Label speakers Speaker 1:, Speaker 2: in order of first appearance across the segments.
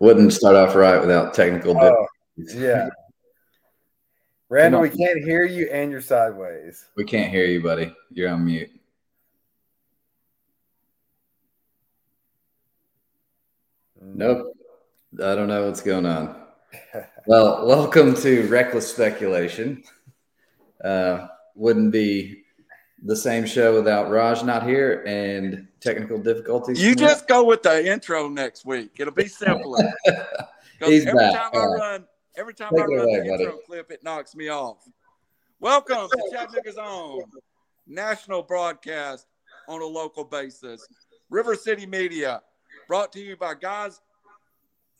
Speaker 1: Wouldn't start off right without technical
Speaker 2: oh, Yeah. Randall, we can't hear you and you're sideways.
Speaker 1: We can't hear you, buddy. You're on mute. Nope. I don't know what's going on. well, welcome to Reckless Speculation. Uh, wouldn't be the same show without Raj not here and technical difficulties.
Speaker 3: You just go with the intro next week. It'll be simpler.
Speaker 1: He's
Speaker 3: every
Speaker 1: back.
Speaker 3: time I run, every time I run away, the intro clip, it knocks me off. Welcome to Chattanooga's own national broadcast on a local basis. River City Media, brought to you by guys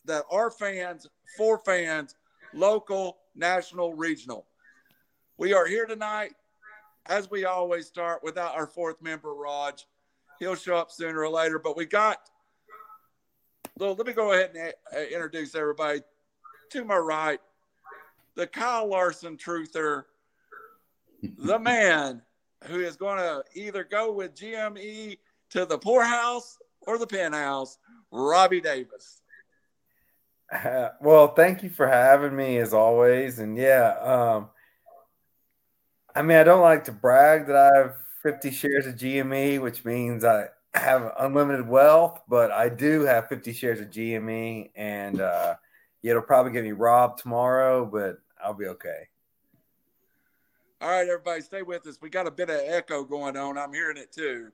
Speaker 3: that are fans, for fans, local, national, regional. We are here tonight, as we always start, without our fourth member, Raj. He'll show up sooner or later, but we got. Well, let me go ahead and uh, introduce everybody. To my right, the Kyle Larson truther, the man who is going to either go with GME to the poorhouse or the penthouse, Robbie Davis.
Speaker 2: Uh, well, thank you for having me as always. And yeah, um, I mean, I don't like to brag that I have 50 shares of GME, which means I have unlimited wealth, but I do have 50 shares of GME. And uh, yeah, it'll probably get me robbed tomorrow, but I'll be okay.
Speaker 3: All right, everybody, stay with us. We got a bit of echo going on. I'm hearing it too.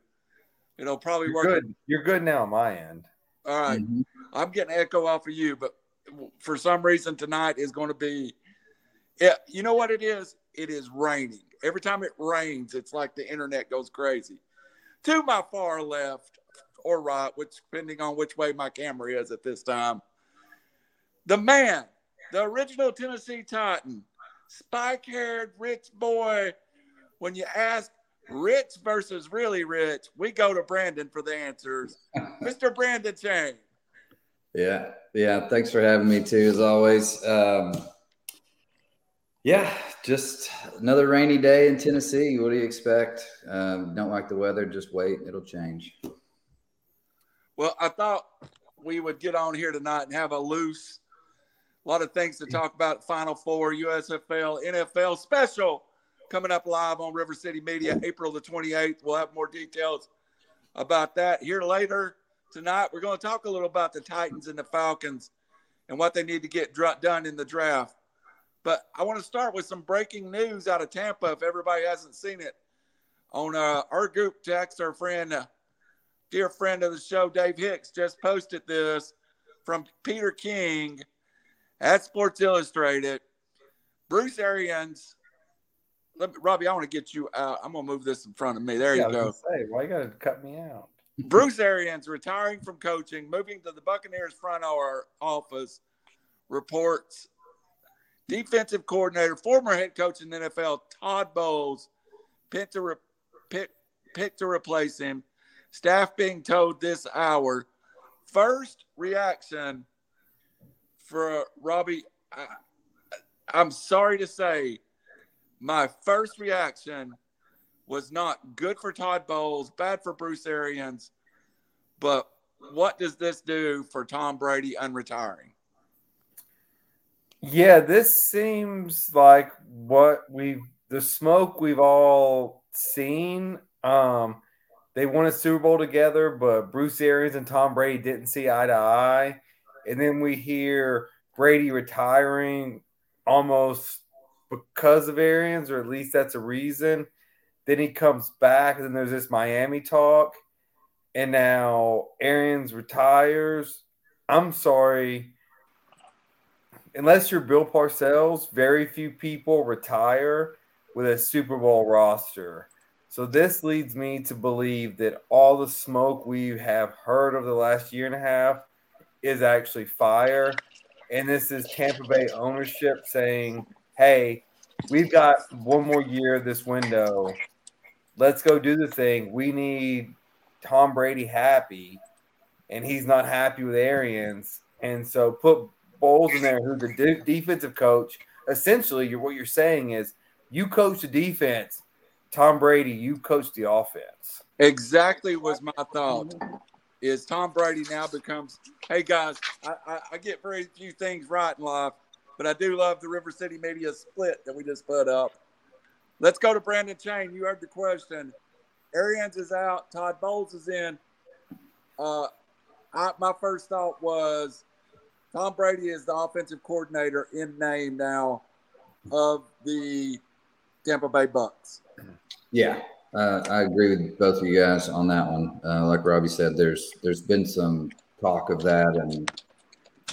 Speaker 3: It'll probably
Speaker 2: You're
Speaker 3: work.
Speaker 2: Good. You're good now on my end.
Speaker 3: All right. mm-hmm. I'm getting echo off of you, but for some reason tonight is going to be. Yeah, you know what it is? It is raining. Every time it rains, it's like the internet goes crazy. To my far left or right, which depending on which way my camera is at this time, the man, the original Tennessee Titan, spike-haired rich boy. When you ask rich versus really rich, we go to Brandon for the answers. Mr. Brandon Chang.
Speaker 1: Yeah, yeah. Thanks for having me too, as always. Um, yeah, just another rainy day in Tennessee. What do you expect? Um, don't like the weather. Just wait; it'll change.
Speaker 3: Well, I thought we would get on here tonight and have a loose, a lot of things to talk about. Final Four, USFL, NFL special coming up live on River City Media, April the 28th. We'll have more details about that here later tonight we're going to talk a little about the Titans and the Falcons and what they need to get done in the draft. But I want to start with some breaking news out of Tampa. If everybody hasn't seen it, on uh, our group text, our friend, uh, dear friend of the show, Dave Hicks, just posted this from Peter King at Sports Illustrated. Bruce Arians. Let me, Robbie, I want to get you out. I'm gonna move this in front of me. There yeah, you go.
Speaker 2: Say, why you gotta cut me out?
Speaker 3: Bruce Arians retiring from coaching, moving to the Buccaneers front office, reports defensive coordinator, former head coach in the NFL, Todd Bowles, picked to, re- pick, picked to replace him. Staff being told this hour. First reaction for uh, Robbie, I, I'm sorry to say, my first reaction was not good for Todd Bowles, bad for Bruce Arians. But what does this do for Tom Brady unretiring?
Speaker 2: Yeah, this seems like what we've the smoke we've all seen. Um, they won a Super Bowl together, but Bruce Arians and Tom Brady didn't see eye to eye. And then we hear Brady retiring almost because of Arians, or at least that's a reason. Then he comes back, and then there's this Miami talk, and now Arians retires. I'm sorry. Unless you're Bill Parcells, very few people retire with a Super Bowl roster. So this leads me to believe that all the smoke we have heard over the last year and a half is actually fire. And this is Tampa Bay ownership saying, hey, we've got one more year this window let's go do the thing. We need Tom Brady happy, and he's not happy with Arians. And so put Bowles in there, who's the de- defensive coach. Essentially, you're, what you're saying is you coach the defense. Tom Brady, you coach the offense.
Speaker 3: Exactly was my thought. is Tom Brady now becomes, hey guys, I, I, I, get very few things right in life, but I do love the River City Media split that we just put up. Let's go to Brandon Chain. You heard the question. Arians is out. Todd Bowles is in. Uh, I, my first thought was Tom Brady is the offensive coordinator in name now of the Tampa Bay Bucks.
Speaker 1: Yeah, uh, I agree with both of you guys on that one. Uh, like Robbie said, there's there's been some talk of that and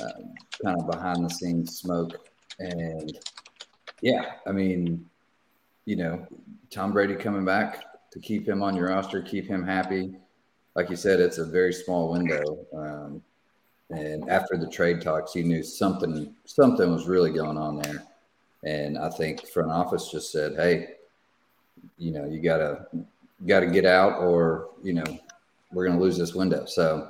Speaker 1: uh, kind of behind the scenes smoke, and yeah, I mean, you know, Tom Brady coming back to keep him on your roster, keep him happy. Like you said, it's a very small window. Um, and after the trade talks, you knew something something was really going on there. And I think front office just said, "Hey, you know, you gotta gotta get out, or you know, we're gonna lose this window." So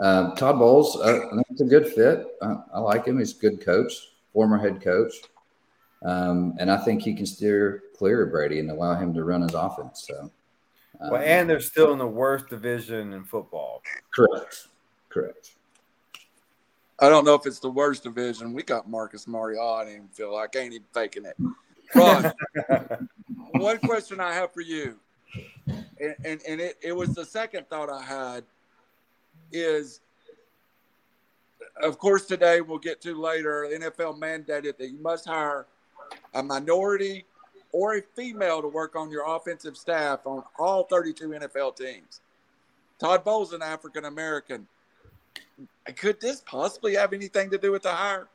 Speaker 1: um, Todd Bowles, uh, I think it's a good fit. Uh, I like him. He's a good coach, former head coach, um, and I think he can steer clear of Brady and allow him to run his offense. So,
Speaker 2: um, well, and they're still in the worst division in football.
Speaker 1: Correct. Correct.
Speaker 3: I don't know if it's the worst division. We got Marcus Mariota. I didn't even feel like I ain't even faking it. Ron, one question I have for you, and, and, and it, it was the second thought I had, is of course today we'll get to later, NFL mandated that you must hire a minority or a female to work on your offensive staff on all 32 NFL teams. Todd Bowles, an African American. Could this possibly have anything to do with the hire?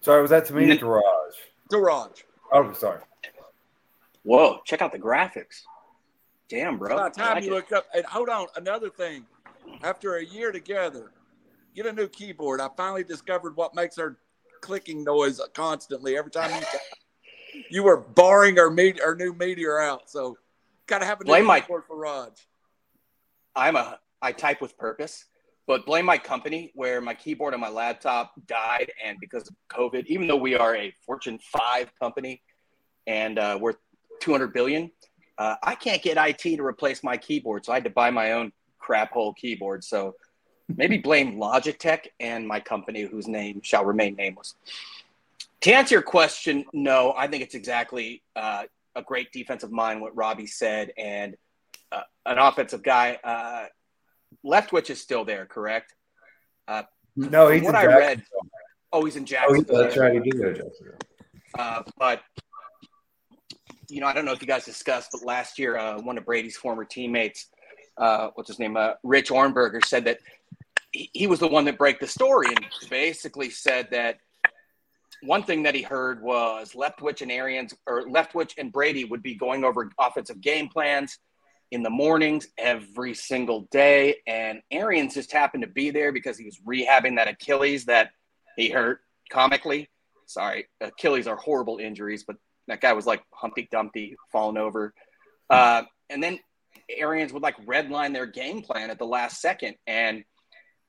Speaker 2: Sorry, was that to me or Raj?
Speaker 3: To
Speaker 2: Oh, sorry.
Speaker 4: Whoa, check out the graphics. Damn, bro.
Speaker 3: By the time like you it. look up, and hold on, another thing. After a year together, get a new keyboard. I finally discovered what makes our clicking noise constantly every time you you were barring our meet our new meteor out. So, gotta have a new
Speaker 4: Blame
Speaker 3: keyboard
Speaker 4: my,
Speaker 3: for Raj.
Speaker 4: I'm a I type with purpose, but blame my company where my keyboard on my laptop died, and because of COVID, even though we are a Fortune five company and uh, we're 200 billion, uh, I can't get IT to replace my keyboard, so I had to buy my own crap hole keyboard. So maybe blame Logitech and my company, whose name shall remain nameless. To answer your question, no, I think it's exactly uh, a great defensive mind, what Robbie said, and uh, an offensive guy. Uh, Leftwich is still there, correct?
Speaker 2: Uh, no, he's
Speaker 4: what I read. Oh, he's in Jacksonville.
Speaker 2: Oh, that's right. He did go to Jacksonville.
Speaker 4: Uh, but you know, I don't know if you guys discussed, but last year, uh, one of Brady's former teammates, uh, what's his name, uh, Rich Ohrnberger, said that he, he was the one that broke the story and basically said that one thing that he heard was Leftwich and Arians or Leftwich and Brady would be going over offensive game plans in the mornings every single day. And Arians just happened to be there because he was rehabbing that Achilles that he hurt comically. Sorry, Achilles are horrible injuries, but that guy was like Humpty Dumpty falling over. Uh, and then Arians would like redline their game plan at the last second. And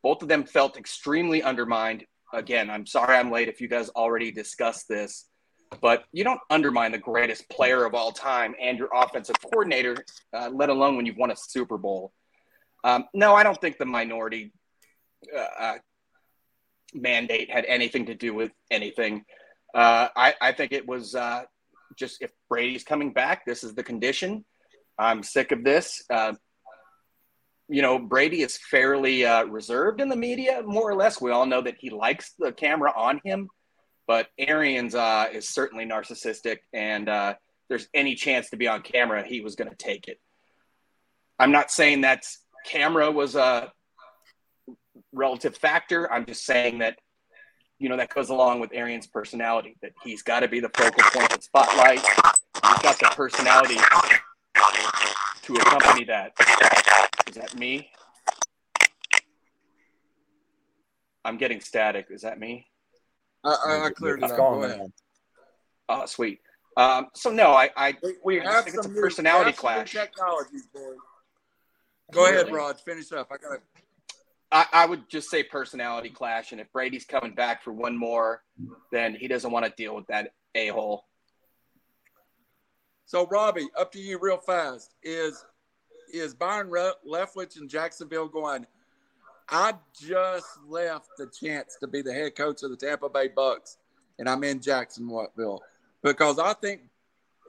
Speaker 4: both of them felt extremely undermined. Again, I'm sorry I'm late if you guys already discussed this but you don't undermine the greatest player of all time and your offensive coordinator, uh, let alone when you've won a Super Bowl. Um, no, I don't think the minority uh, uh, mandate had anything to do with anything. Uh, I, I, think it was uh, just if Brady's coming back, this is the condition. I'm sick of this. Uh, you know, Brady is fairly reserved in the media, more or less. We all know that he likes the camera on him but Arians uh, is certainly narcissistic, and uh, there's any chance to be on camera, he was going to take it. I'm not saying that camera was a relative factor. I'm just saying that, you know, that goes along with Arians' personality, that he's got to be the focal point of the spotlight. He's got the personality to accompany that. Is that me? I'm getting static. Is that me?
Speaker 3: I, I cleared it up. Go ahead.
Speaker 4: Oh, sweet. Um, so no, I, I we have it's a personality new, clash.
Speaker 3: Technologies, boys. Go really? ahead, Rod. Finish up. I got
Speaker 4: I, I would just say personality clash, and if Brady's coming back for one more, then he doesn't want to deal with that a hole.
Speaker 3: So, Robbie, up to you real fast. Is is Byron Leftwich in Jacksonville going, I just left the chance to be the head coach of the Tampa Bay Bucks, and I'm in Jacksonville because I think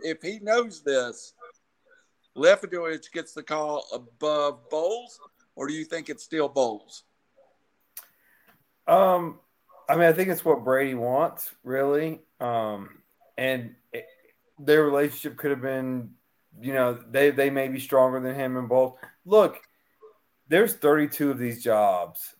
Speaker 3: if he knows this, Leftwich gets the call above Bowles, or do you think it's still Bowles?
Speaker 2: Um, I mean, I think it's what Brady wants, really. Um, and it, their relationship could have been, you know, they they may be stronger than him and Bowles. Look, there's 32 of these jobs,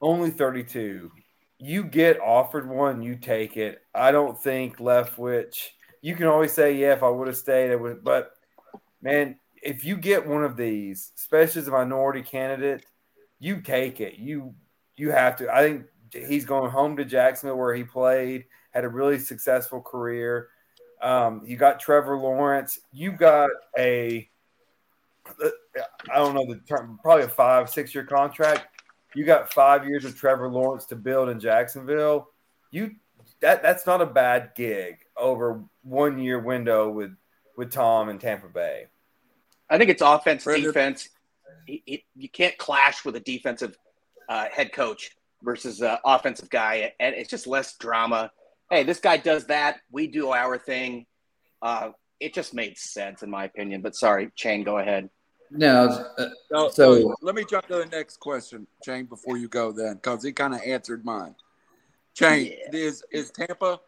Speaker 2: only 32. You get offered one, you take it. I don't think Leftwich. You can always say, yeah, if I would have stayed, would. But man, if you get one of these, especially as a minority candidate, you take it. You you have to. I think he's going home to Jacksonville where he played, had a really successful career. Um, you got Trevor Lawrence. You got a I don't know the term, probably a five, six year contract. You got five years of Trevor Lawrence to build in Jacksonville. You that that's not a bad gig over one year window with with Tom in Tampa Bay.
Speaker 4: I think it's offense, defense. you can't clash with a defensive uh, head coach versus an offensive guy, and it's just less drama. Hey, this guy does that. We do our thing. Uh, it just made sense, in my opinion. But sorry, Chain, go ahead.
Speaker 1: No, uh, so, so
Speaker 3: let me jump to the next question, Chain, before you go then, because he kind of answered mine. Chain yeah. is is Tampa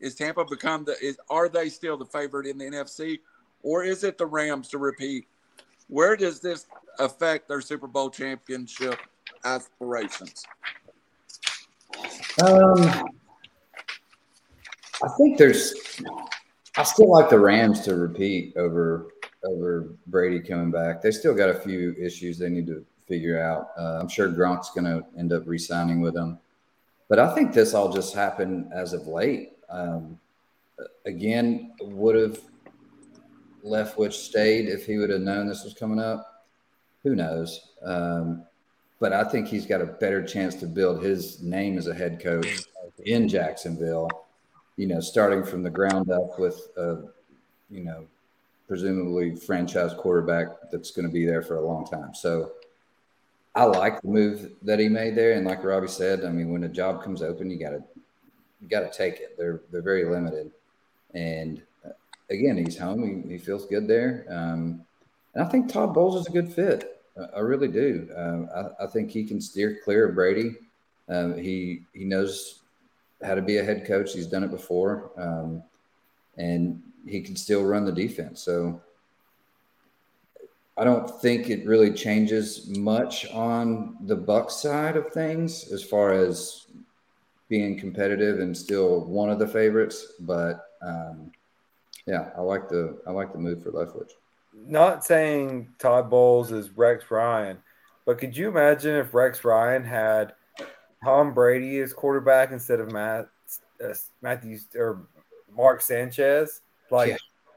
Speaker 3: is Tampa become the is are they still the favorite in the NFC, or is it the Rams to repeat? Where does this affect their Super Bowl championship aspirations?
Speaker 1: Um, I think there's. I still like the Rams to repeat over over Brady coming back. They still got a few issues they need to figure out. Uh, I'm sure Gronk's going to end up re-signing with them, but I think this all just happened as of late. Um, again, would have Leftwich stayed if he would have known this was coming up? Who knows? Um, but I think he's got a better chance to build his name as a head coach in Jacksonville. You know, starting from the ground up with a, you know, presumably franchise quarterback that's going to be there for a long time. So I like the move that he made there. And like Robbie said, I mean, when a job comes open, you got to you got to take it. They're they're very limited. And uh, again, he's home. He, he feels good there. Um, and I think Todd Bowles is a good fit. I, I really do. Um, I, I, think he can steer clear of Brady. Um, he he knows how to be a head coach. He's done it before. Um, and he can still run the defense. So I don't think it really changes much on the Buck side of things as far as being competitive and still one of the favorites. But um, yeah, I like the I like the move for Leftwich.
Speaker 2: Not saying Todd Bowles is Rex Ryan, but could you imagine if Rex Ryan had Tom Brady as quarterback instead of Matt uh, Matthews or Mark Sanchez? Like yeah.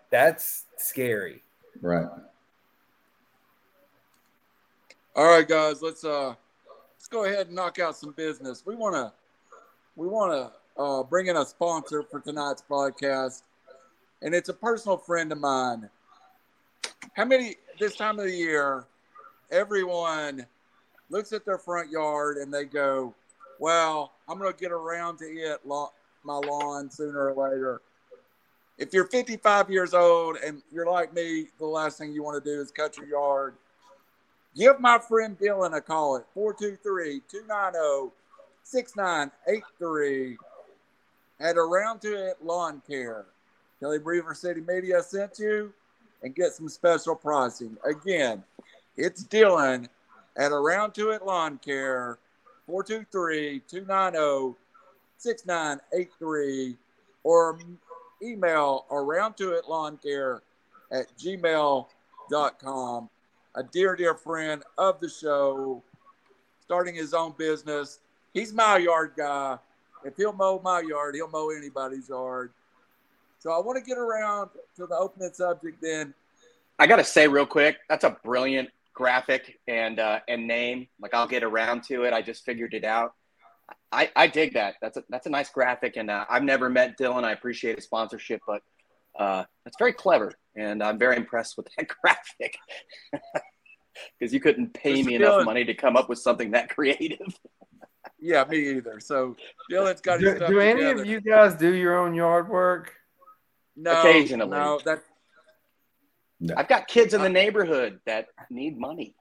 Speaker 2: that's scary.
Speaker 1: Right.
Speaker 3: All right, guys, let's uh let's go ahead and knock out some business. We wanna we wanna uh bring in a sponsor for tonight's podcast, and it's a personal friend of mine. How many this time of the year, everyone looks at their front yard and they go, Well, I'm gonna get around to it my lawn sooner or later if you're 55 years old and you're like me, the last thing you want to do is cut your yard. Give my friend Dylan a call at 423 290 6983 at Around to It Lawn Care. Tell him River City Media sent you and get some special pricing. Again, it's Dylan at Around to It Lawn Care, 423 290 6983 or email around to it lawn care at gmail.com. A dear, dear friend of the show, starting his own business. He's my yard guy. If he'll mow my yard, he'll mow anybody's yard. So I want to get around to the opening subject then.
Speaker 4: I got to say real quick, that's a brilliant graphic and uh, and name. Like I'll get around to it. I just figured it out. I, I dig that. That's a that's a nice graphic, and uh, I've never met Dylan. I appreciate his sponsorship, but Uh, that's very clever, and I'm very impressed with that graphic because you couldn't pay me enough money to come up with something that creative.
Speaker 3: yeah, me either. So Dylan's got.
Speaker 2: Do, do any of you guys do your own yard work?
Speaker 3: No,
Speaker 4: occasionally.
Speaker 3: No, that.
Speaker 4: No. I've got kids in the neighborhood that need money.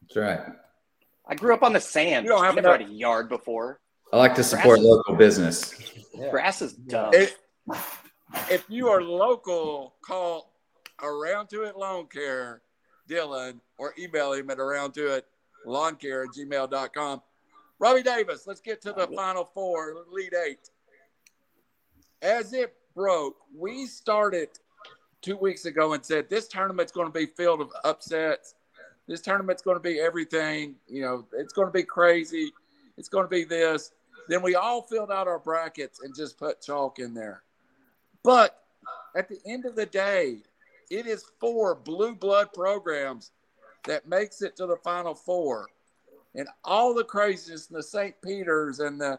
Speaker 1: That's right.
Speaker 4: I grew up on the sand. You don't have never had a yard before.
Speaker 1: I like to support grass local business.
Speaker 4: Yeah. Grass is dumb.
Speaker 3: It, if you are local, call around to it lawn care, Dylan, or email him at around to it lawn care at gmail.com. Robbie Davis, let's get to the final four, lead eight. As it broke, we started two weeks ago and said this tournament's going to be filled with upsets. This tournament's going to be everything. You know, it's going to be crazy. It's going to be this. Then we all filled out our brackets and just put chalk in there. But at the end of the day, it is four blue blood programs that makes it to the final four. And all the craziness in the St. Peter's and the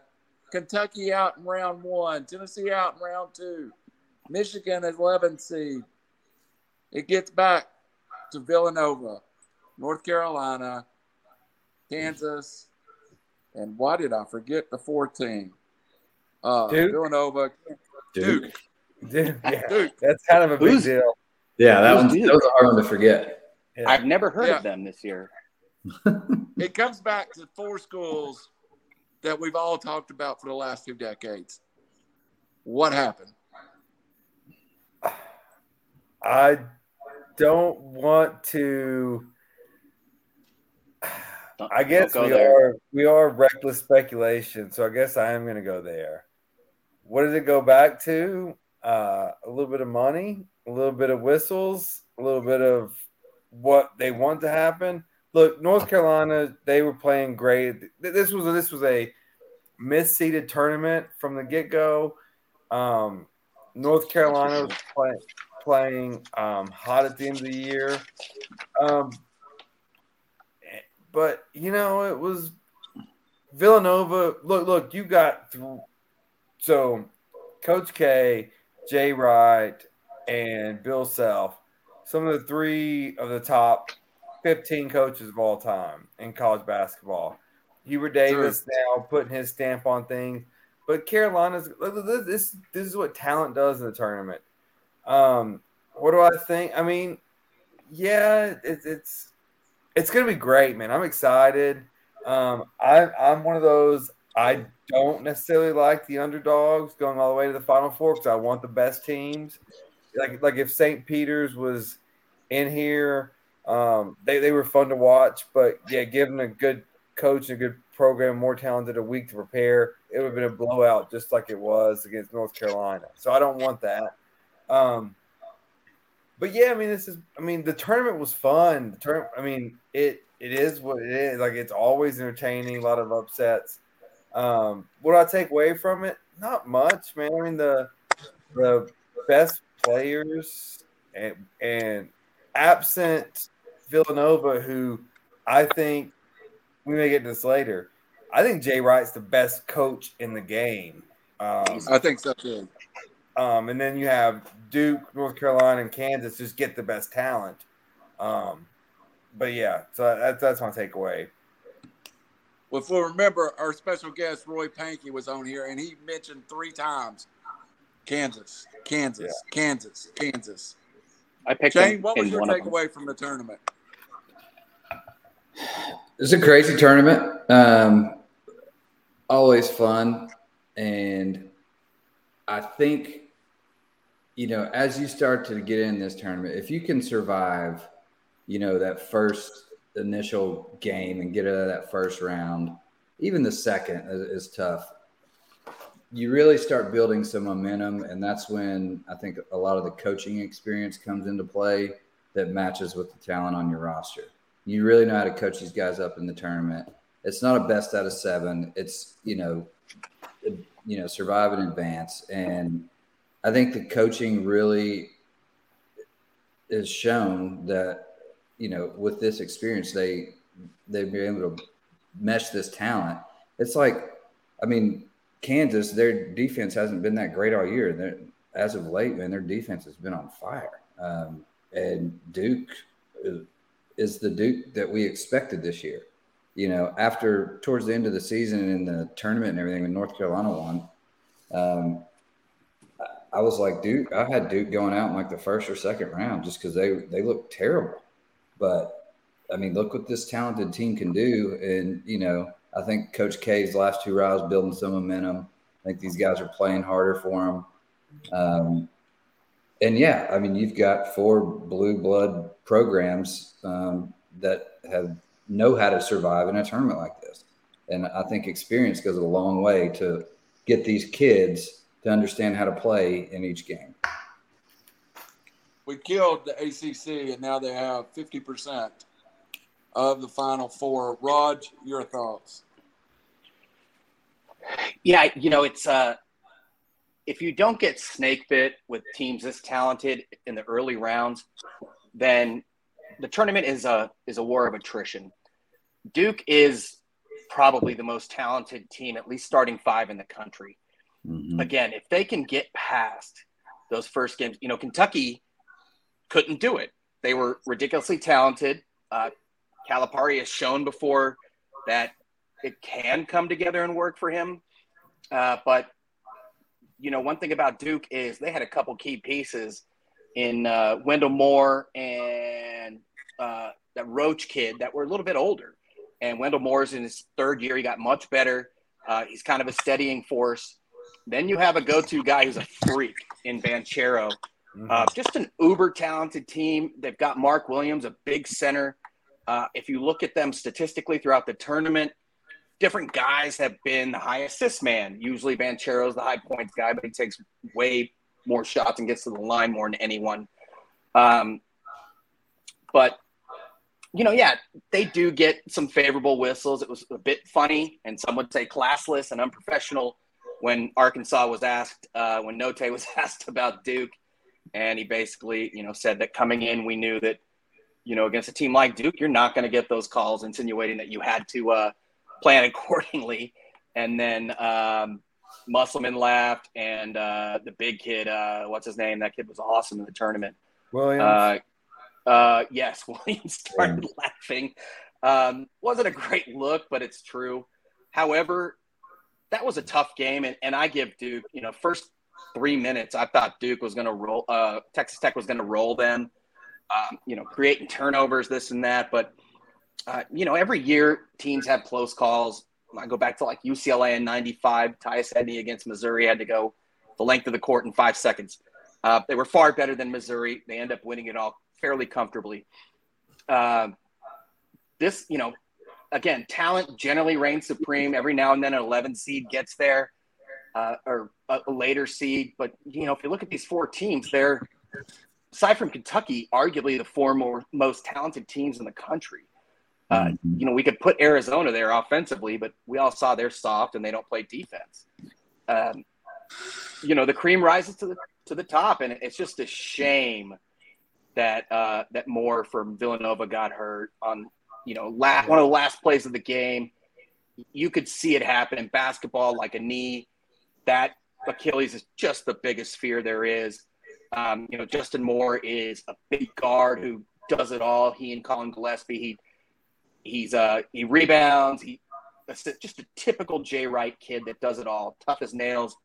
Speaker 3: Kentucky out in round one, Tennessee out in round two, Michigan at 11 seed. It gets back to Villanova, North Carolina, Kansas, and why did I forget the 14? Uh, Duke. Villanova,
Speaker 2: Duke. Duke. Duke. Yeah. Duke. That's kind of a big Who's, deal.
Speaker 1: Yeah, that one's that was a hard one to forget.
Speaker 4: Yeah. I've never heard yeah. of them this year.
Speaker 3: it comes back to four schools that we've all talked about for the last two decades. What happened?
Speaker 2: I don't want to. I guess we there. are we are reckless speculation, so I guess I am going to go there. What did it go back to? Uh, a little bit of money, a little bit of whistles, a little bit of what they want to happen. Look, North Carolina, they were playing great. This was a, this was a misseeded tournament from the get go. Um, North Carolina was play, playing um, hot at the end of the year, um, but you know it was Villanova. Look, look, you got through. So, Coach K, Jay Wright, and Bill Self, some of the three of the top 15 coaches of all time in college basketball. Hubert Davis now putting his stamp on things. But Carolina's this this is what talent does in the tournament. Um, what do I think? I mean, yeah, it, it's it's gonna be great, man. I'm excited. Um, I, I'm one of those. I don't necessarily like the underdogs going all the way to the Final Four because I want the best teams. Like like if St. Peter's was in here, um, they they were fun to watch. But yeah, given a good coach and a good program, more talented, a week to prepare, it would have been a blowout just like it was against North Carolina. So I don't want that. Um, but yeah, I mean, this is. I mean, the tournament was fun. The turn. I mean, it it is what it is. Like it's always entertaining. A lot of upsets. Um, what do I take away from it? Not much, man. I mean, the the best players and and absent Villanova, who I think we may get this later. I think Jay Wright's the best coach in the game.
Speaker 3: Um, I think so too.
Speaker 2: Um, and then you have Duke, North Carolina, and Kansas just get the best talent. Um, but yeah, so that's that's my takeaway.
Speaker 3: Well, if we remember, our special guest Roy Pankey was on here, and he mentioned three times Kansas, Kansas, yeah. Kansas, Kansas.
Speaker 4: I picked
Speaker 3: Shane. What was your takeaway from the tournament?
Speaker 1: It's a crazy tournament. Um, always fun, and I think you know as you start to get in this tournament, if you can survive, you know that first initial game and get out of that first round, even the second is, is tough. You really start building some momentum, and that's when I think a lot of the coaching experience comes into play that matches with the talent on your roster. You really know how to coach these guys up in the tournament. It's not a best out of seven. It's you know, you know, survive in advance, and I think the coaching really is shown that you know with this experience they they've been able to mesh this talent. It's like, I mean, Kansas, their defense hasn't been that great all year. They're, as of late, man, their defense has been on fire. Um, and Duke is, the Duke that we expected this year. You know, after towards the end of the season and in the tournament and everything, when North Carolina won, um, I was like Duke. I had Duke going out in like the first or second round just because they they look terrible. But I mean, look what this talented team can do. And you know, I think Coach K's last two rounds building some momentum. I think these guys are playing harder for him. Um, and yeah, I mean, you've got four blue blood programs um, that have know how to survive in a tournament like this. And I think experience goes a long way to get these kids to understand how to play in each game.
Speaker 3: We killed the ACC, and now they have 50% of the Final Four. Rod, your thoughts?
Speaker 4: Yeah, you know, it's uh, if you don't get snake bit with teams this talented in the early rounds, then the tournament is a is a war of attrition. Duke is probably the most talented team, at least starting five in the country. Mm-hmm. Again, if they can get past those first games, you know, Kentucky couldn't do it. They were ridiculously talented. Uh, Calipari has shown before that it can come together and work for him. Uh, but you know, one thing about Duke is they had a couple key pieces in uh, Wendell Moore and uh, that Roach kid that were a little bit older. And Wendell Moore's in his third year. He got much better. Uh, he's kind of a steadying force. Then you have a go-to guy who's a freak in Banchero. Mm-hmm. Uh, just an uber talented team. They've got Mark Williams, a big center. Uh, if you look at them statistically throughout the tournament, different guys have been the high assist man. Usually Banchero's the high points guy, but he takes way more shots and gets to the line more than anyone. Um, but you know, yeah, they do get some favorable whistles. It was a bit funny, and some would say classless and unprofessional when Arkansas was asked, uh, when Notae was asked about Duke, and he basically, you know, said that coming in, we knew that, you know, against a team like Duke, you're not going to get those calls insinuating that you had to uh, plan accordingly. And then um, Musselman laughed, and uh, the big kid, uh, what's his name? That kid was awesome in the tournament.
Speaker 2: Williams.
Speaker 4: Uh, uh, yes, Williams started yeah. laughing. Um, wasn't a great look, but it's true. However, that was a tough game, and, and I give Duke, you know, first three minutes, I thought Duke was going to roll, uh, Texas Tech was going to roll them, um, you know, creating turnovers, this and that. But, uh, you know, every year teams have close calls. I go back to like UCLA in 95, Tyus Edney against Missouri had to go the length of the court in five seconds. Uh, they were far better than Missouri. They end up winning it all fairly comfortably. Uh, this, you know, again, talent generally reigns supreme. Every now and then, an 11 seed gets there, uh, or a, a, later seed. But you know, if you look at these four teams, they're aside from Kentucky, arguably the four more, most talented teams in the country. Uh, mm-hmm. You know, we could put Arizona there offensively, but we all saw they're soft and they don't play defense. Um, you know, the cream rises to the to the top, and it's just a shame that uh, that Moore from Villanova got hurt on you know last, one of the last plays of the game. You could see it happen in basketball, like a knee. That Achilles is just the biggest fear there is. Um, you know, Justin Moore is a big guard who does it all. He and Collin Gillespie, he he's uh he rebounds. He just a typical Jay Wright kid that does it all. Tough as nails.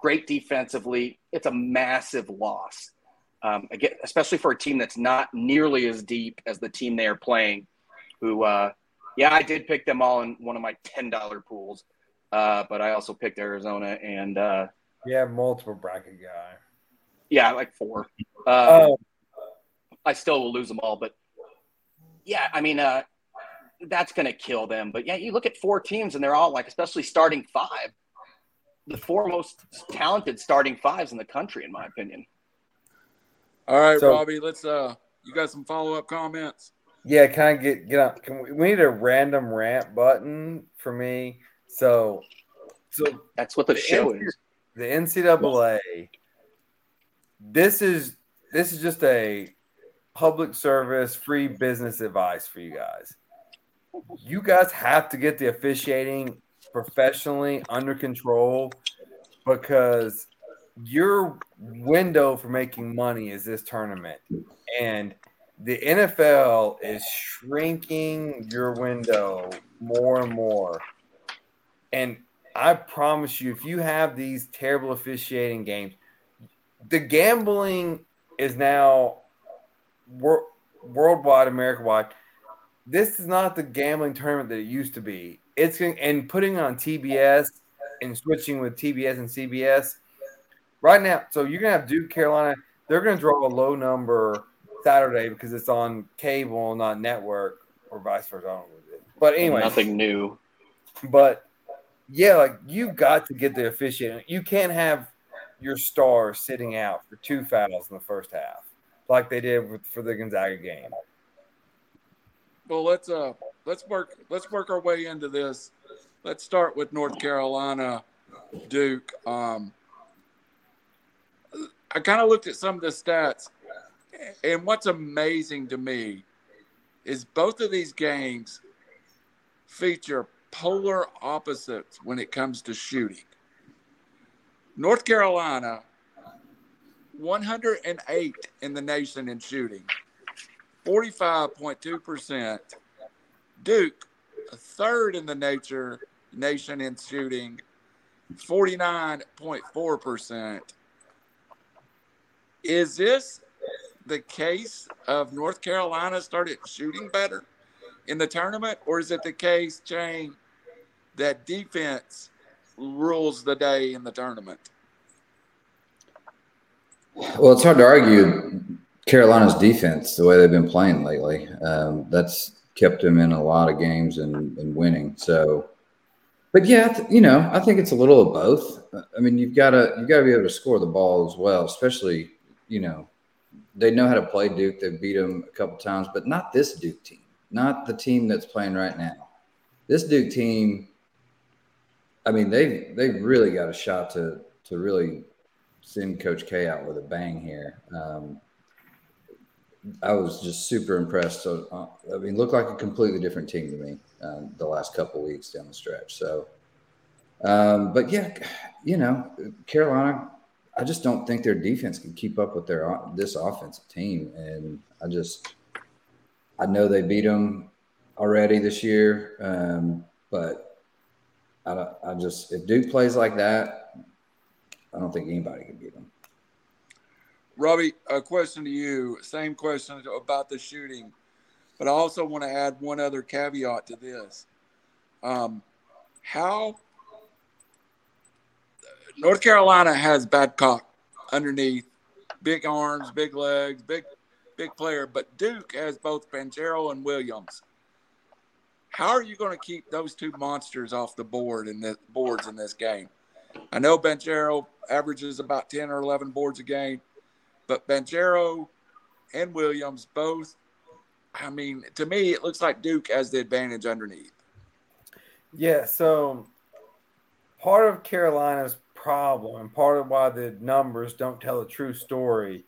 Speaker 4: Great defensively. It's a massive loss um, again, especially for a team that's not nearly as deep as the team they are playing. Who, uh, yeah, I did pick them all in one of my ten dollar pools, uh, but I also picked Arizona and uh,
Speaker 2: yeah, multiple bracket guy.
Speaker 4: Yeah, like four. Uh, oh. I still will lose them all, but yeah, I mean, uh, that's going to kill them. But yeah, you look at four teams and they're all like, especially starting five, the four most talented starting fives in the country, in my opinion.
Speaker 3: All right, so, Robbie, let's uh you got some follow up comments?
Speaker 2: Yeah, can I get get up? Can we, we need a random rant button for me? So so
Speaker 4: that's what the, the show is.
Speaker 2: The NCAA. This is this is just a public service free business advice for you guys. You guys have to get the officiating professionally under control because your window for making money is this tournament, and the NFL is shrinking your window more and more. And I promise you, if you have these terrible officiating games, the gambling is now wor- worldwide, America wide. This is not the gambling tournament that it used to be. It's and putting on TBS and switching with TBS and CBS right now. So you're gonna have Duke, Carolina. They're gonna draw a low number Saturday because it's on cable, not network, or vice versa. But anyway,
Speaker 4: nothing new.
Speaker 2: But yeah, like you got to get the officiating. You can't have your star sitting out for two fouls in the first half, like they did with, for the Gonzaga game.
Speaker 3: Well, let's uh let's work let's work our way into this. Let's start with North Carolina, Duke. Um, I kind of looked at some of the stats, and what's amazing to me is both of these games feature polar opposites when it comes to shooting. North Carolina, 108 in the nation in shooting, 45.2%. Duke, a third in the nature nation in shooting, 49.4%. Is this the case of North Carolina started shooting better in the tournament, or is it the case, Shane, that defense rules the day in the tournament?
Speaker 1: Well, it's hard to argue Carolina's defense, the way they've been playing lately. Um, that's kept them in a lot of games and, and winning. So, but yeah, you know, I think it's a little of both. I mean, you've got to you've got to be able to score the ball as well, especially you know they know how to play Duke. They've beat them a couple times, but not this Duke team, not the team that's playing right now. This Duke team, I mean, they've they've really got a shot to to really send Coach K out with a bang here. Um, I was just super impressed. So, uh, I mean, looked like a completely different team to me uh, the last couple weeks down the stretch. So, um, but yeah, you know, Carolina I just don't think their defense can keep up with their this offensive team, and I just I know they beat them already this year, um, but I I just if Duke plays like that, I don't think anybody can beat them.
Speaker 3: Robbie, a question to you. Same question about the shooting, but I also want to add one other caveat to this. Um, how North Carolina has Babcock underneath, big arms, big legs, big big player, but Duke has both Banchero and Williams. How are you going to keep those two monsters off the board in the boards in this game? I know Banchero averages about 10 or 11 boards a game, but Banchero and Williams both I mean, to me it looks like Duke has the advantage underneath.
Speaker 2: Yeah, so part of Carolina's problem and part of why the numbers don't tell a true story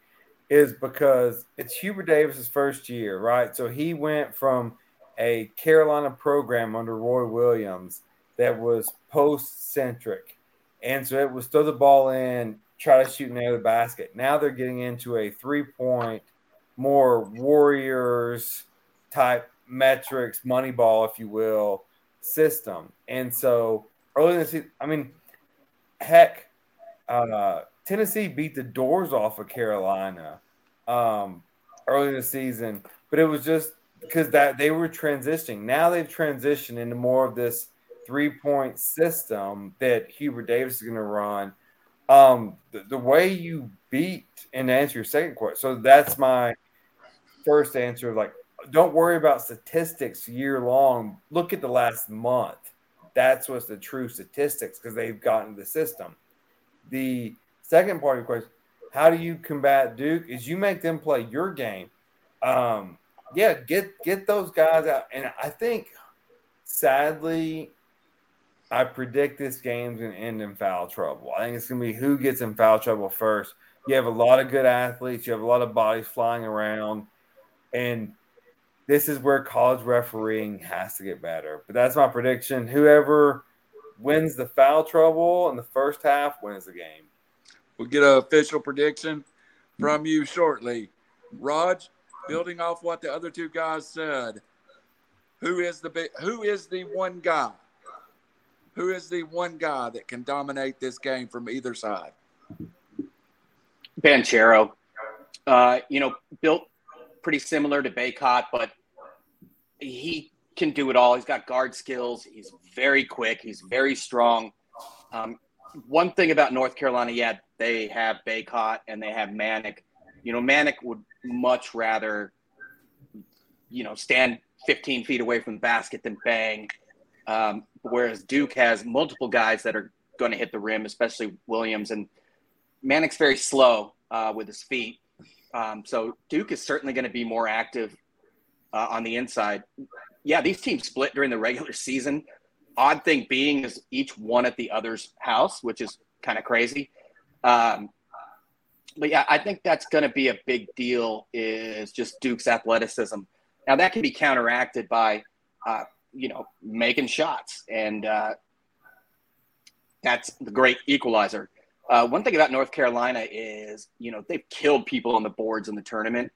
Speaker 2: is because it's Hubert Davis's first year, right? So he went from a Carolina program under Roy Williams that was post centric. And so it was throw the ball in, try to shoot near the basket. Now they're getting into a three point, more Warriors type metrics, money ball, if you will, system. And so early in the season, I mean, heck, uh, Tennessee beat the doors off of Carolina um, early in the season, but it was just because that they were transitioning. Now they've transitioned into more of this three point system that Hubert Davis is going to run. Um, the, the, way you beat and answer your second question. So that's my first answer. Like, don't worry about statistics year long. Look at the last month. That's what's the true statistics because they've gotten the system. The second part of the question, how do you combat Duke? Is you make them play your game. Um, yeah, get get those guys out. And I think, sadly, I predict this game's gonna end in foul trouble. I think it's gonna be who gets in foul trouble first. You have a lot of good athletes. You have a lot of bodies flying around, and this is where college refereeing has to get better. But that's my prediction. Whoever wins the foul trouble in the first half wins the game.
Speaker 3: We'll get an official prediction from you shortly. Raj, building off what the other two guys said, who is the big, who is the one guy? Who is the one guy that can dominate this game from either side?
Speaker 4: Banchero. Uh, you know, built pretty similar to Bacot, but he can do it all. He's got guard skills. He's very quick. He's very strong. Um, one thing about North Carolina, yeah, they have Bacot and they have Manek. You know, Manek would much rather, you know, stand 15 feet away from the basket than bang. Um, whereas Duke has multiple guys that are going to hit the rim, especially Williams. And Manek's very slow uh, with his feet. Um, so Duke is certainly going to be more active uh, on the inside. Yeah, these teams split during the regular season. Odd thing being is each one at the other's house, which is kind of crazy. Um, but yeah, I think that's going to be a big deal. Is just Duke's athleticism. Now that can be counteracted by, uh, you know, making shots, and uh, that's the great equalizer. Uh, one thing about North Carolina is, you know, they've killed people on the boards in the tournament.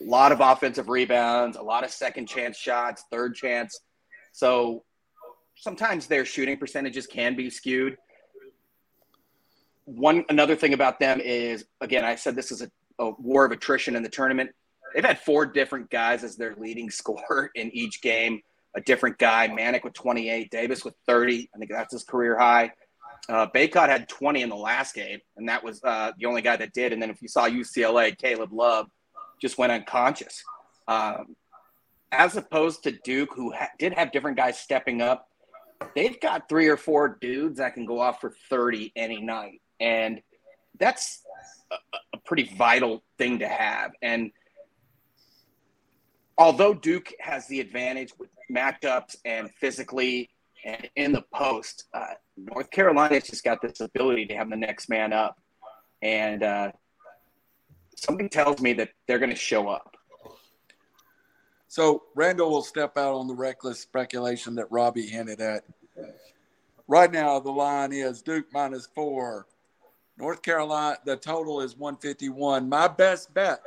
Speaker 4: A lot of offensive rebounds, a lot of second chance shots, third chance. So sometimes their shooting percentages can be skewed. One another thing about them is, again, I said this is a, a war of attrition in the tournament. They've had four different guys as their leading scorer in each game. A different guy, Manek with 28, Davis with 30. I think that's his career high. Uh, Bacot had 20 in the last game, and that was uh, the only guy that did. And then if you saw UCLA, Caleb Love just went unconscious. Um, as opposed to Duke, who ha- did have different guys stepping up, they've got three or four dudes that can go off for 30 any night. And that's a, a pretty vital thing to have. And although Duke has the advantage with matchups and physically and in the post, uh, North Carolina's just got this ability to have the next man up. And uh, something tells me that they're going to show up.
Speaker 3: So Randall will step out on the reckless speculation that Robbie hinted at. Right now, the line is Duke minus four. North Carolina, the total is 151. My best bet,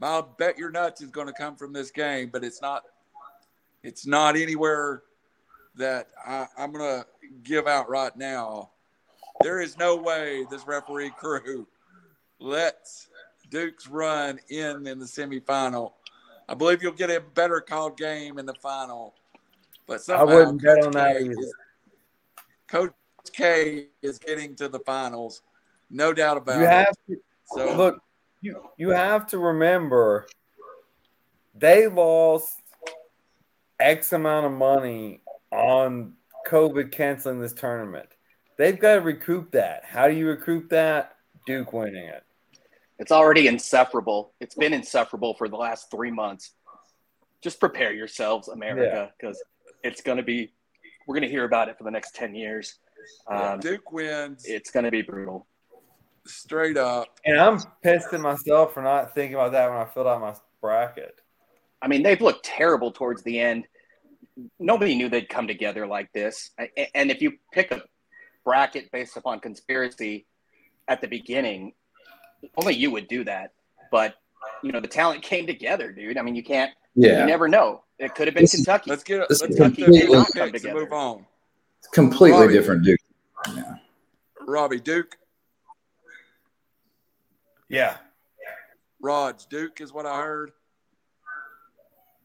Speaker 3: my bet your nuts is going to come from this game, but it's not. It's not anywhere that I, I'm going to give out right now. There is no way this referee crew lets Duke's run in in the semifinal. I believe you'll get a better called game in the final. But
Speaker 2: I wouldn't bet on that either.
Speaker 3: Coach K is getting to the finals, no doubt about
Speaker 2: you have
Speaker 3: it.
Speaker 2: To, so look, you you have to remember they lost X amount of money on COVID canceling this tournament. They've got to recoup that. How do you recoup that? Duke winning it.
Speaker 4: It's already insufferable. It's been insufferable for the last three months. Just prepare yourselves, America, because yeah. it's going to be, we're going to hear about it for the next 10 years.
Speaker 3: Um, Duke wins.
Speaker 4: It's going to be brutal.
Speaker 3: Straight up.
Speaker 2: And I'm pissed at myself for not thinking about that when I filled out my bracket.
Speaker 4: I mean, they've looked terrible towards the end nobody knew they'd come together like this. And if you pick a bracket based upon conspiracy at the beginning, only you would do that. But you know, the talent came together, dude. I mean, you can't. Yeah. You never know. It could have been Kentucky.
Speaker 3: Let's get. Let's Kentucky did not come together. Move on.
Speaker 1: It's completely Robbie, different Duke. Yeah.
Speaker 3: Robbie Duke.
Speaker 2: Yeah.
Speaker 3: Rods Duke is what I heard.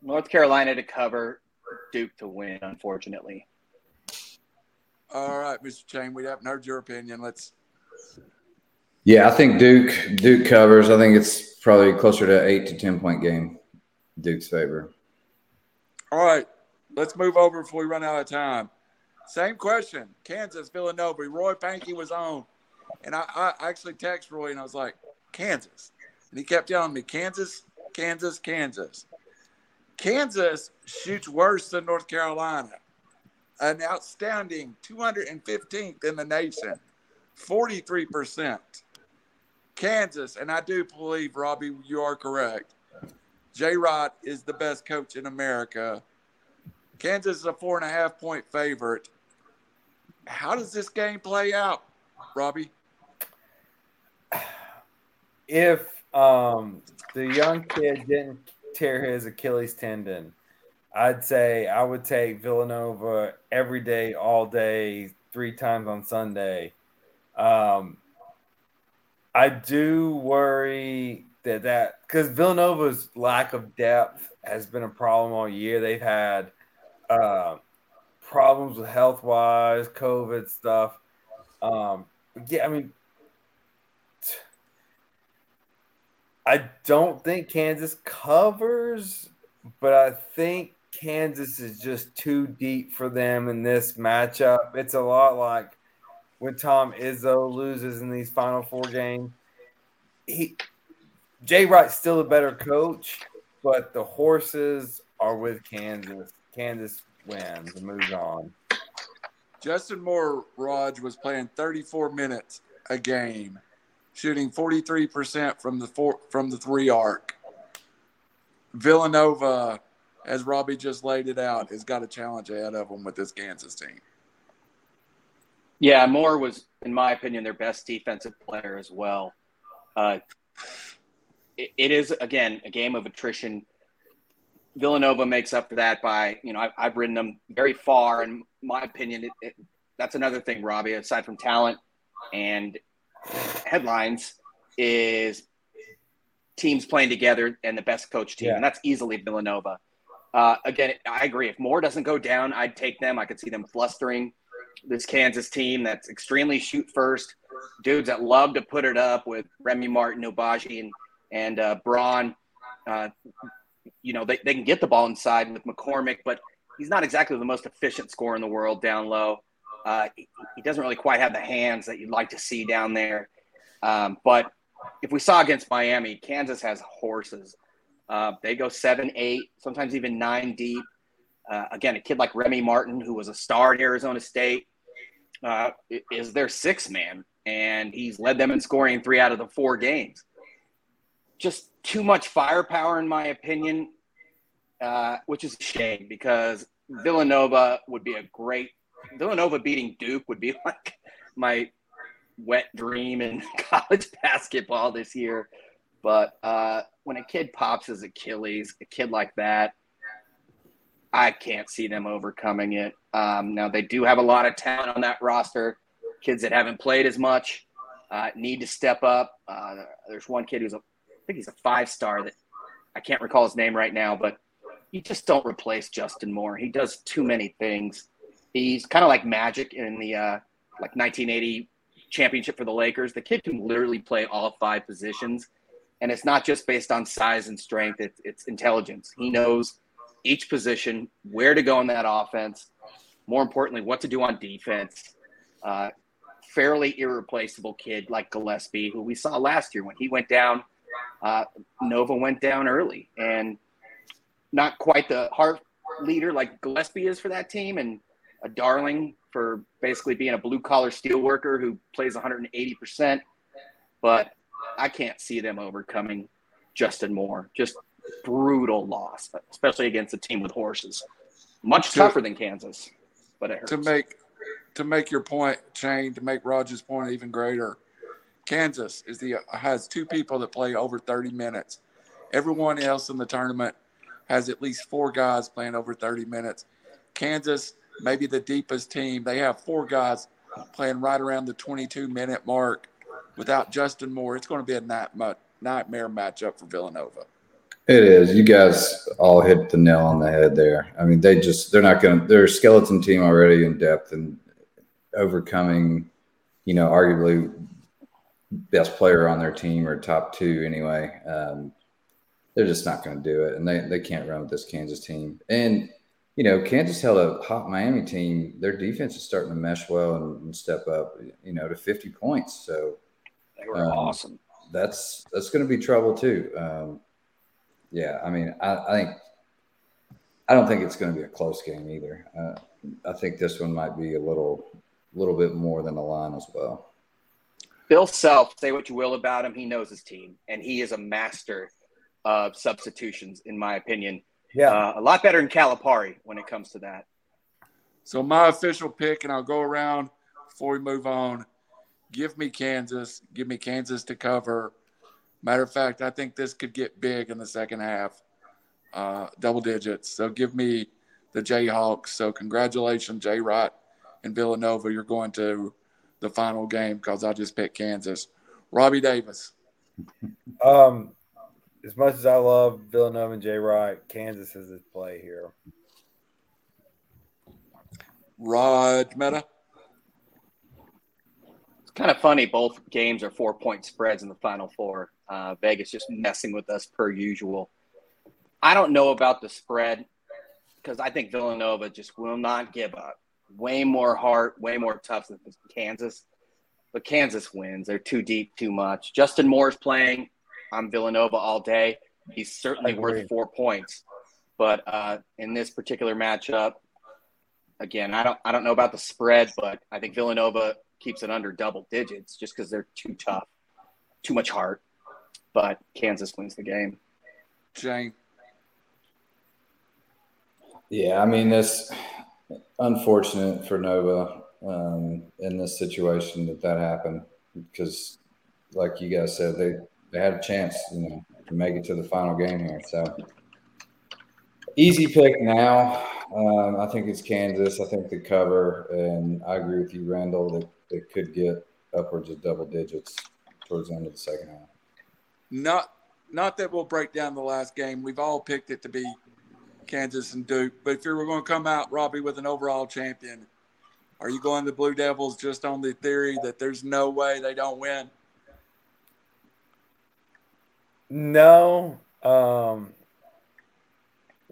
Speaker 4: North Carolina to cover. Duke to win, unfortunately.
Speaker 3: All right, Mr. Chain, we haven't heard your opinion. Let's.
Speaker 1: Yeah, I think Duke Duke covers. I think it's probably closer to eight to ten point game, Duke's favor.
Speaker 3: All right, let's move over before we run out of time. Same question: Kansas, Villanova. Roy Pankey was on, and I, I actually texted Roy and I was like, Kansas, and he kept telling me Kansas, Kansas, Kansas. Kansas shoots worse than North Carolina, an outstanding 215th in the nation, 43%. Kansas, and I do believe, Robbie, you are correct. J Rod is the best coach in America. Kansas is a four and a half point favorite. How does this game play out, Robbie?
Speaker 2: if um, the young kid didn't tear his Achilles tendon, I'd say I would take Villanova every day, all day, three times on Sunday. Um, I do worry that that because Villanova's lack of depth has been a problem all year. They've had uh, problems with health wise, COVID stuff. Um, yeah, I mean, I don't think Kansas covers, but I think Kansas is just too deep for them in this matchup. It's a lot like when Tom Izzo loses in these final four games. He Jay Wright's still a better coach, but the horses are with Kansas. Kansas wins and moves on.
Speaker 3: Justin Moore, Raj, was playing 34 minutes a game, shooting 43% from the four, from the three arc. Villanova, as Robbie just laid it out, has got a challenge ahead of them with this Kansas team.
Speaker 4: Yeah, Moore was, in my opinion, their best defensive player as well. Uh, it, it is again a game of attrition. Villanova makes up for that by you know I've, I've ridden them very far. In my opinion, it, it, that's another thing, Robbie. Aside from talent and headlines, is teams playing together and the best coach team, yeah. and that's easily Villanova. Uh, again, I agree. If Moore doesn't go down, I'd take them. I could see them flustering this Kansas team that's extremely shoot first, dudes that love to put it up with Remy Martin, Agbaji, and and uh, Braun. Uh, you know, they, they can get the ball inside with McCormack, but he's not exactly the most efficient scorer in the world down low. Uh, he, he, doesn't really quite have the hands that you'd like to see down there. Um, but if we saw against Miami, Kansas has horses. Uh, they go seven, eight, sometimes even nine deep. Uh, again, a kid like Remy Martin, who was a star at Arizona State, uh, is their sixth man, and he's led them in scoring three out of the four games just too much firepower, in my opinion, uh, which is a shame because Villanova would be a great Villanova beating Duke would be like my wet dream in college basketball this year. But uh, when a kid pops his Achilles, a kid like that, I can't see them overcoming it. Um, now they do have a lot of talent on that roster, kids that haven't played as much. Uh, need to step up. Uh, there's one kid who's a think he's a five star that I can't recall his name right now, but you just don't replace Justin Moore. He does too many things. He's kind of like Magic in the uh, like 1980 championship for the Lakers. The kid can literally play all five positions, and it's not just based on size and strength. It's, it's intelligence. He knows each position, where to go in that offense. More importantly, what to do on defense. Uh, fairly irreplaceable kid like Gillespie, who we saw last year when he went down uh, Nova went down early and not quite the heart leader like Gillespie is for that team and a darling for basically being a blue collar steel worker who plays 180%. But I can't see them overcoming Justin Moore. Just brutal loss, especially against a team with horses. Much to, tougher than Kansas, but it hurts.
Speaker 3: To make to make your point, Shane, to make Roger's point even greater, Kansas is the has two people that play over 30 minutes. Everyone else in the tournament has at least four guys playing over 30 minutes. Kansas, maybe the deepest team, they have four guys playing right around the 22 minute mark. Without Justin Moore, it's going to be a nightmare matchup for Villanova.
Speaker 1: It is. You guys all hit the nail on the head there. I mean, they just they're not going to. They're a skeleton team already in depth and overcoming, you know, arguably best player on their team or top two anyway. Um, they're just not going to do it, and they they can't run with this Kansas team. And you know, Kansas held a hot Miami team. Their defense is starting to mesh well and, and step up. You know, to fifty points. So
Speaker 4: they were um, awesome.
Speaker 1: That's that's going to be trouble too. Um, yeah, I mean, I, I, think I don't think it's going to be a close game either. Uh, I think this one might be a little little bit more than a line as well.
Speaker 4: Bill Self, say what you will about him, he knows his team, and he is a master of substitutions, in my opinion. Yeah, uh, a lot better than Calipari when it comes to that.
Speaker 3: So my official pick, and I'll go around before we move on. Give me Kansas. Give me Kansas to cover. Matter of fact, I think this could get big in the second half, uh, double digits. So give me the Jayhawks. So congratulations, Jay Wright and Villanova. You're going to the final game because I just picked Kansas. Robbie Davis.
Speaker 2: Um, as much as I love Villanova and Jay Wright, Kansas is his play here.
Speaker 3: Rod Meta.
Speaker 4: It's kind of funny. Both games are four point spreads in the final four. Uh, Vegas just messing with us per usual. I don't know about the spread because I think Villanova just will not give up. Way more heart, way more tough than Kansas. But Kansas wins. They're too deep, too much. Justin Moore's playing. I'm Villanova all day. He's certainly worth four points. But uh, in this particular matchup, again, I don't I don't know about the spread, but I think Villanova keeps it under double digits just because they're too tough, too much heart. But Kansas wins the game.
Speaker 3: Jane.
Speaker 1: Yeah, I mean it's unfortunate for Nova um, in this situation that that happened because, like you guys said, they they had a chance, you know, to make it to the final game here. So easy pick now. Um, I think it's Kansas. I think the cover, and I agree with you, Randall, that it could get upwards of double digits towards the end of the second half.
Speaker 3: Not, not that we'll break down the last game. We've all picked it to be Kansas and Duke. But if you were going to come out, Robbie, with an overall champion, are you going the Blue Devils just on the theory that there's no way they don't win?
Speaker 2: No. Um,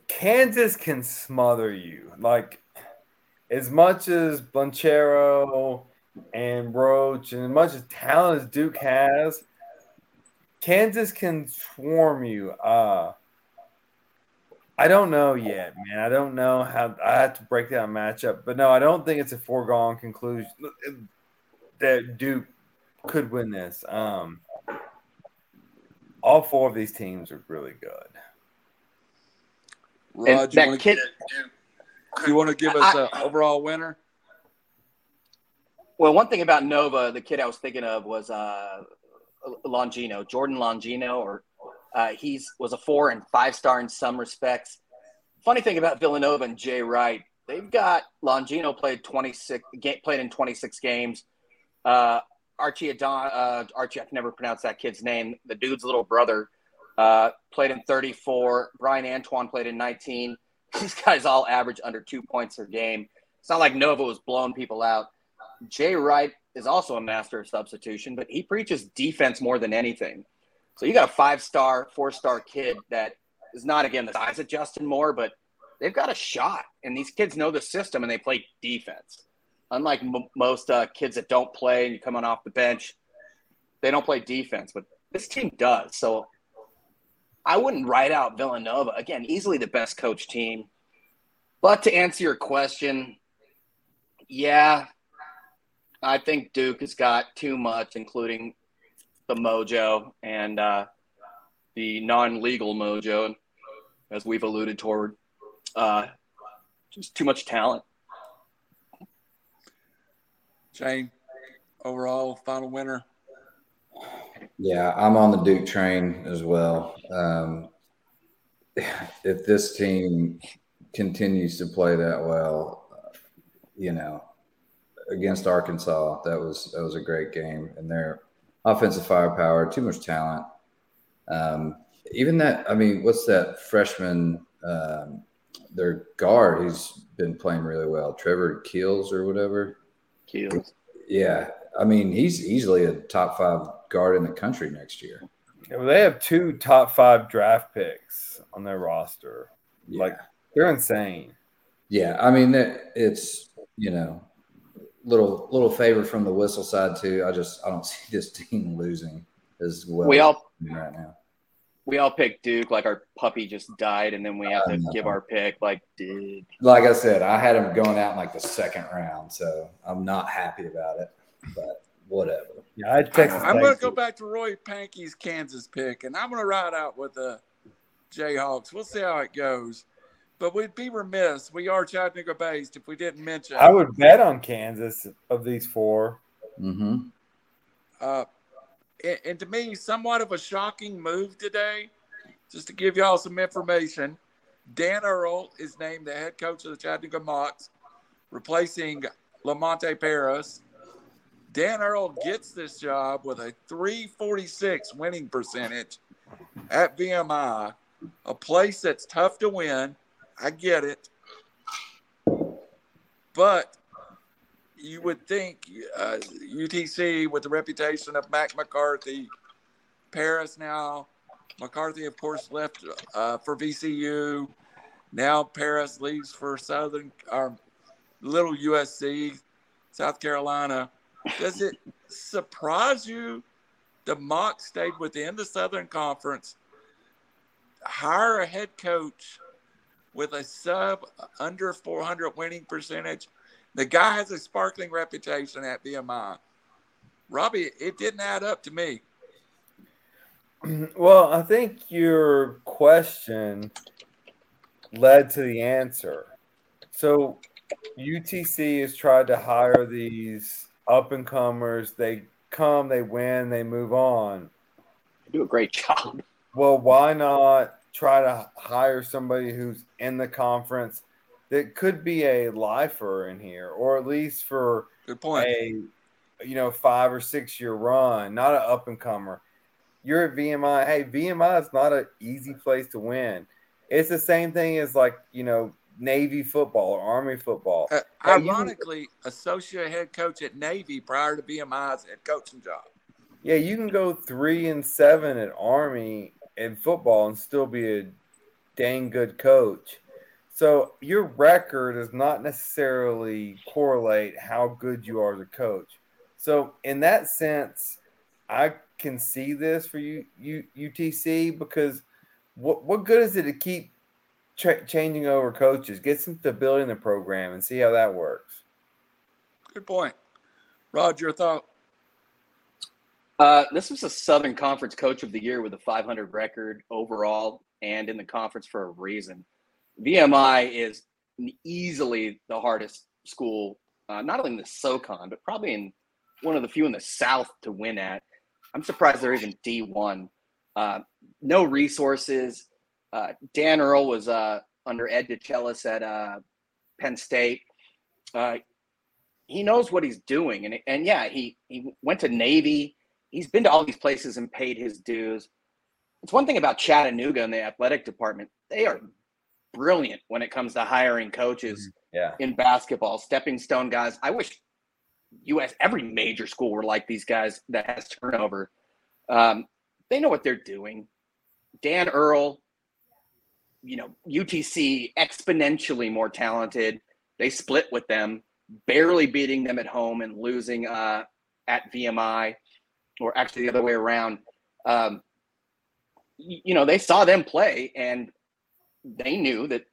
Speaker 2: Kansas can smother you. Like, as much as Banchero and Roach, and as much as talent as Duke has, Kansas can swarm you. Uh, I don't know yet, man. I don't know how I have to break down matchup, but no, I don't think it's a foregone conclusion that Duke could win this. Um, all four of these teams are really good.
Speaker 3: Rod, you want, kid, to, you want to give us an overall winner?
Speaker 4: Well, one thing about Nova, the kid I was thinking of was uh, Longino, Jordan Longino, or uh, he's was a four and five star in some respects. Funny thing about Villanova and Jay Wright, they've got Longino played 26 played in 26 games. Uh, Archie Adon, uh, Archie, I can never pronounce that kid's name. The dude's little brother uh, played in 34. Bryan Antoine played in 19. These guys all average under two points per game. It's not like Nova was blowing people out. Jay Wright is also a master of substitution, but he preaches defense more than anything. So you got a five star, four star kid that is not, again, the size of Justin Moore, but they've got a shot. And these kids know the system and they play defense unlike m- most uh, kids that don't play and you come on off the bench, they don't play defense, but this team does. So I wouldn't write out Villanova. Again, easily the best coach team. But to answer your question, yeah, I think Duke has got too much, including the mojo and uh, the non legal mojo, as we've alluded toward. Uh, just too much talent.
Speaker 3: Shane, overall final winner.
Speaker 1: Yeah, I'm on the Duke train as well. Um, if this team continues to play that well, you know, against Arkansas, that was that was a great game, and their offensive firepower, too much talent. Um, even that, I mean, what's that freshman? Um, their guard, he's been playing really well. Trevor Keels or whatever.
Speaker 4: Keels.
Speaker 1: Yeah, I mean, he's easily a top five guard in the country next year.
Speaker 2: Yeah, well, they have two top five draft picks on their roster. Yeah. Like they're insane.
Speaker 1: Yeah, I mean, it's you know, little little favor from the whistle side too. I just I don't see this team losing as well.
Speaker 4: We all
Speaker 1: right now
Speaker 4: we all picked Duke like our puppy just died, and then we have to give our pick. Like, dude.
Speaker 1: Like I said, I had him going out in like the second round, so I'm not happy about it. But whatever.
Speaker 2: Yeah, I Texas.
Speaker 3: I'm going to go back to Roy Pankey's Kansas pick, and I'm going to ride out with the Jayhawks. We'll see how it goes. But we'd be remiss. We are Chattanooga based if we didn't mention.
Speaker 2: I would bet on Kansas of these 4
Speaker 1: Mm-hmm.
Speaker 3: Uh, and, to me, somewhat of a shocking move today. Just to give y'all some information, Dan Earl is named the head coach of the Chattanooga Mocs, replacing Lamont Paris. Dan Earl gets this job with a 346 winning percentage at VMI, a place that's tough to win. I get it. But you would think uh, UTC, with the reputation of Mack McCarthy, Paris now, McCarthy, of course, left uh, for VCU. Now Paris leaves for Southern, or little USC, South Carolina. Does it surprise you the Mock stayed within the Southern Conference, hire a head coach with a sub under 400 winning percentage? The guy has a sparkling reputation at VMI. Robbie, it didn't add up to me.
Speaker 2: Well, I think your question led to the answer. So UTC has tried to hire these up and comers. They come, they win, they move on.
Speaker 4: They do a great job.
Speaker 2: Well, why not try to hire somebody who's in the conference that could be a lifer in here, or at least for
Speaker 3: Good point.
Speaker 2: a you know five or six year run, not an up and comer. You're at VMI. Hey, VMI is not an easy place to win. It's the same thing as like you know Navy football or Army football.
Speaker 3: Uh, ironically, associate head coach at Navy prior to VMI's head coaching job.
Speaker 2: Yeah, you can go three and seven at Army in football and still be a dang good coach. So your record does not necessarily correlate how good you are as a coach. So in that sense, I can see this for you, you UTC because what what good is it to keep tra- changing over coaches? Get some stability in the program and see how that works.
Speaker 3: Good point. Rod, your thought?
Speaker 4: Uh, this was a Southern Conference Coach of the Year with a 500 record overall and in the conference for a reason. VMI is easily the hardest school, uh, not only in the SoCon, but probably in one of the few in the South to win at. I'm surprised they're even D1. Uh, no resources. Uh, Dan Earl was uh, under Ed DeChellis at uh, Penn State. Uh, he knows what he's doing, and and yeah, he he went to Navy. He's been to all these places and paid his dues. It's one thing about Chattanooga and the athletic department; they are brilliant when it comes to hiring coaches
Speaker 2: Yeah.
Speaker 4: in basketball, stepping stone guys. I wish US every major school were like these guys that has turnover. Um, they know what they're doing. Dan Earl, you know, UTC exponentially more talented. They split with them, barely beating them at home and losing uh, at VMI, or actually the other way around. Um, you know, they saw them play and they knew that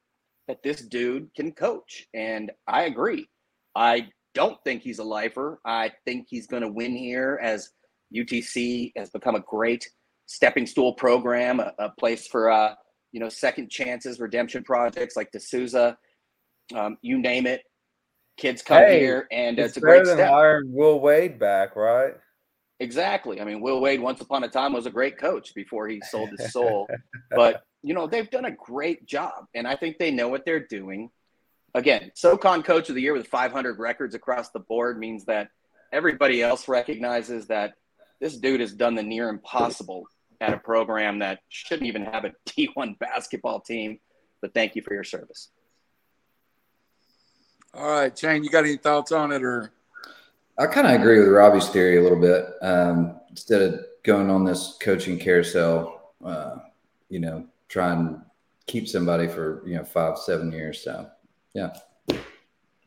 Speaker 4: that this dude can coach, and I agree. I don't think he's a lifer. I think he's going to win here as UTC has become a great stepping stool program, a, a place for uh, you know second chances, redemption projects like D'Souza, um, you name it. Kids come
Speaker 2: Hey,
Speaker 4: here, and
Speaker 2: It's,
Speaker 4: it's, a great step.
Speaker 2: hiring Will Wade back, right?
Speaker 4: Exactly. I mean, Will Wade, once upon a time, was a great coach before he sold his soul. but, you know, they've done a great job. And I think they know what they're doing. Again, SoCon Coach of the Year with 500 records across the board means that everybody else recognizes that this dude has done the near impossible at a program that shouldn't even have a D1 basketball team. But thank you for your service.
Speaker 3: All right, Shane, you got any thoughts on it or?
Speaker 1: I kind of agree with Robbie's theory a little bit. Um, instead of going on this coaching carousel, uh, you know, try and keep somebody for you know five, seven years. So, yeah, I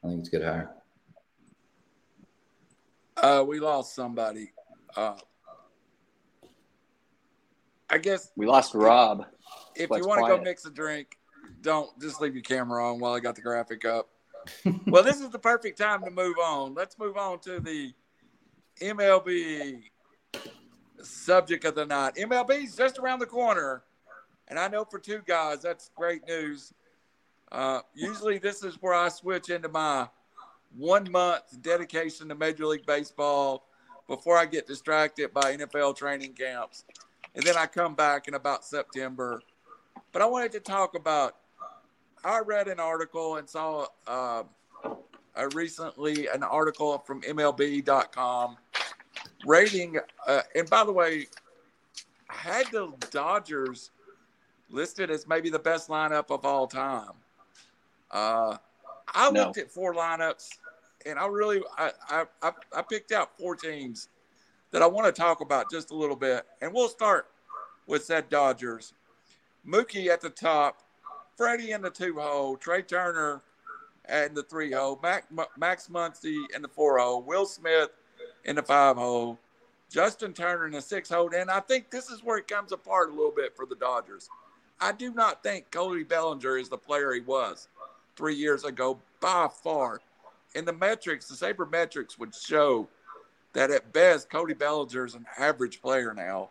Speaker 1: think it's a good hire.
Speaker 3: Uh, we lost somebody. Uh, I guess
Speaker 4: We lost Rob.
Speaker 3: if
Speaker 4: Let's
Speaker 3: you want to go mix a drink, don't just leave your camera on while I got the graphic up. well, this is the perfect time to move on. Let's move on to the MLB subject of the night. MLB's just around the corner, and I know for two guys that's great news. Uh, usually, this is where I switch into my one month dedication to Major League Baseball before I get distracted by NFL training camps. And then I come back in about September. But I wanted to talk about I read an article and saw uh, recently an article from MLB.com rating. Uh, and by the way, had the Dodgers listed as maybe the best lineup of all time. Uh, I no. looked at four lineups, and I really I, I I picked out four teams that I want to talk about just a little bit, and we'll start with said Dodgers. Mookie at the top, Freddie in the two hole, Trea Turner in the three hole, Mac, Max Muncy in the four hole, Will Smith in the five hole, Justin Turner in the six hole, and I think this is where it comes apart a little bit for the Dodgers. I do not think Cody Bellinger is the player he was three years ago by far. And the metrics, the sabermetrics would show that at best, Cody Bellinger is an average player now.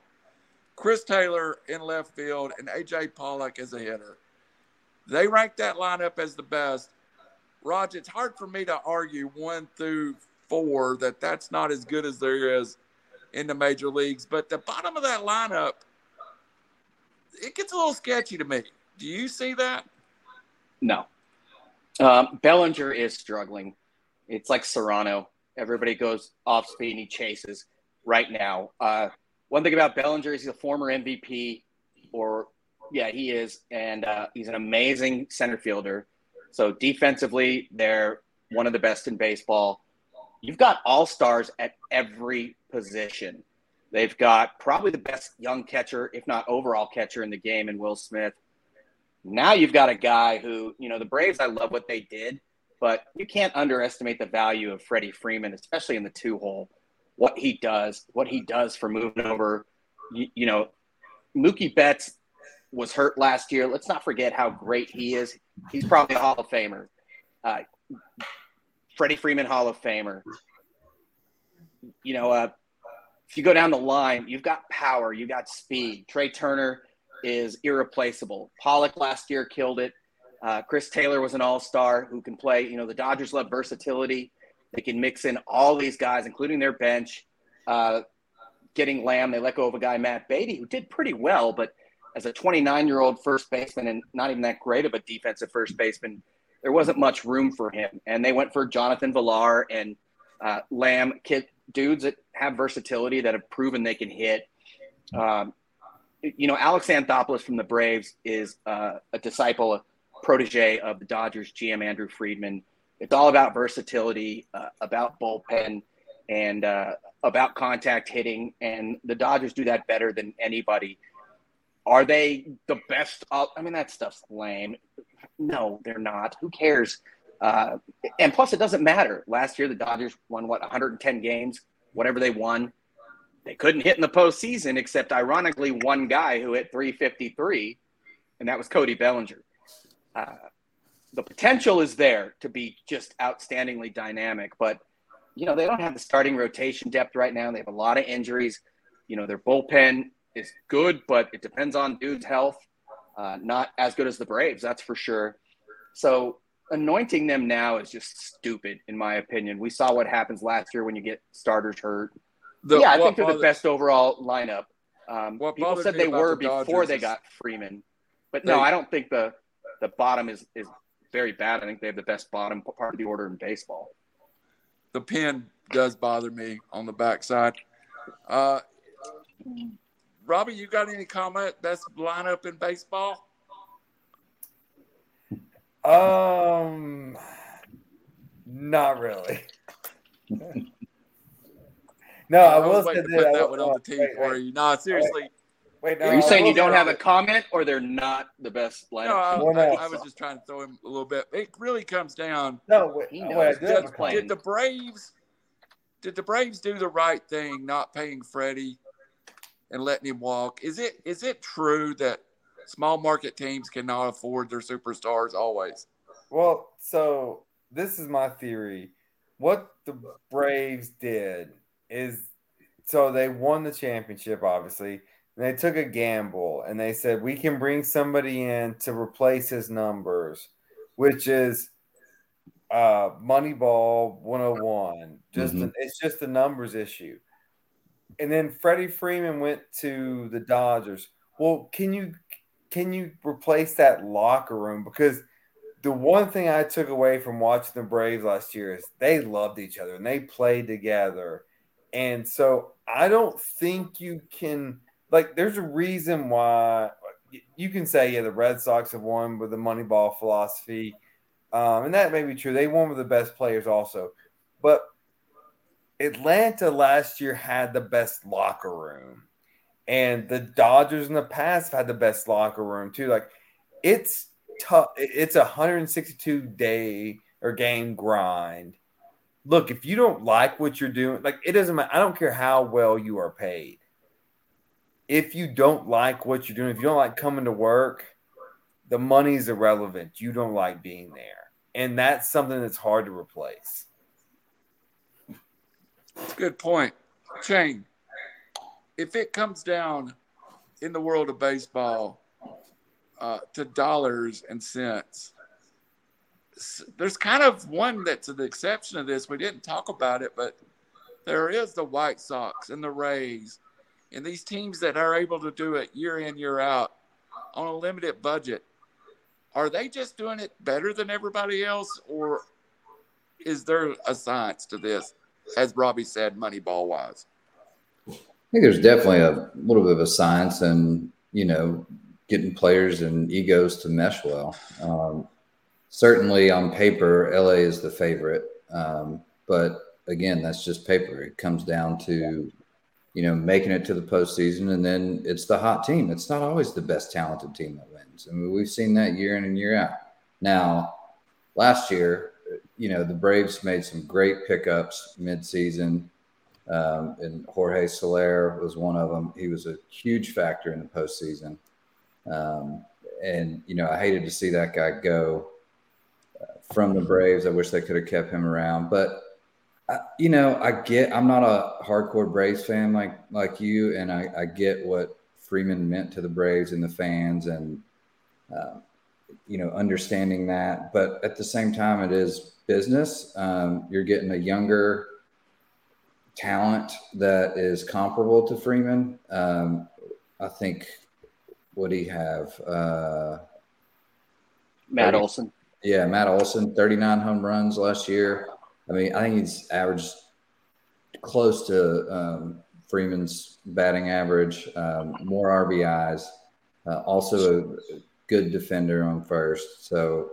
Speaker 3: Chris Taylor in left field and AJ Pollock as a hitter. They rank that lineup as the best. Raj, it's hard for me to argue one through four that that's not as good as there is in the major leagues. But the bottom of that lineup it gets a little sketchy to me. Do you see that?
Speaker 4: No. Um, Bellinger is struggling. It's like Serrano. Everybody goes off speed and he chases right now. Uh, one thing about Bellinger is he's a former MVP, or yeah, he is, and uh, he's an amazing center fielder. So defensively, they're one of the best in baseball. You've got all stars at every position. They've got probably the best young catcher, if not overall catcher in the game, in Will Smith. Now you've got a guy who, you know, the Braves, I love what they did, but you can't underestimate the value of Freddie Freeman, especially in the two hole. What he does, what he does for moving over. You, you know, Mookie Betts was hurt last year. Let's not forget how great he is. He's probably a Hall of Famer. Uh, Freddie Freeman, Hall of Famer. You know, uh, if you go down the line, you've got power, you got speed. Trea Turner is irreplaceable. Pollock last year killed it. Uh, Chris Taylor was an all star who can play. You know, the Dodgers love versatility. They can mix in all these guys, including their bench. Uh, getting Lamb, they let go of a guy, Matt Beaty, who did pretty well, but as a 29 year old first baseman and not even that great of a defensive first baseman, there wasn't much room for him. And they went for Jonathan Villar and uh, Lamb, kid, dudes that have versatility that have proven they can hit. Um, you know, Alex Anthopoulos from the Braves is uh, a disciple, a protege of the Dodgers GM Andrew Friedman. It's all about versatility, uh, about bullpen, and uh, about contact hitting. And the Dodgers do that better than anybody. Are they the best? I mean, that stuff's lame. No, they're not. Who cares? Uh, and plus, it doesn't matter. Last year, the Dodgers won what 110 games, whatever they won. They couldn't hit in the postseason, except ironically, one guy who hit 353, and that was Cody Bellinger. Uh, the potential is there to be just outstandingly dynamic, but you know they don't have the starting rotation depth right now. They have a lot of injuries. You know their bullpen is good, but it depends on dude's health. Uh, not as good as the Braves, that's for sure. So anointing them now is just stupid, in my opinion. We saw what happens last year when you get starters hurt. The, yeah, I think they're bothers, the best overall lineup. Um, people said they were the before they got Freeman, but they, no, I don't think the the bottom is is very bad. I think they have the best bottom part of the order in baseball.
Speaker 3: The pin does bother me on the backside. Uh, Robbie, you got any comment? Best lineup in baseball?
Speaker 2: Um, not really. no, I, I will say
Speaker 3: that. Put that one on the team for you. No, seriously.
Speaker 4: Wait, no, Are you saying you don't have a comment, or they're not the best lineup?
Speaker 3: No, I, I, I, was just trying to throw him a little bit. It really comes down.
Speaker 2: No, wait, wait
Speaker 3: did, did the Braves? Did the Braves do the right thing, not paying Freddie and letting him walk? Is it is it true that small market teams cannot afford their superstars always.
Speaker 2: Well, so this is my theory. What the Braves did is so they won the championship, obviously. And they took a gamble and they said, we can bring somebody in to replace his numbers, which is uh, Moneyball 101. Just mm-hmm. a, it's just a numbers issue. and then Freddie Freeman went to the Dodgers. Well, can you can you replace that locker room? Because the one thing I took away from watching the Braves last year is they loved each other and they played together. And so I don't think you can like there's a reason why you can say yeah the Red Sox have won with the Moneyball philosophy, um, and that may be true. They won with the best players also, but Atlanta last year had the best locker room, and the Dodgers in the past have had the best locker room too. Like it's tough. It's a 162 day or game grind. Look, if you don't like what you're doing, like it doesn't matter. I don't care how well you are paid. If you don't like what you're doing, if you don't like coming to work, the money's irrelevant. You don't like being there. And that's something that's hard to replace.
Speaker 3: Good point. Shane, if it comes down in the world of baseball uh, to dollars and cents, there's kind of one that's an exception of this. We didn't talk about it, but there is the White Sox and the Rays and these teams that are able to do it year in, year out on a limited budget. Are they just doing it better than everybody else, or is there a science to this? as Robbie said, money ball wise?
Speaker 1: I think there's definitely a little bit of a science and, you know, getting players and egos to mesh well. Um, certainly on paper, LA is the favorite. Um, but again, that's just paper. It comes down to, you know, making it to the postseason and then it's the hot team. It's not always the best talented team that wins. I mean, we've seen that year in and year out. Now, last year, you know, the Braves made some great pickups midseason. Um, and Jorge Soler was one of them. He was a huge factor in the postseason. Um, and, you know, I hated to see that guy go uh, from the Braves. I wish they could have kept him around. But, I, you know, I get, I'm not a hardcore Braves fan like, like you. And I, I get what Freeman meant to the Braves and the fans. And, uh, you know, understanding that. But at the same time, it is business. Um, you're getting a younger talent that is comparable to Freeman. Um, I think what do he have? Uh,
Speaker 4: Matt 30, Olson.
Speaker 1: Yeah, Matt Olson, 39 home runs last year. I mean, I think he's averaged close to um, Freeman's batting average, um, more RBIs, uh, also a good defender on first. So,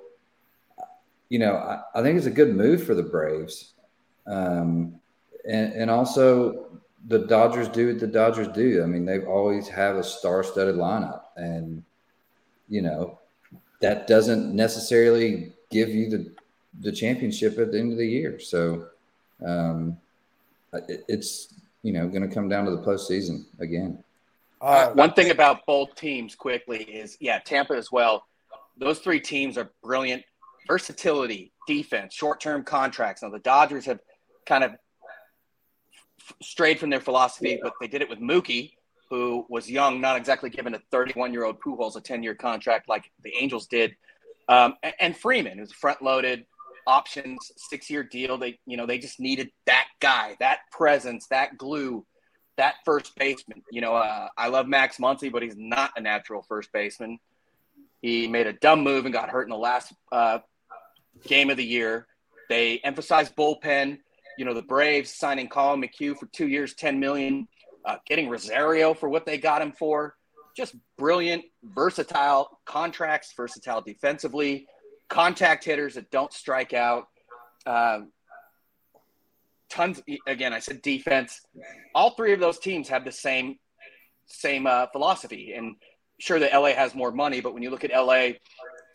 Speaker 1: you know, I, I think it's a good move for the Braves. Um, and, and also the Dodgers do what the Dodgers do. I mean, they've always have a star-studded lineup, and you know that doesn't necessarily give you the the championship at the end of the year. So um, it, it's you know going to come down to the postseason again.
Speaker 4: Uh, One thing about both teams quickly is, yeah, Tampa as well. Those three teams are brilliant. Versatility, defense, short term contracts. Now, the Dodgers have kind of strayed from their philosophy, but they did it with Mookie, who was young, not exactly given a 31 year old Pujols a 10 year contract like the Angels did. Um, and Freeman, who's a front loaded options, six year deal. They, you know, they just needed that guy, that presence, that glue that first baseman. You know, uh, I love Max Muncy, but he's not a natural first baseman. He made a dumb move and got hurt in the last uh, game of the year. They emphasized bullpen. You know, the Braves signing Collin McHugh for two years, ten million, uh, getting Rosario for what they got him for. Just brilliant, versatile contracts, versatile defensively, contact hitters that don't strike out. Um, tons again i said defense all three of those teams have the same same uh, philosophy and sure that la has more money but when you look at la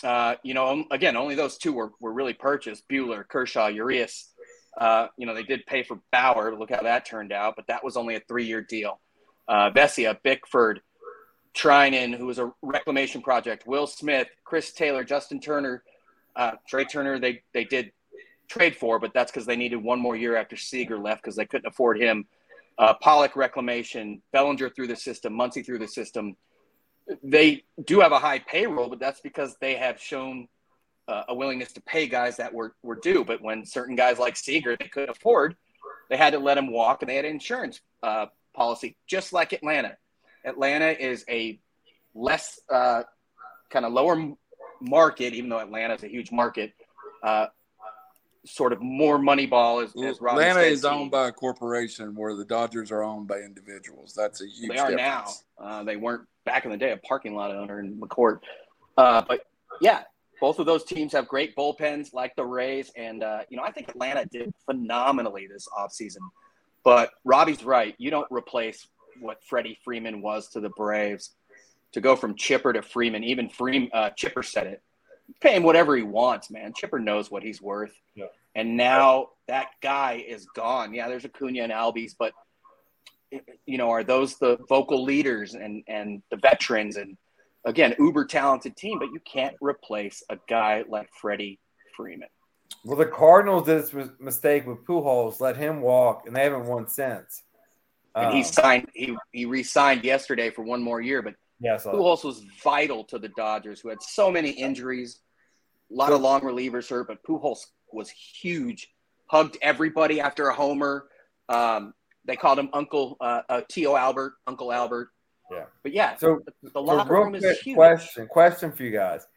Speaker 4: uh, you know again only those two were, were really purchased buehler kershaw urias uh, you know they did pay for bauer look how that turned out but that was only a three-year deal uh, Vesia, bickford treinen who was a reclamation project will smith chris taylor justin turner uh, Trea Turner, they they did trade for, but that's because they needed one more year after Seager left because they couldn't afford him. Uh, Pollock reclamation, Bellinger through the system, Muncy through the system. They do have a high payroll, but that's because they have shown uh, a willingness to pay guys that were, were due. But when certain guys like Seager they couldn't afford, they had to let him walk, and they had insurance uh, policy, just like Atlanta. Atlanta is a less uh, kind of lower market, even though Atlanta is a huge market. Uh, sort of more money ball as, as
Speaker 3: Atlanta is owned by a corporation where the Dodgers are owned by individuals. That's a huge.
Speaker 4: They are
Speaker 3: difference.
Speaker 4: now. Uh, they weren't back in the day a parking lot owner in McCourt. Uh, but yeah, both of those teams have great bullpens like the Rays. And, uh, you know, I think Atlanta did phenomenally this offseason. But Robbie's right. You don't replace what Freddie Freeman was to the Braves to go from Chipper to Freeman. Even Freeman, uh, Chipper said it. Pay him whatever he wants, man. Chipper knows what he's worth. Yeah. And now that guy is gone. Yeah, there's Acuna and Albies, but you know, are those the vocal leaders and and the veterans and again, uber talented team, but you can't replace a guy like Freddie Freeman.
Speaker 2: Well, the Cardinals did this mistake with Pujols, let him walk, and they haven't won since.
Speaker 4: And um, he signed. He he re-signed yesterday for one more year, but yeah, Pujols was vital to the Dodgers, who had so many injuries, a lot of long relievers hurt, but Pujols was huge. Hugged everybody after a homer. Um, they called him Uncle uh, uh, Tio Albert, Uncle Albert.
Speaker 2: Yeah.
Speaker 4: But yeah,
Speaker 2: so the, the locker room is huge. Question, question for you guys.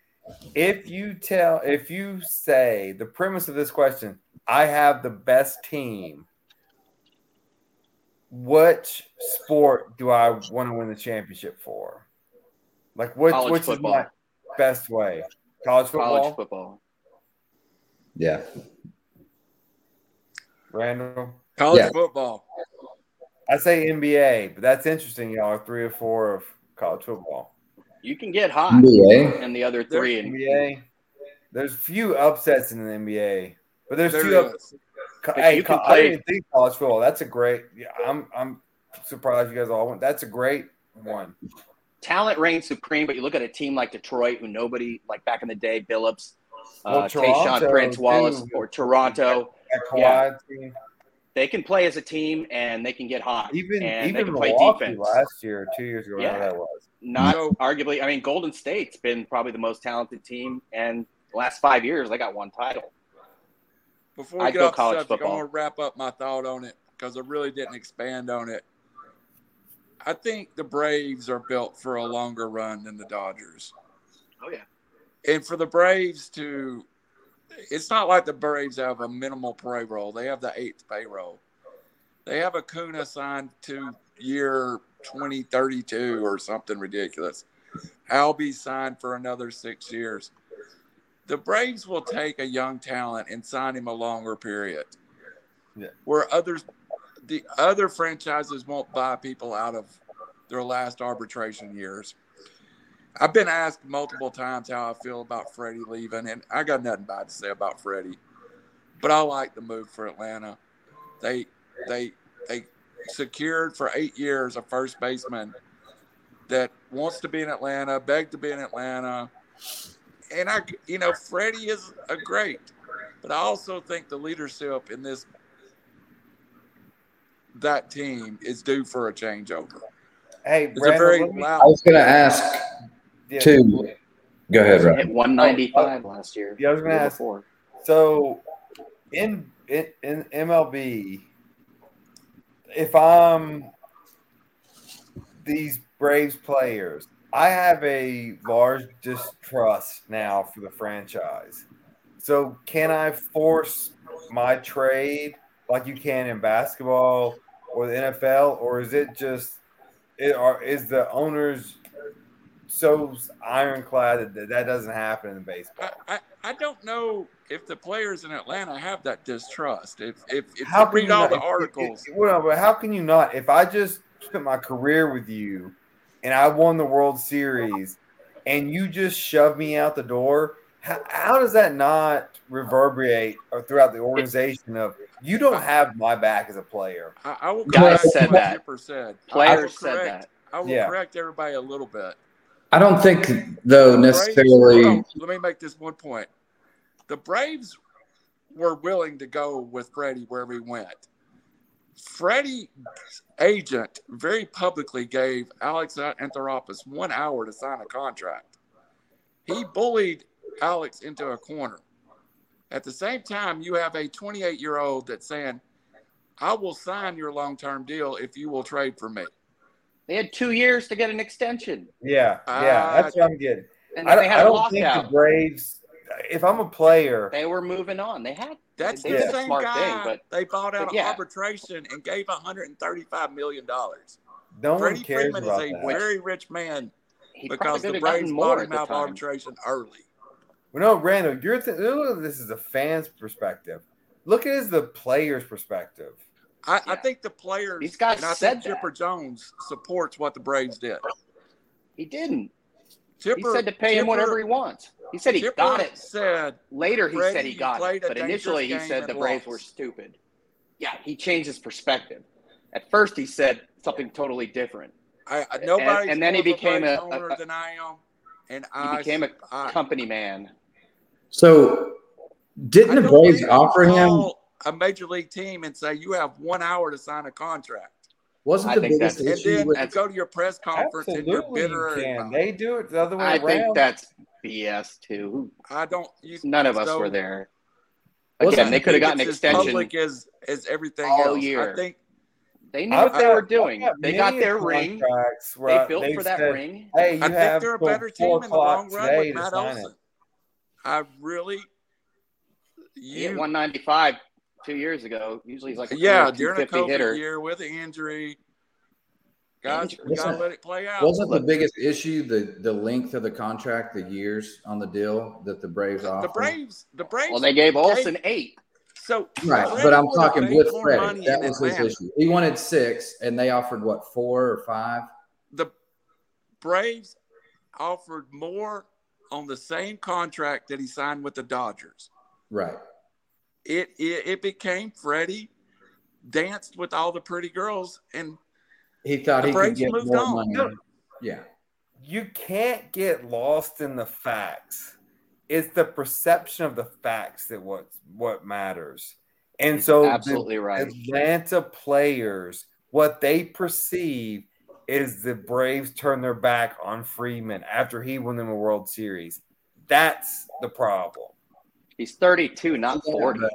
Speaker 2: If you tell, if you say the premise of this question, I have the best team, what sport do I want to win the championship for? Like, what, which football. is my best way? College football?
Speaker 4: College football.
Speaker 1: Yeah.
Speaker 2: Randall?
Speaker 3: College yeah. football.
Speaker 2: I say NBA, but that's interesting. Y'all are three or four of college football.
Speaker 4: You can get hot NBA. and the other three.
Speaker 2: There's NBA. There's few upsets in the NBA, but there's there two. Up, hey, you can I didn't think college football. That's a great. Yeah, I'm. I'm surprised you guys all went. That's a great one.
Speaker 4: Talent reigns supreme, but you look at a team like Detroit, who nobody like back in the day, Billups, well, uh, Tayshaun Prince Wallace, or Toronto. Yeah they can play as a team and they can get hot.
Speaker 2: Even
Speaker 4: and
Speaker 2: even they can play defense. last year, two years ago, yeah. that was.
Speaker 4: Not so, arguably. I mean, Golden State's been probably the most talented team, and the last five years they got one title.
Speaker 3: Before we I'd get off the subject, football. I want to wrap up my thought on it because I really didn't expand on it. I think the Braves are built for a longer run than the Dodgers.
Speaker 4: Oh yeah.
Speaker 3: And for the Braves to it's not like the Braves have a minimal payroll. They have the eighth payroll. They have a Acuna signed to year 2032 or something ridiculous. Albie signed for another six years. The Braves will take a young talent and sign him a longer period. Yeah. Where others, the other franchises won't buy people out of their last arbitration years. I've been asked multiple times how I feel about Freddie leaving, and I got nothing bad to say about Freddie. But I like the move for Atlanta. They they they secured for eight years a first baseman that wants to be in Atlanta, begged to be in Atlanta. And I you know, Freddie is a great, but I also think the leadership in this that team is due for a changeover.
Speaker 2: Hey, Brandon, very
Speaker 1: loud- I was going to ask yeah. Two. Go ahead, right?
Speaker 4: Hit 195 last year.
Speaker 2: Yeah, I was going to ask. Before. So, in, in in MLB, if I'm these Braves players, I have a large distrust now for the franchise. So, can I force my trade like you can in basketball or the NFL, or is it just it, are, is the owners so ironclad that that doesn't happen in baseball.
Speaker 3: I, I, I, don't know if the players in Atlanta have that distrust. If if, if how you read all not, the articles,
Speaker 2: if, if, well, but how can you not? If I just spent my career with you and I won the World Series and you just shove me out the door, how, how does that not reverberate throughout the organization? Of you don't have my back as a player.
Speaker 3: I, I will
Speaker 4: Guys said that.
Speaker 3: Players said that. I will yeah. correct everybody a little bit.
Speaker 1: I don't think though necessarily.
Speaker 3: Braves, let me make this one point. The Braves were willing to go with Freddie wherever he went. Freddie's agent very publicly gave Alex Anthopoulos one hour to sign a contract. He bullied Alex into a corner. At the same time, you have a 28 year old that's saying, I will sign your long term deal if you will trade for me.
Speaker 4: They had two years to get an extension.
Speaker 2: Yeah, yeah,
Speaker 3: Uh,
Speaker 2: that's what I'm getting.
Speaker 4: And
Speaker 2: I
Speaker 4: they
Speaker 2: don't,
Speaker 4: had
Speaker 2: I
Speaker 4: a
Speaker 2: don't think the. Braves. If I'm a player,
Speaker 4: They were moving on. They had
Speaker 3: That's
Speaker 4: they
Speaker 3: the same
Speaker 4: smart
Speaker 3: guy
Speaker 4: thing, but
Speaker 3: they bought out
Speaker 4: but
Speaker 3: of
Speaker 4: yeah.
Speaker 3: arbitration and gave 135 million dollars.
Speaker 2: no one
Speaker 3: Freddie
Speaker 2: cares
Speaker 3: Freeman is a
Speaker 2: that.
Speaker 3: very rich man
Speaker 4: he
Speaker 3: because
Speaker 4: probably
Speaker 3: the
Speaker 4: could have
Speaker 3: Braves
Speaker 4: gotten
Speaker 3: bought
Speaker 4: more
Speaker 3: him out of arbitration early.
Speaker 2: Well, no, Randall, you're th- this is a fan's perspective. Look at it as the player's perspective.
Speaker 3: I, I think the players
Speaker 4: These guys
Speaker 3: and I
Speaker 4: said
Speaker 3: think Chipper
Speaker 4: that.
Speaker 3: Jones supports what the Braves did.
Speaker 4: He didn't.
Speaker 3: Chipper
Speaker 4: He said to pay him whatever he wants. He said he
Speaker 3: Chipper
Speaker 4: got it.
Speaker 3: Said
Speaker 4: Later, he
Speaker 3: Brady,
Speaker 4: said he got it, but initially he said the Braves
Speaker 3: lost.
Speaker 4: were stupid. Yeah, he changed his perspective. At first, he said something totally different.
Speaker 3: I, I, nobody's
Speaker 4: and then he
Speaker 3: more a
Speaker 4: became a-
Speaker 3: owner
Speaker 4: a-
Speaker 3: than I am, and
Speaker 4: He
Speaker 3: I
Speaker 4: became a
Speaker 3: I-
Speaker 4: company man.
Speaker 1: So didn't the Braves offer him?
Speaker 3: Call a major league team and say you have one hour to sign a contract,
Speaker 1: Wasn't
Speaker 4: I
Speaker 1: the
Speaker 4: think
Speaker 1: biggest
Speaker 4: that's-
Speaker 3: and
Speaker 1: issue
Speaker 3: then
Speaker 1: with
Speaker 3: you go to your press conference and you're bitter.
Speaker 2: you
Speaker 3: and-
Speaker 2: can. They do it the other way
Speaker 4: I
Speaker 2: around.
Speaker 4: think that's BS too.
Speaker 3: I don't. You,
Speaker 4: None of us
Speaker 3: so
Speaker 4: were there. Again, they could have gotten an extension.
Speaker 3: As public as as everything
Speaker 4: all
Speaker 3: else.
Speaker 4: year.
Speaker 3: I think
Speaker 4: They knew
Speaker 2: I've
Speaker 4: what they
Speaker 2: got-
Speaker 4: were doing. They got their ring. They built
Speaker 2: they've
Speaker 4: for that ring.
Speaker 2: Hey, you
Speaker 3: I
Speaker 2: have
Speaker 3: think they're a better team in the long run with
Speaker 2: to
Speaker 3: Matt Olson. I really.
Speaker 4: He hit
Speaker 3: You,
Speaker 4: 195 two years ago. Usually he's like a
Speaker 3: yeah,
Speaker 4: 250
Speaker 3: during a COVID
Speaker 4: hitter.
Speaker 3: year with an injury, guys,
Speaker 4: Injury.
Speaker 3: you gotta
Speaker 1: Wasn't-
Speaker 3: let it play out.
Speaker 1: wasn't the biggest issue the the length of the contract, the years on the deal that the Braves offered?
Speaker 3: the Braves, the Braves.
Speaker 4: Well, they gave Olson eight.
Speaker 3: So
Speaker 1: Right,
Speaker 3: the
Speaker 1: but I'm talking with
Speaker 3: more
Speaker 1: Freddie. That was his issue. He wanted six, and they offered what four or five.
Speaker 3: the Braves offered more on the same contract that he signed with the Dodgers.
Speaker 1: Right.
Speaker 3: It it, it became Freddie danced with all the pretty girls, and
Speaker 1: He thought
Speaker 3: The
Speaker 1: he could get
Speaker 3: moved
Speaker 1: more
Speaker 3: on.
Speaker 1: money.
Speaker 2: No.
Speaker 1: Yeah.
Speaker 2: You can't get lost in the facts. It's the perception of the facts that what what matters. And so the
Speaker 4: Absolutely right.
Speaker 2: Atlanta players, what they perceive is the Braves turn their back on Freeman after he won them a World Series. That's the problem.
Speaker 4: He's 32, not 40.
Speaker 1: but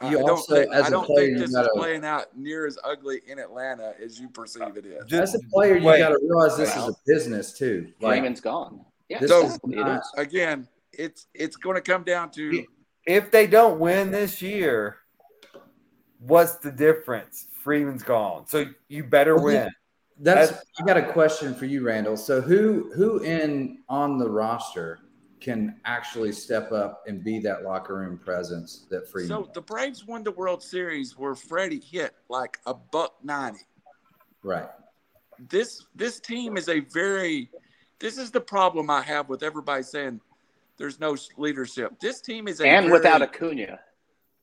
Speaker 3: I
Speaker 1: You
Speaker 3: don't
Speaker 1: also,
Speaker 3: think,
Speaker 1: as
Speaker 3: I
Speaker 1: a
Speaker 3: don't
Speaker 1: player,
Speaker 3: think
Speaker 1: you
Speaker 3: this is
Speaker 1: gotta-
Speaker 3: playing out near as ugly in Atlanta as you perceive it is.
Speaker 1: As a player, you got to realize this
Speaker 4: Well,
Speaker 1: is a business too. Like
Speaker 4: Freeman's gone. Yeah,
Speaker 3: So- uh,
Speaker 1: is
Speaker 4: exactly. It.
Speaker 3: Again, it's it's going to come down to
Speaker 2: If they don't win this year, what's the difference? Freeman's gone. So you better
Speaker 1: Well,
Speaker 2: win.
Speaker 1: that's.
Speaker 2: That's-
Speaker 1: I got a question for you, Randall. So who who in on the roster can actually step up and be that locker room presence that Freeman?
Speaker 3: so the Braves won the World Series where Freddie hit like a buck ninety.
Speaker 1: right.
Speaker 3: this this team is a very this is the problem I have with everybody saying there's no leadership. This team is a
Speaker 4: And
Speaker 3: very,
Speaker 4: without Acuna.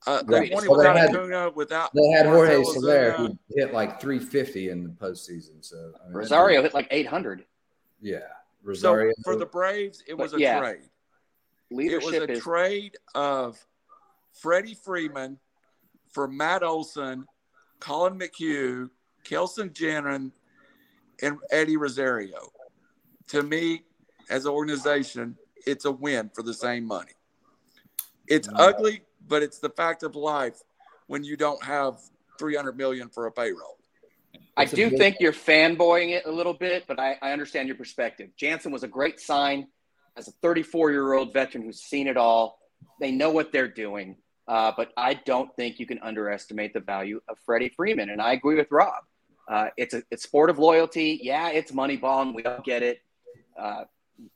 Speaker 3: uh, they
Speaker 1: Right.
Speaker 3: won it
Speaker 1: Well, they
Speaker 3: without
Speaker 1: had-
Speaker 3: Acuna, without
Speaker 1: They had Jorge
Speaker 3: Marcell
Speaker 1: Soler who hit like 350 in the postseason. So I mean,
Speaker 4: Rosario hit like 800.
Speaker 1: Yeah,
Speaker 3: So for the Braves, it
Speaker 4: But
Speaker 3: was a
Speaker 4: yeah,
Speaker 3: trade. It was a
Speaker 4: is
Speaker 3: trade of Freddie Freeman for Matt Olson, Collin McHugh, Kenley Jansen, and Eddie Rosario. To me, as an organization, it's a win for the same money. It's
Speaker 1: Mm.
Speaker 3: ugly, but it's the fact of life when you don't have 300 million for a payroll.
Speaker 4: I do
Speaker 1: big-
Speaker 4: think you're fanboying it a little bit, but I, I understand your perspective. Jansen was a great sign as a 34 year old veteran who's seen it all. They know what they're doing, uh, but I don't think you can underestimate the value of Freddie Freeman. And I agree with Rob. Uh, it's a it's sport of loyalty. Yeah, it's money ball, and we all get it. Uh,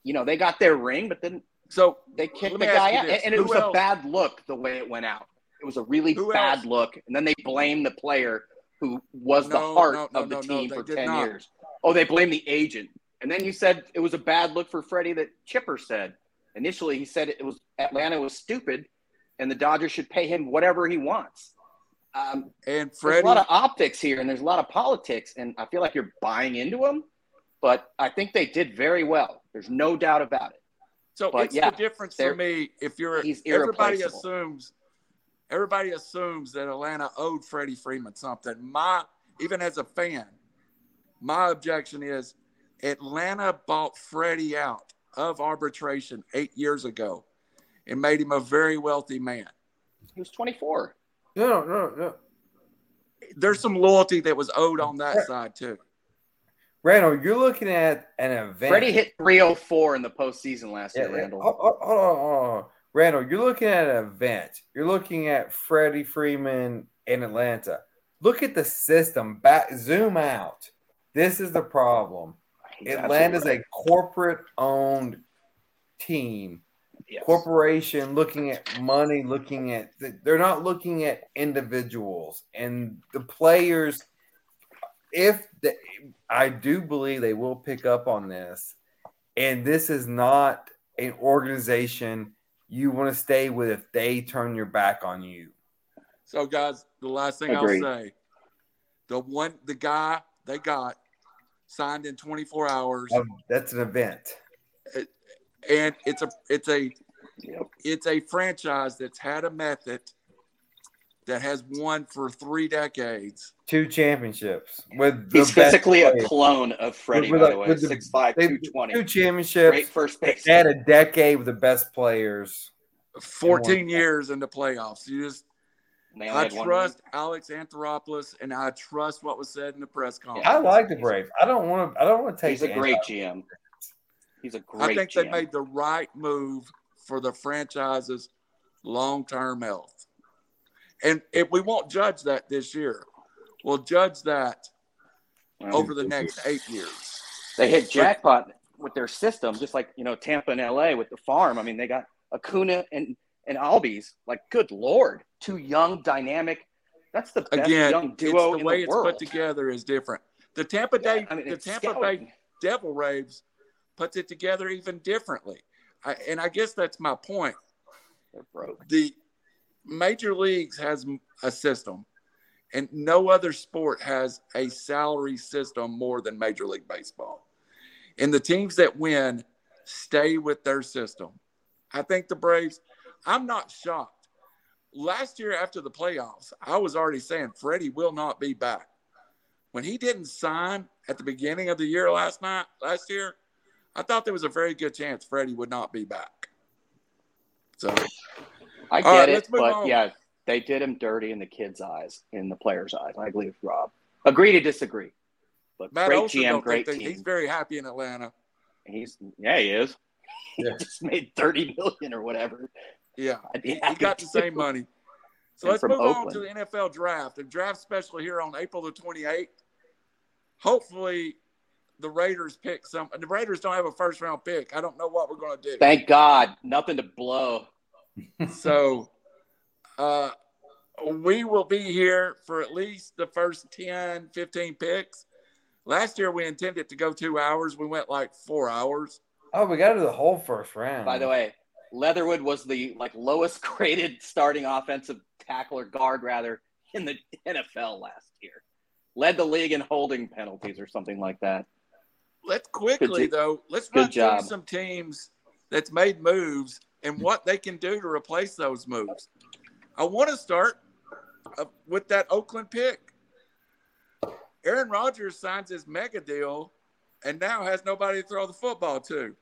Speaker 4: you know, they got their ring, but then
Speaker 3: So
Speaker 4: they kicked the guy out, and, and it
Speaker 3: Who
Speaker 4: was a bad look the way it went out. It was a really
Speaker 3: Who
Speaker 4: bad
Speaker 3: else?
Speaker 4: look, and then they blamed the player who was the heart
Speaker 3: no, no,
Speaker 4: of the
Speaker 3: no, no,
Speaker 4: team for ten
Speaker 3: not.
Speaker 4: years. Oh, they blame the agent, and then you said it was a bad look for Freddie that Chipper said. Initially, he said it was Atlanta was stupid, and the Dodgers should pay him whatever he wants. Um,
Speaker 3: and
Speaker 4: there's a lot of optics here, and there's a lot of politics, and I feel like you're buying into them. But I think they did very well. There's no doubt about it.
Speaker 3: So
Speaker 4: But
Speaker 3: it's
Speaker 4: yeah,
Speaker 3: the difference for me if you're
Speaker 4: he's
Speaker 3: everybody assumes everybody assumes that Atlanta owed Freddie Freeman something. My even as a fan, my objection is Atlanta bought Freddie out of arbitration eight years ago and made him a very wealthy man.
Speaker 4: He was 24.
Speaker 2: No, no, no, no.
Speaker 3: there's some loyalty that was owed on that side too.
Speaker 2: Randall, you're looking at an event.
Speaker 4: Freddie hit 304 in the postseason last
Speaker 2: Yeah,
Speaker 4: year. Randall.
Speaker 2: Hold, hold- hold on, hold on. Randall, you're looking at an event. You're looking at Freddie Freeman in Atlanta. Look at the system. Back zoom out. This is the problem.
Speaker 4: He's
Speaker 2: Atlanta's
Speaker 4: absolutely
Speaker 2: a corporate owned team.
Speaker 4: Yes.
Speaker 2: Corporation looking at money, looking at they're not looking at individuals and the players. If the, I do believe they will pick up on this, and this is not an organization you want to stay with if they turn your back on you.
Speaker 3: So, guys, the last thing
Speaker 4: Agreed.
Speaker 3: I'll say, the one, the guy they got signed in 24 hours,
Speaker 2: Um, that's an event.
Speaker 3: and it's a, it's a,
Speaker 4: Yep.
Speaker 3: it's a franchise that's had a method that has won for three decades.
Speaker 2: Two championships with the
Speaker 4: He's
Speaker 2: best
Speaker 4: physically a clone of Freddie,
Speaker 2: With
Speaker 4: by
Speaker 2: the-
Speaker 4: the way.
Speaker 2: with the-
Speaker 4: 6'5",
Speaker 2: They-
Speaker 4: 220.
Speaker 2: Two championships.
Speaker 4: Great first base.
Speaker 2: They had a decade with the best players.
Speaker 3: 14 years in the playoffs. You just,
Speaker 4: And they only
Speaker 3: I trust Alex Anthopoulos, and I trust what was said in the press conference.
Speaker 2: I like the Braves. I don't want to. I don't want to take.
Speaker 4: He's a great
Speaker 2: anti-
Speaker 4: GM. He's a great
Speaker 3: I think
Speaker 4: GM.
Speaker 3: they made the right move for the franchise's long term health. And if we won't judge that this year, we'll judge that over the next eight years.
Speaker 4: They hit jackpot with their system, just like you know Tampa and LA with the farm. I mean, they got Acuna and and Albies. Like, good lord, two young, dynamic. That's the best
Speaker 3: Again,
Speaker 4: young
Speaker 3: it's
Speaker 4: duo
Speaker 3: the
Speaker 4: in
Speaker 3: way
Speaker 4: the
Speaker 3: it's put together is different. The Tampa Day,
Speaker 4: I mean,
Speaker 3: the Tampa
Speaker 4: scouting.
Speaker 3: Bay Devil Rays puts it together even differently. I, and I guess that's my point.
Speaker 4: They're broke.
Speaker 3: the major leagues has a system and no other sport has a salary system more than major league baseball. And the teams that win stay with their system. I think the braves i'm not shocked. Last year after the playoffs i was already saying freddie will not be back. When he didn't sign at the beginning of the year last night last year i thought there was a very good chance freddie would not be back. So
Speaker 4: I get
Speaker 3: right,
Speaker 4: it, but
Speaker 3: on.
Speaker 4: yeah, they did him dirty in the kids' eyes, in the players' eyes. I agree with Rob. Agree to disagree. But
Speaker 3: Matt
Speaker 4: great
Speaker 3: Olson
Speaker 4: GM,
Speaker 3: don't
Speaker 4: great
Speaker 3: think
Speaker 4: team.
Speaker 3: he's very happy in Atlanta.
Speaker 4: He's yeah, he is.
Speaker 1: Yeah.
Speaker 4: He just made thirty million or whatever.
Speaker 3: Yeah,
Speaker 4: I'd
Speaker 3: he got the same money. So
Speaker 4: And
Speaker 3: let's
Speaker 4: from
Speaker 3: move on to the NFL draft. The draft special here on April the 28th. Hopefully, the Raiders pick some. The Raiders don't have a first round pick. I don't know what we're going to do.
Speaker 4: Thank God, nothing to blow.
Speaker 3: So, uh, we will be here for at least the first 10, 15 picks. Last year, we intended to go two hours. We went like four hours.
Speaker 2: Oh, we got to the whole first round.
Speaker 4: By the way, Leatherwood was the like lowest graded starting offensive tackle or guard rather in the NFL last year. Led the league in holding penalties or something like that.
Speaker 3: Let's quickly
Speaker 4: Good
Speaker 3: though. Let's
Speaker 4: good
Speaker 3: run through some teams that's made moves and what they can do to replace those moves. I want to start uh, with that Oakland pick. Aaron Rodgers signs his mega deal and now has nobody to throw the football to.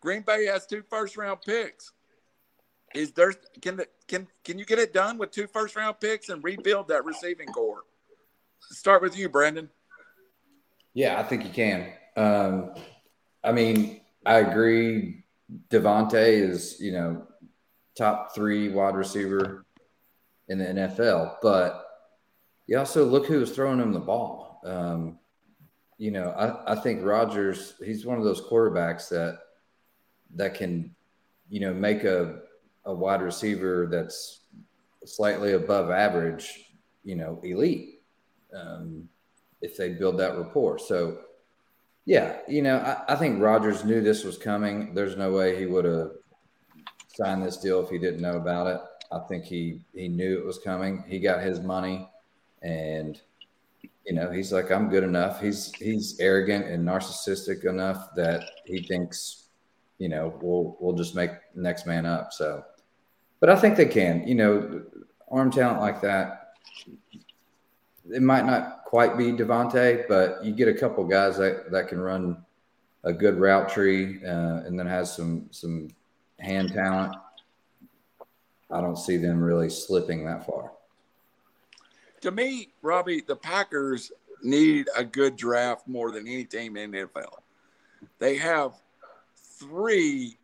Speaker 3: Green Bay has two first round picks. Is there can the, can can you get it done with two first round picks and rebuild that receiving core? Start with you, Brandon.
Speaker 1: Yeah, I think you can. Um, I mean, I agree. Davante is, you know, top three wide receiver in the NFL, but you also look who was throwing him the ball. Um, you know, I, I think Rodgers, he's one of those quarterbacks that that can, you know, make a, a wide receiver that's slightly above average, you know, elite. Um, if they build that rapport. So, yeah, you know, I, I think Rodgers knew this was coming. There's no way he would have signed this deal if he didn't know about it. I think he he knew it was coming. He got his money, and you know, he's like, I'm good enough. He's he's arrogant and narcissistic enough that he thinks, you know, we'll we'll just make next man up. So, but I think they can. You know, arm talent like that it might not quite be Davante, but you get a couple guys that, that can run a good route tree uh, and then has some some hand talent. I don't see them really slipping that far.
Speaker 3: to me, Robbie, the Packers need a good draft more than any team in the NFL. They have three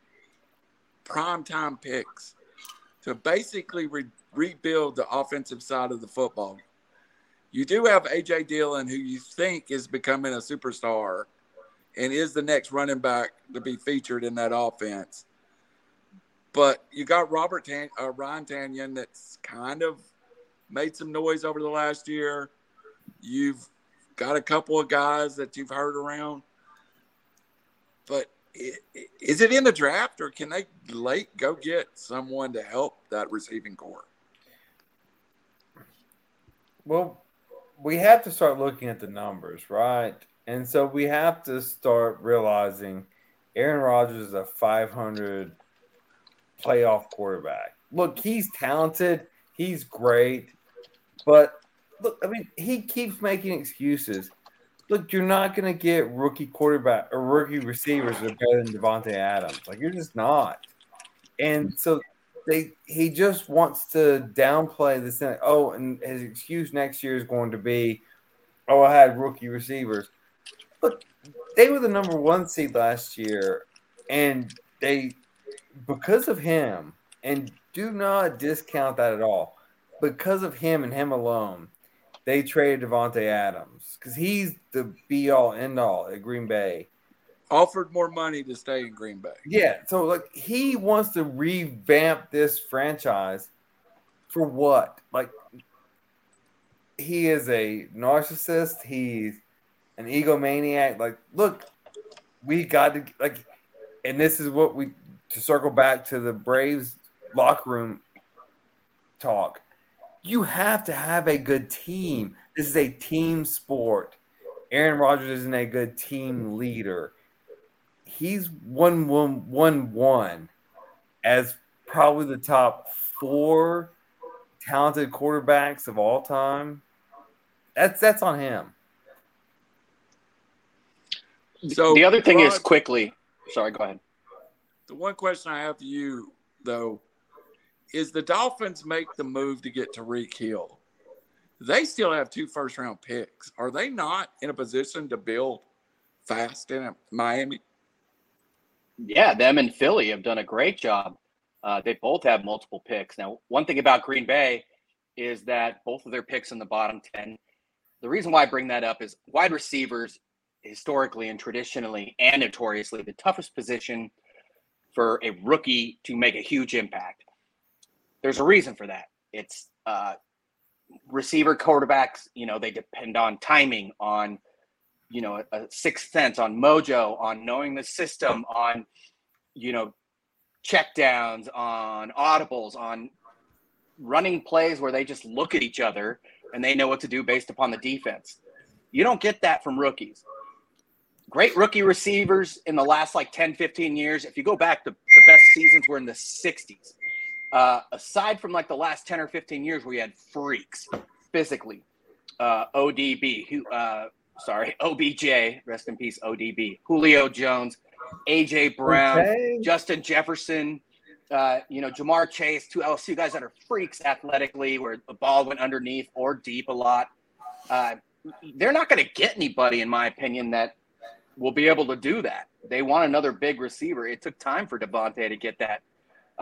Speaker 3: primetime picks to basically re- rebuild the offensive side of the football. You do have AJ Dillon, who you think is becoming a superstar and is the next running back to be featured in that offense. But you got Robert Tan- uh, Ryan Tonyan that's kind of made some noise over the last year. You've got a couple of guys that you've heard around. But is it in the draft or can they late go get someone to help that receiving core?
Speaker 2: Well, we have to start looking at the numbers, right? And so we have to start realizing Aaron Rodgers is a 500 playoff quarterback. Look, he's talented, he's great, but look, I mean, he keeps making excuses. Look, you're not going to get rookie quarterback or rookie receivers that are better than Davante Adams. Like you're just not. And so they he just wants to downplay this. Thing. Oh, and his excuse next year is going to be, oh, I had rookie receivers. Look, they were the number one seed last year, and they because of him, and do not discount that at all. Because of him and him alone, they traded Davante Adams because he's the be all end all at Green Bay.
Speaker 3: Offered more money to stay in Green Bay.
Speaker 2: Yeah, so like he wants to revamp this franchise for what? Like he is a narcissist. He's an egomaniac. Like, look, we got to like, and this is what we to circle back to the Braves locker room talk you have to have a good team. This is a team sport. Aaron Rodgers isn't a good team leader. He's one one one one as probably the top four talented quarterbacks of all time. That's that's on him.
Speaker 4: So the other thing Rod, is quickly. Sorry, go ahead.
Speaker 3: The one question I have for you, though, is the Dolphins make the move to get Tyreek Hill. They still have two first round picks. Are they not in a position to build fast in Miami?
Speaker 4: Yeah, them and Philly have done a great job. Uh, they both have multiple picks. Now, one thing about Green Bay is that both of their picks in the bottom 10. The reason why I bring that up is wide receivers, historically and traditionally and notoriously, the toughest position for a rookie to make a huge impact there's a reason for that. It's uh, receiver quarterbacks, you know, they depend on timing, on, you know, a, a sixth sense, on mojo, on knowing the system, on, you know, checkdowns, on audibles, on running plays where they just look at each other and they know what to do based upon the defense. You don't get that from rookies. Great rookie receivers in the last like 10, 15 years. If you go back, the, the best seasons were in the 60s uh, aside from like the last 10 or 15 years where you had freaks physically, uh, ODB, who, uh, sorry, OBJ, rest in peace, ODB, Julio Jones, AJ Brown, okay. Justin Jefferson, uh, you know, Ja'Marr Chase, two LSU guys that are freaks athletically, where the ball went underneath or deep a lot. Uh, they're not going to get anybody, in my opinion, that will be able to do that. They want another big receiver. It took time for Davante to get that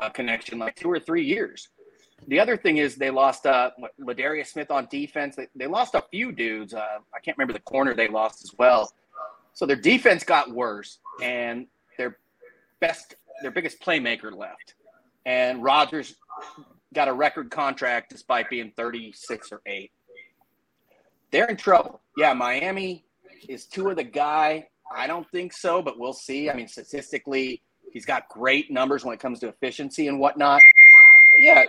Speaker 4: uh, connection, like two or three years. The other thing is they lost uh, Za'Darius Smith on defense. They, they lost a few dudes. Uh, I can't remember the corner they lost as well. So their defense got worse, and their best, their biggest playmaker left. And Rodgers got a record contract despite being 36 or 8. They're in trouble. Yeah, Miami is two of the guy. I don't think so, but we'll see. I mean, statistically, He's got great numbers when it comes to efficiency and whatnot. Yeah,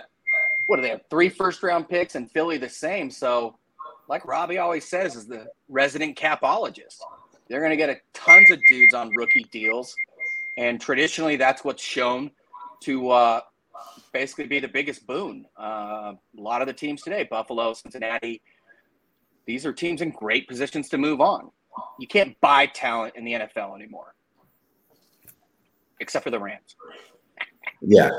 Speaker 4: what do they have? Three first round picks and Philly the same. So, like Robbie always says, is the resident capologist. They're going to get a tons of dudes on rookie deals, and traditionally, that's what's shown to uh, basically be the biggest boon. Uh, a lot of the teams today, Buffalo, Cincinnati, these are teams in great positions to move on. You can't buy talent in the NFL anymore except for the Rams.
Speaker 1: Yeah.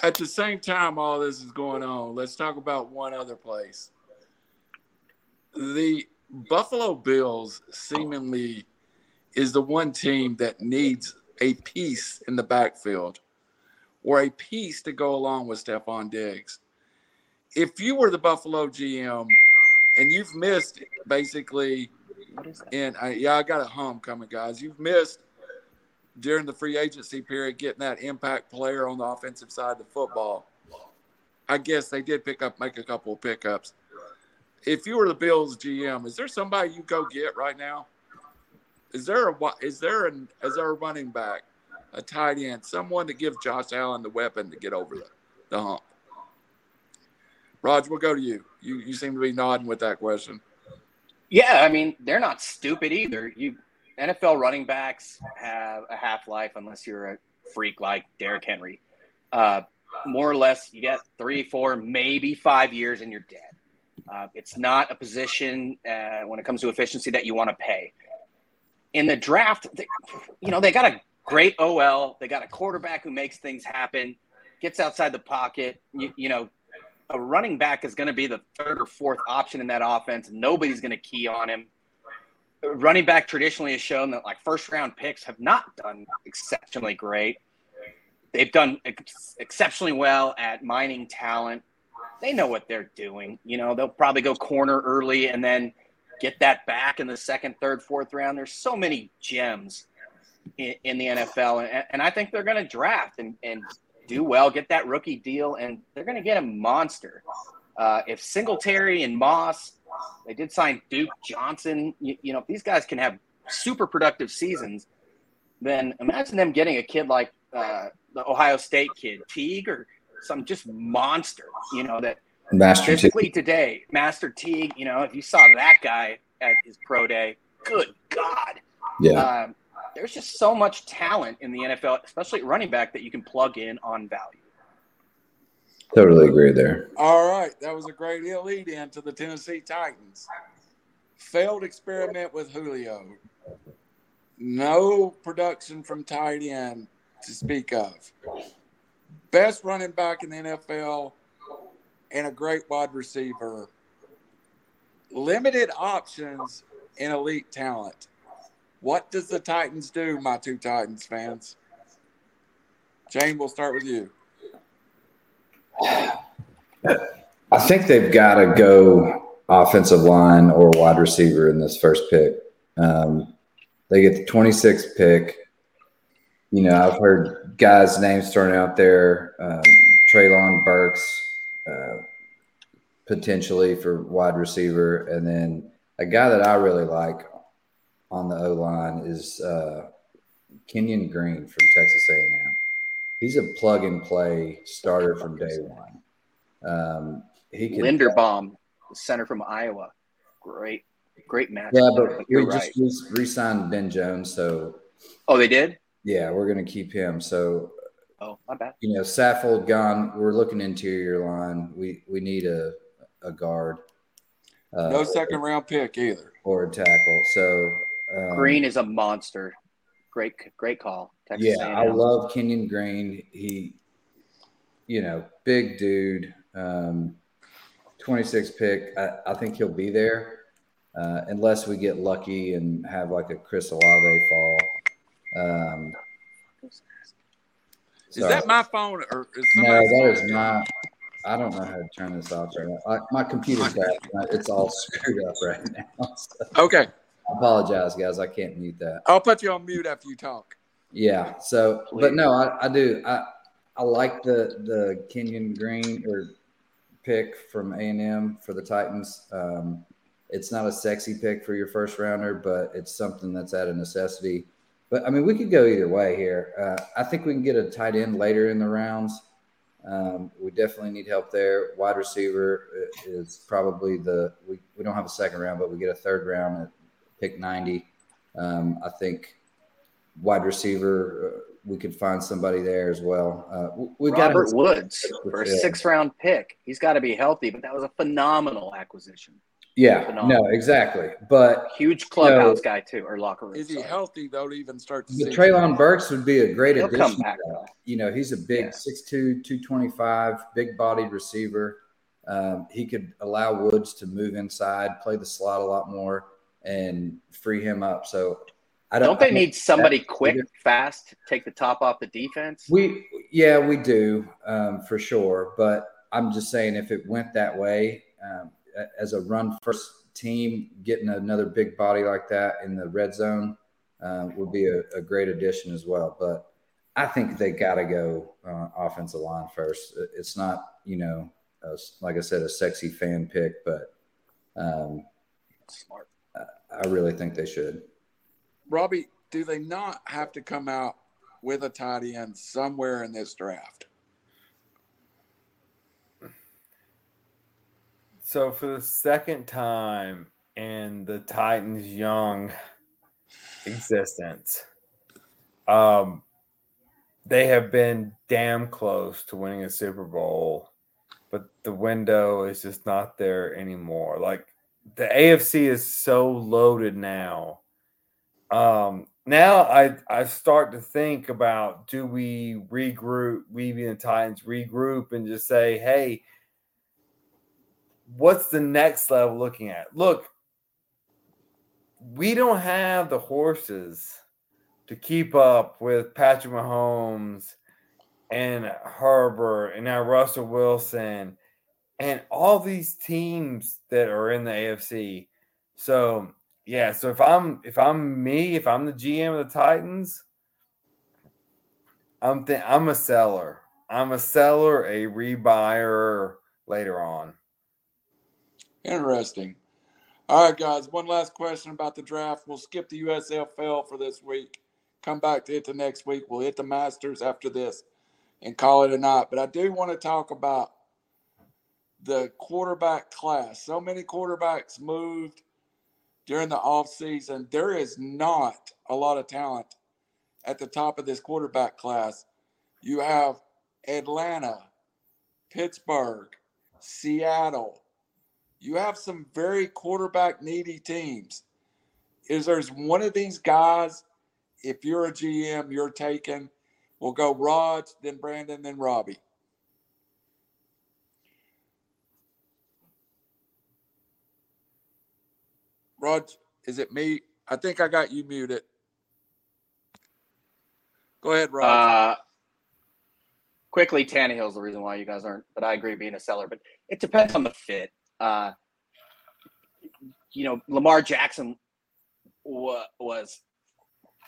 Speaker 3: At the same time, all this is going on. Let's talk about one other place. the Buffalo Bills seemingly is the one team that needs a piece in the backfield or a piece to go along with Stefon Diggs. If you were the Buffalo GM and you've missed basically and I, yeah, I got a hum coming, guys. You've missed during the free agency period getting that impact player on the offensive side of the football. I guess they did pick up, make a couple of pickups. If you were the Bills GM, is there somebody you go get right now? Is there a is there an is there a running back, a tight end, someone to give Josh Allen the weapon to get over the, the hump? Roger, we'll go to you. You you seem to be nodding with that question.
Speaker 4: Yeah, I mean they're not stupid either. You NFL running backs have a half life unless you're a freak like Derrick Henry. Uh, more or less, you get three, four, maybe five years, and you're dead. Uh, it's not a position uh, when it comes to efficiency that you want to pay. In the draft, they, you know they got a great OL. They got a quarterback who makes things happen, gets outside the pocket. You, you know, a running back is going to be the third or fourth option in that offense. Nobody's going to key on him. Running back traditionally has shown that like first round picks have not done exceptionally great. They've done ex- exceptionally well at mining talent. They know what they're doing. You know, they'll probably go corner early and then get that back in the second, third, fourth round. There's so many gems in, in the NFL, and, and I think they're going to draft and, and do well, get that rookie deal, and they're going to get a monster. Uh, if Singletary and Moss, they did sign Duke Johnson. You, you know, if these guys can have super productive seasons, then imagine them getting a kid like uh, the Ohio State kid, Teague, or some just monster. You know that Master physically Teague. today, Master Teague. You know, if you saw that guy at his pro day, good God.
Speaker 1: Yeah.
Speaker 4: Um, there's just so much talent in the NFL, especially running back, that you can plug in on value.
Speaker 1: Totally agree there.
Speaker 3: All right. That was a great lead in to the Tennessee Titans. Failed experiment with Julio. No production from tight end to speak of. Best running back in the NFL and a great wide receiver. Limited options and elite talent. What does the Titans do, my two Titans fans? Jane, we'll start with you.
Speaker 1: I think they've got to go offensive line or wide receiver in this first pick. Um, they get the 26th pick. You know, I've heard guys' names thrown out there um, Treylon Burks, uh, potentially for wide receiver. And then a guy that I really like on the O line is uh, Kenyon Green from Texas A&M. He's a plug and play starter from day one. Um,
Speaker 4: he can Linderbaum, center from Iowa, great, great match.
Speaker 1: Yeah, but, but we right. just re-signed Ben Jones, so.
Speaker 4: Oh, they did.
Speaker 1: Yeah, we're gonna keep him. So.
Speaker 4: Oh, my bad.
Speaker 1: You know, Saffold gone. We're looking interior line. We we need a a guard.
Speaker 3: Uh, no second round pick either.
Speaker 1: Or a tackle. So
Speaker 4: um, Green is a monster. Great, great call.
Speaker 1: Texas yeah, A&M. I love Kenyon Green. He, you know, big dude. Um, 26 pick. I, I, think he'll be there uh, unless we get lucky and have like a Chris Olave fall. Um,
Speaker 3: is that my phone or is
Speaker 1: no? That is not. I don't know how to turn this off right now. I, my computer's bad. It's all screwed up right now.
Speaker 3: So. Okay.
Speaker 1: I apologize, guys. I can't mute that.
Speaker 3: I'll put you on mute after you talk.
Speaker 1: Yeah. So, Please. but no, I, I do. I I like the the Kenyon Green or pick from A and M for the Titans. Um, it's not a sexy pick for your first rounder, but it's something that's out of necessity. But I mean, we could go either way here. Uh, I think we can get a tight end later in the rounds. Um, we definitely need help there. Wide receiver is probably the we, we don't have a second round, but we get a third round at pick 90. Um, I think wide receiver, uh, we could find somebody there as well. Uh,
Speaker 4: we Robert got Woods for a six round pick. He's got to be healthy, but that was a phenomenal acquisition.
Speaker 1: Yeah, phenomenal. no, exactly. But
Speaker 4: huge clubhouse you know, guy too, or locker room.
Speaker 3: Is he sorry. healthy though to even start to
Speaker 1: the Treylon Burks would be a great He'll addition. Back, you know, he's a big yeah. 6'2", 225, big bodied receiver. um, he could allow Woods to move inside, play the slot a lot more, and free him up. So
Speaker 4: I don't. Don't they need somebody quick, either. fast, take the top off the defense?
Speaker 1: We yeah, we do um, for sure. But I'm just saying, if it went that way, um, as a run first team, getting another big body like that in the red zone uh, would be a, a, great addition as well. But I think they got to go uh, offensive line first. It's not, you know, a, like I said, a sexy fan pick, but um, smart. I really think they should.
Speaker 3: Robbie, do they not have to come out with a tight end somewhere in this draft?
Speaker 2: So for the second time in the Titans' young existence, um, they have been damn close to winning a Super Bowl, but the window is just not there anymore. Like the AFC is so loaded now. Um, now I I start to think about do we regroup, we the Titans regroup and just say, hey, what's the next level looking at? Look, we don't have the horses to keep up with Patrick Mahomes and Herbert and now Russell Wilson and all these teams that are in the AFC. So yeah, so if I'm if I'm me, if I'm the GM of the Titans, I'm th- I'm a seller. I'm a seller, a rebuyer later on.
Speaker 3: Interesting. All right, guys. One last question about the draft. We'll skip the USFL for this week. Come back to it the next week. We'll hit the Masters after this and call it a night. But I do want to talk about the quarterback class. So many quarterbacks moved during the offseason. There is not a lot of talent at the top of this quarterback class. You have Atlanta, Pittsburgh, Seattle, you have some very quarterback needy teams. Is there's one of these guys, if you're a GM, you're taking, we'll go Rod, then Brandon, then Robbie. Rod, is it me? I think I got you muted. Go ahead, Rod. Uh,
Speaker 4: quickly, Tannehill's the reason why you guys aren't, but I agree being a seller. But it depends on the fit. Uh, you know, Lamar Jackson wa- was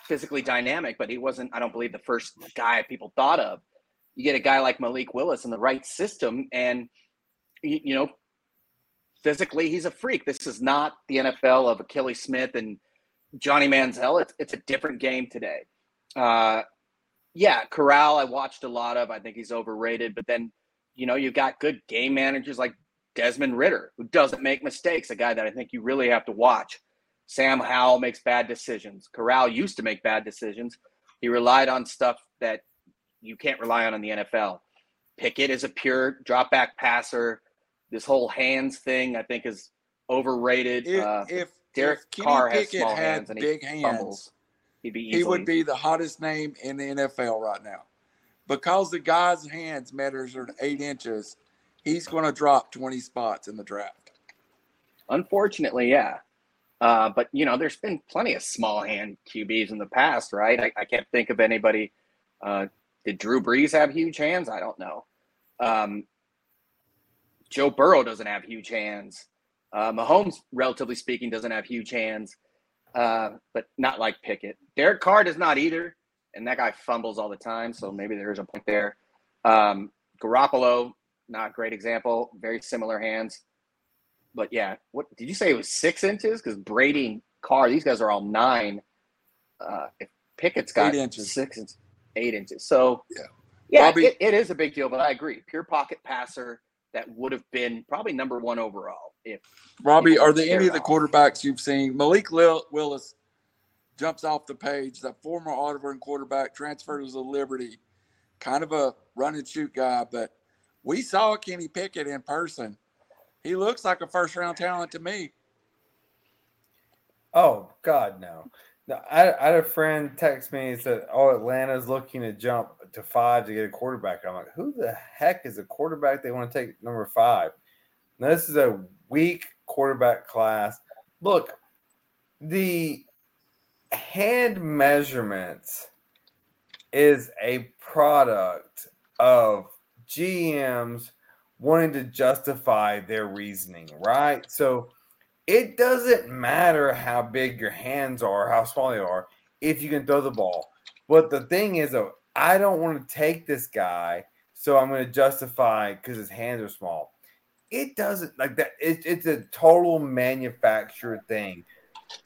Speaker 4: physically dynamic, but he wasn't, I don't believe, the first guy people thought of. You get a guy like Malik Willis in the right system, and, you, you know, physically, he's a freak. This is not the NFL of Akili Smith and Johnny Manziel. It's, it's a different game today. Uh, yeah, Corral, I watched a lot of. I think he's overrated, but then, you know, you've got good game managers like Desmond Ridder, who doesn't make mistakes, a guy that I think you really have to watch. Sam Howell makes bad decisions. Corral used to make bad decisions. He relied on stuff that you can't rely on in the NFL. Pickett is a pure drop back passer. This whole hands thing, I think, is overrated.
Speaker 3: If, uh, if Derek if Carr has small hands and big he hands, he'd be easily, he would be the hottest name in the NFL right now because the guy's hands measures are eight inches he's going to drop 20 spots in the draft.
Speaker 4: Unfortunately, yeah. Uh, but, you know, there's been plenty of small hand QBs in the past, right? I, I can't think of anybody. Uh, did Drew Brees have huge hands? I don't know. Um, Joe Burrow doesn't have huge hands. Uh, Mahomes, relatively speaking, doesn't have huge hands, uh, but not like Pickett. Derek Carr does not either, and that guy fumbles all the time, so maybe there is a point there. Um, Garoppolo not a great example. Very similar hands. But yeah, what did you say it was six inches? Because Brady and Carr, these guys are all nine. Uh, if Pickett's got eight inches. six inches, eight inches. So yeah, yeah, it, it is a big deal. But I agree, pure pocket passer that would have been probably number one overall. If
Speaker 3: Robbie, are there any of the quarterbacks you've seen? Malik Willis jumps off the page. The former Auburn quarterback transferred to Liberty, kind of a run and shoot guy, but we saw Kenny Pickett in person. He looks like a first round talent to me.
Speaker 2: Oh God, no. No, I, I had a friend text me and said, "Oh, Atlanta's looking to jump to five to get a quarterback." I'm like, "Who the heck is a quarterback they want to take number five? Now, this is a weak quarterback class. Look, the hand measurements is a product of GMs wanting to justify their reasoning, right? So it doesn't matter how big your hands are, how small they are, if you can throw the ball. But the thing is, though, I don't want to take this guy, so I'm going to justify because his hands are small. It doesn't like that. It, it's a total manufactured thing.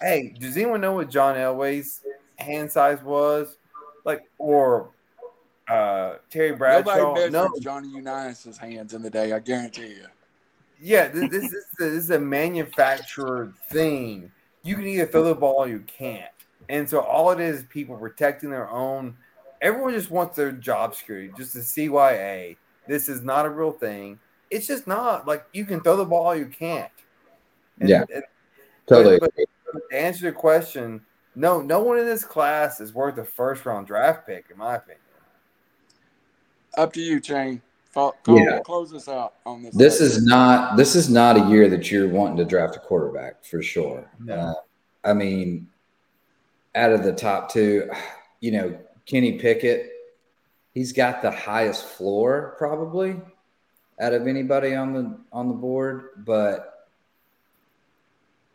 Speaker 2: Hey, does anyone know what John Elway's hand size was? Like, or uh, Terry Bradshaw?
Speaker 3: Nobody no. Johnny Unitas's hands in the day. I guarantee you.
Speaker 2: Yeah, this, this, is a, this is a manufactured thing. You can either throw the ball or you can't. And so all it is, is people protecting their own. Everyone just wants their job security, just the CYA. This is not a real thing. It's just not like you can throw the ball, you can't.
Speaker 1: And, yeah, and, totally. But,
Speaker 2: but to answer your question, no, no one in this class is worth a first round draft pick, in my opinion.
Speaker 3: Up to you, Chain. Call, call, yeah. close us out on this.
Speaker 1: This is not this is not a year that you're wanting to draft a quarterback for sure. No. Uh, I mean, out of the top two, you know, Kenny Pickett, he's got the highest floor probably out of anybody on the on the board, but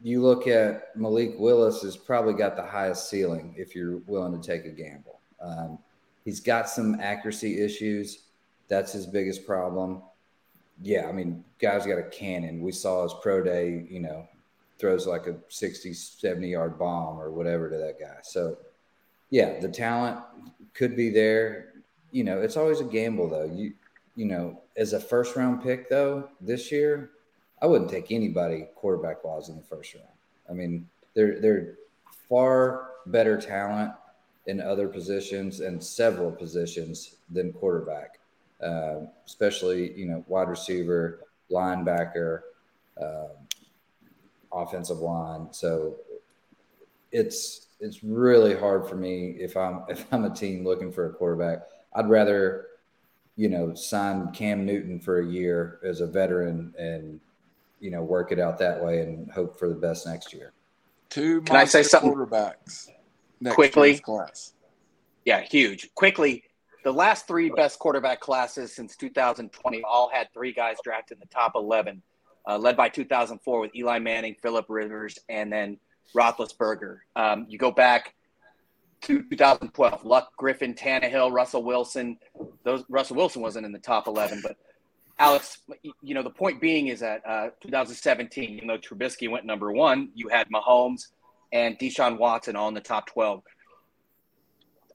Speaker 1: you look at Malik Willis has probably got the highest ceiling if you're willing to take a gamble. Um, he's got some accuracy issues. That's his biggest problem. Yeah, I mean, guy's got a cannon. We saw his pro day, you know, throws like a 60, 70 yard bomb or whatever to that guy. So, yeah, the talent could be there. You know, it's always a gamble though. You you know, as a first round pick though, this year, I wouldn't take anybody quarterback wise in the first round. I mean, they're they're far better talent in other positions and several positions than quarterback, uh, especially you know wide receiver, linebacker, uh, offensive line. So it's it's really hard for me if I'm if I'm a team looking for a quarterback. I'd rather you know sign Cam Newton for a year as a veteran and you know work it out that way and hope for the best next year.
Speaker 3: Two can I say something quarterbacks
Speaker 4: quickly? Class. Yeah, huge. Quickly, the last three best quarterback classes since 2020 all had three guys drafted in the top 11 uh, led by 2004 with Eli Manning, Philip Rivers, and then Roethlisberger. Um, you go back to 2012, Luck, Griffin, Tannehill, Russell Wilson. Those Russell Wilson wasn't in the top 11, but Alex, you know the point being is that uh, 2017, even though Trubisky went number one, you had Mahomes and Deshaun Watson all in the top 12.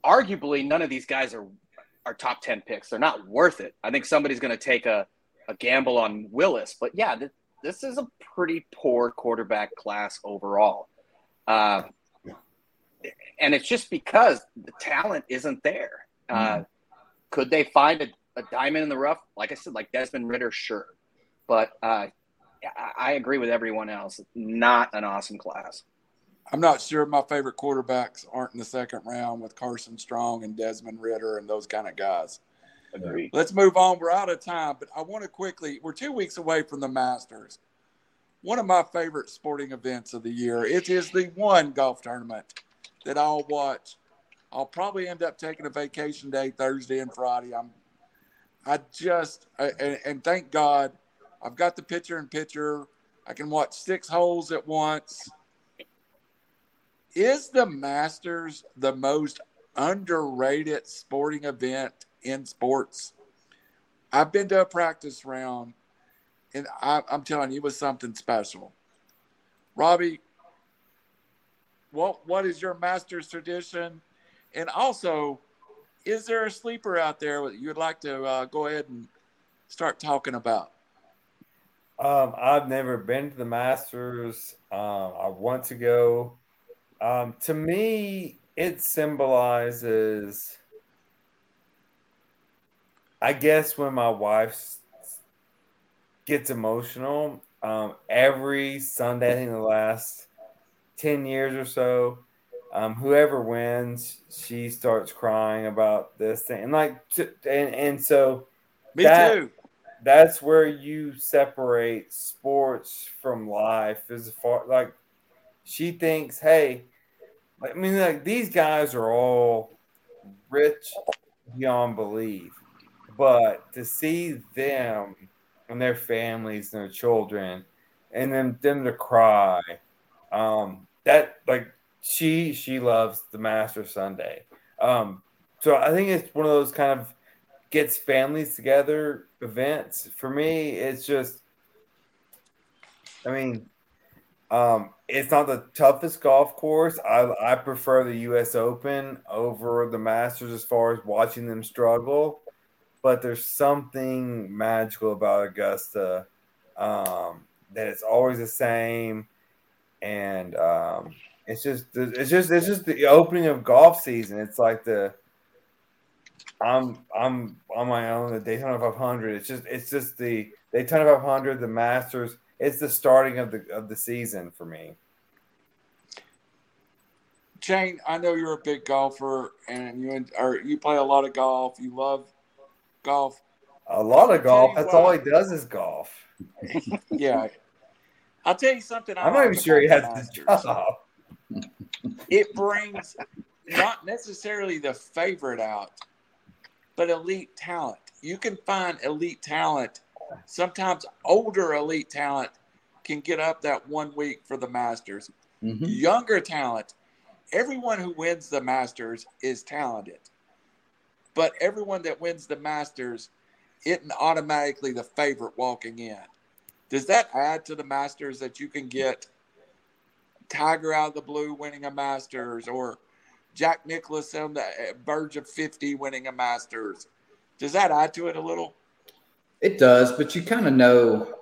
Speaker 4: Arguably, none of these guys are are top 10 picks. They're not worth it. I think somebody's going to take a a gamble on Willis, but yeah, this is a pretty poor quarterback class overall. Uh, and it's just because the talent isn't there. Uh, mm-hmm. could they find a, a, diamond in the rough? Like I said, like Desmond Ridder, sure. But uh, I agree with everyone else. Not an awesome class.
Speaker 3: I'm not sure my favorite quarterbacks aren't in the second round with Carson Strong and Desmond Ridder and those kind of guys. Agreed. Let's move on. We're out of time, but I want to quickly. We're two weeks away from the Masters. One of my favorite sporting events of the year. It is the one golf tournament that I'll watch. I'll probably end up taking a vacation day Thursday and Friday. I'm. I just and, and thank God, I've got the pitcher and pitcher. I can watch six holes at once. Is the Masters the most underrated sporting event in sports. I've been to a practice round, and I, am telling you, it was something special. Robbie, what what is your master's tradition? And also, is there a sleeper out there that you'd like to uh, go ahead and start talking about?
Speaker 2: Um, I've never been to the Masters. Um, I want to go. Um, to me, it symbolizes I guess when my wife gets emotional, um, every Sunday, I think the last 10 years or so, um, whoever wins, she starts crying about this thing. And like, and, and so,
Speaker 3: me that, too.
Speaker 2: that's where you separate sports from life as far like she thinks, hey, I mean, like these guys are all rich beyond belief, but to see them and their families and their children, and then them to cry, um, that like she she loves the Master Sunday. Um, so I think it's one of those kind of gets families together events. For me, it's just, I mean, um, it's not the toughest golf course. I, I prefer the U.S. Open over the Masters as far as watching them struggle. But there's something magical about Augusta um, that it's always the same, and um, it's just it's just it's just the opening of golf season. It's like the I'm I'm on my own. The Daytona 500. It's just it's just the Daytona 500, the Masters. It's the starting of the of the season for me.
Speaker 3: Shane, I know you're a big golfer, and you or you play a lot of golf. You love golf.
Speaker 2: A lot of golf. That's what, all he does is golf.
Speaker 3: yeah, I'll tell you something.
Speaker 2: I am not even sure he has the job.
Speaker 3: It brings not necessarily the favorite out, but elite talent. You can find elite talent. Sometimes older elite talent can get up that one week for the Masters. Mm-hmm. Younger talent, everyone who wins the Masters is talented. But everyone that wins the Masters isn't automatically the favorite walking in. Does that add to the Masters that you can get Tiger out of the blue winning a Masters or Jack Nicklaus on the uh, verge of 50 winning a Masters. Does that add to it a little?
Speaker 1: It does, but you kind of know,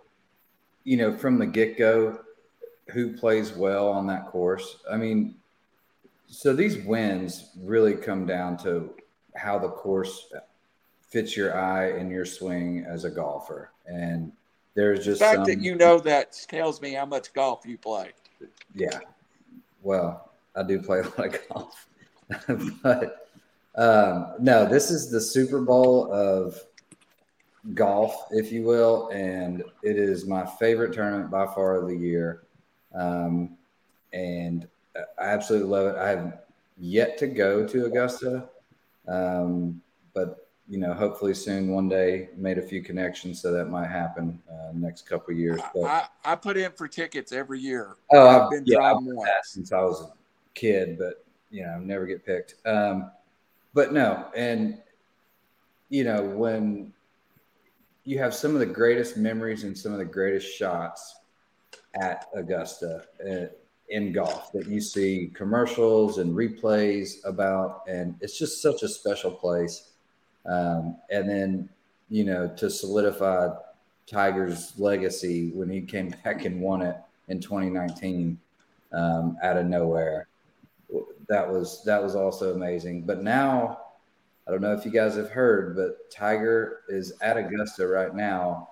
Speaker 1: you know, from the get go who plays well on that course. I mean, so these wins really come down to how the course fits your eye and your swing as a golfer. And there's just
Speaker 3: the fact
Speaker 1: some,
Speaker 3: that you know that tells me how much golf you play.
Speaker 1: Yeah. Well, I do play a lot of golf. but um, no, this is the Super Bowl of golf, if you will, and it is my favorite tournament by far of the year. Um, and I absolutely love it. I have yet to go to Augusta, um, but you know, hopefully soon, one day, made a few connections, so that might happen uh, next couple years.
Speaker 3: But I, I, put in for tickets every year.
Speaker 1: Oh, I've, been yeah, driving since I was a kid, but you know, never get picked. Um, but no, and you know, when you have some of the greatest memories and some of the greatest shots at Augusta uh, in golf that you see commercials and replays about, and it's just such a special place. Um, and then, you know, to solidify Tiger's legacy when he came back and won it in 2019 um, out of nowhere that was that was also amazing. But now, I don't know if you guys have heard, but Tiger is at Augusta right now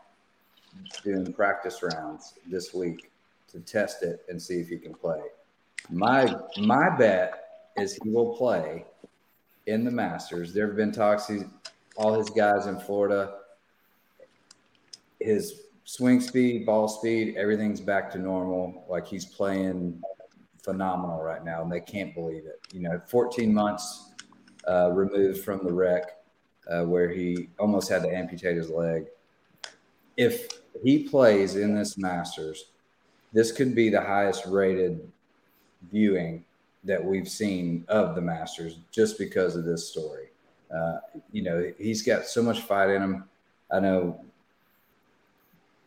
Speaker 1: doing practice rounds this week to test it and see if he can play. My my bet is he will play in the Masters. There have been talks. He's all his guys in Florida. His swing speed, ball speed, everything's back to normal. Like he's playing phenomenal right now, and they can't believe it. You know, 14 months uh, removed from the wreck uh, where he almost had to amputate his leg. If he plays in this Masters, this could be the highest rated viewing that we've seen of the Masters just because of this story. Uh, you know, he's got so much fight in him. I know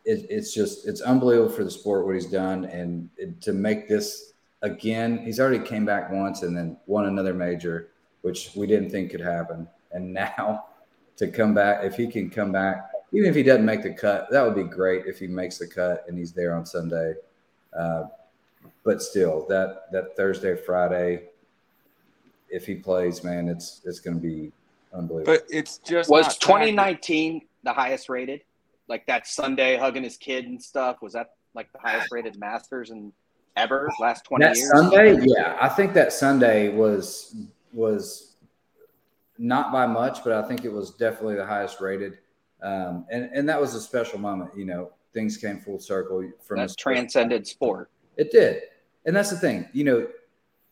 Speaker 1: it, it's just it's unbelievable for the sport what he's done, and it, to make this again. He's already came back once and then won another major, which we didn't think could happen. And now to come back, if he can come back, even if he doesn't make the cut, that would be great if he makes the cut and he's there on Sunday. Uh, but still, that that Thursday, Friday, if he plays, man, it's it's going to be unbelievable.
Speaker 3: But it's just
Speaker 4: was 2019 the highest rated, like that Sunday hugging his kid and stuff. Was that like the highest rated Masters and ever last 20
Speaker 1: that
Speaker 4: years?
Speaker 1: Sunday, yeah. I think that Sunday was was not by much, but I think it was definitely the highest rated. Um, and and that was a special moment. You know, things came full circle from
Speaker 4: that transcended sport.
Speaker 1: It did, and that's the thing. You know,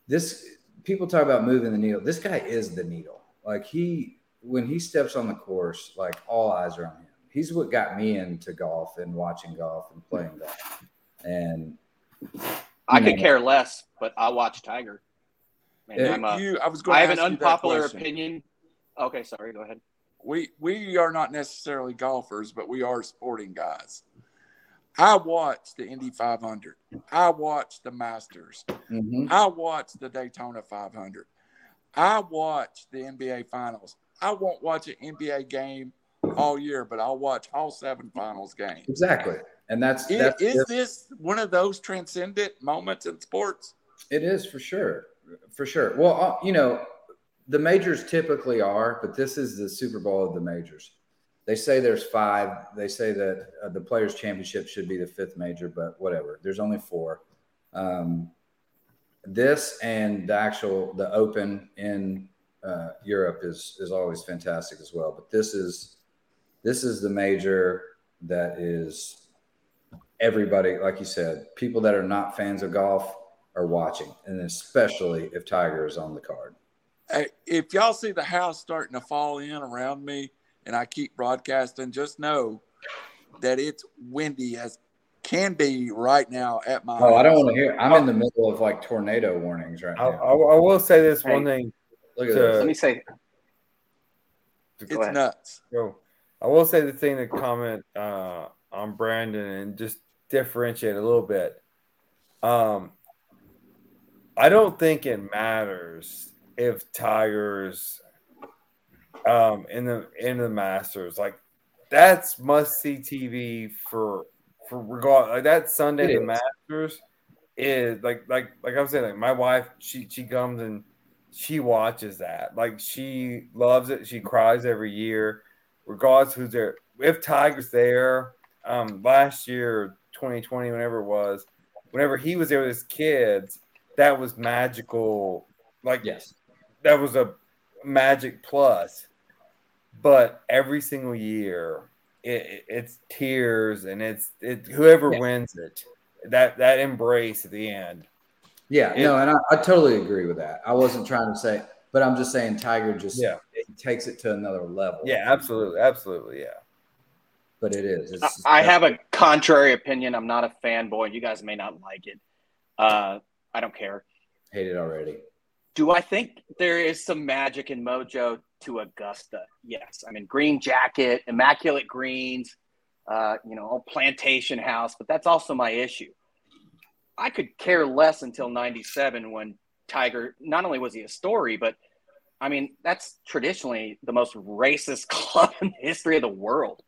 Speaker 1: this people talk about moving the needle. This guy is the needle. Like he, when he steps on the course, like all eyes are on him. He's what got me into golf and watching golf and playing golf. And
Speaker 4: I could know, care less, but I watch Tiger.
Speaker 3: Man, a, you, I was going. I
Speaker 4: have an unpopular opinion. Okay, sorry. Go ahead.
Speaker 3: We we are not necessarily golfers, but we are sporting guys. I watched the Indy 500. I watched the Masters. Mm-hmm. I watched the Daytona 500. I watched the NBA Finals. I won't watch an NBA game all year, but I'll watch all seven Finals games.
Speaker 1: Exactly, and that's,
Speaker 3: that's is, is this one of those transcendent moments in sports?
Speaker 1: It is for sure, for sure. Well, uh, you know, the majors typically are, but this is the Super Bowl of the majors. They say there's five. They say that uh, the Players Championship should be the fifth major, but whatever. There's only four. Um, this and the actual the Open in uh, Europe is is always fantastic as well. But this is this is the major that is everybody, like you said, people that are not fans of golf are watching, and especially if Tiger is on the card.
Speaker 3: Hey, if y'all see the house starting to fall in around me, and I keep broadcasting, just know that it's windy as can be right now at my.
Speaker 1: Oh, house. I don't want to hear. I'm in the middle of like tornado warnings right now. I,
Speaker 2: I will say this hey, one thing.
Speaker 4: Look at to, this. Let me say.
Speaker 3: It's ahead. nuts.
Speaker 2: Yo, I will say the thing to comment uh, on Brandon and just differentiate a little bit. Um, I don't think it matters if Tigers um, in the in the Masters. Like that's must see TV for for regard like that Sunday the Masters is like like like I was saying like my wife she she comes and she watches that. Like she loves it. She cries every year regardless who's there. If Tiger's there um last year 2020 whenever it was whenever he was there with his kids that was magical like
Speaker 1: yes.
Speaker 2: that was a magic plus but every single year it, it's tears and it's it whoever yeah. wins it that that embrace at the end.
Speaker 1: Yeah it, no and I, I, totally agree with that. I wasn't trying to say but i'm just saying tiger just
Speaker 2: yeah.
Speaker 1: takes it to another level.
Speaker 2: Yeah absolutely absolutely yeah.
Speaker 1: But it is
Speaker 4: it's, i have a contrary opinion. I'm not a fanboy. You guys may not like it. Uh, i don't care.
Speaker 1: Hate it already.
Speaker 4: Do i think there is some magic in mojo to Augusta. Yes, I mean green jacket, immaculate greens, uh, you know, plantation house, but that's also my issue. I could care less until 97 when Tiger not only was he a story, but I mean, that's traditionally the most racist club in the history of the world.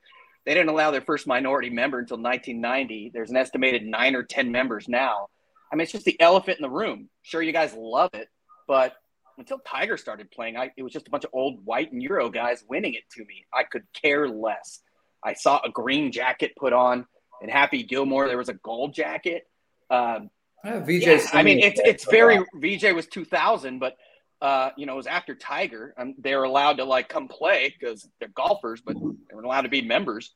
Speaker 4: They didn't allow their first minority member until 1990. There's an estimated nine or 10 members now. I mean, it's just the elephant in the room. Sure, you guys love it, but until Tiger started playing, I, it was just a bunch of old white and Euro guys winning it to me. I could care less. I saw a green jacket put on, and Happy Gilmore there was a gold jacket. Um,
Speaker 1: VJ. Yeah,
Speaker 4: I mean, it's it's very VJ was 2000, but uh, you know, it was after Tiger, and they were allowed to like come play because they're golfers, but they weren't allowed to be members.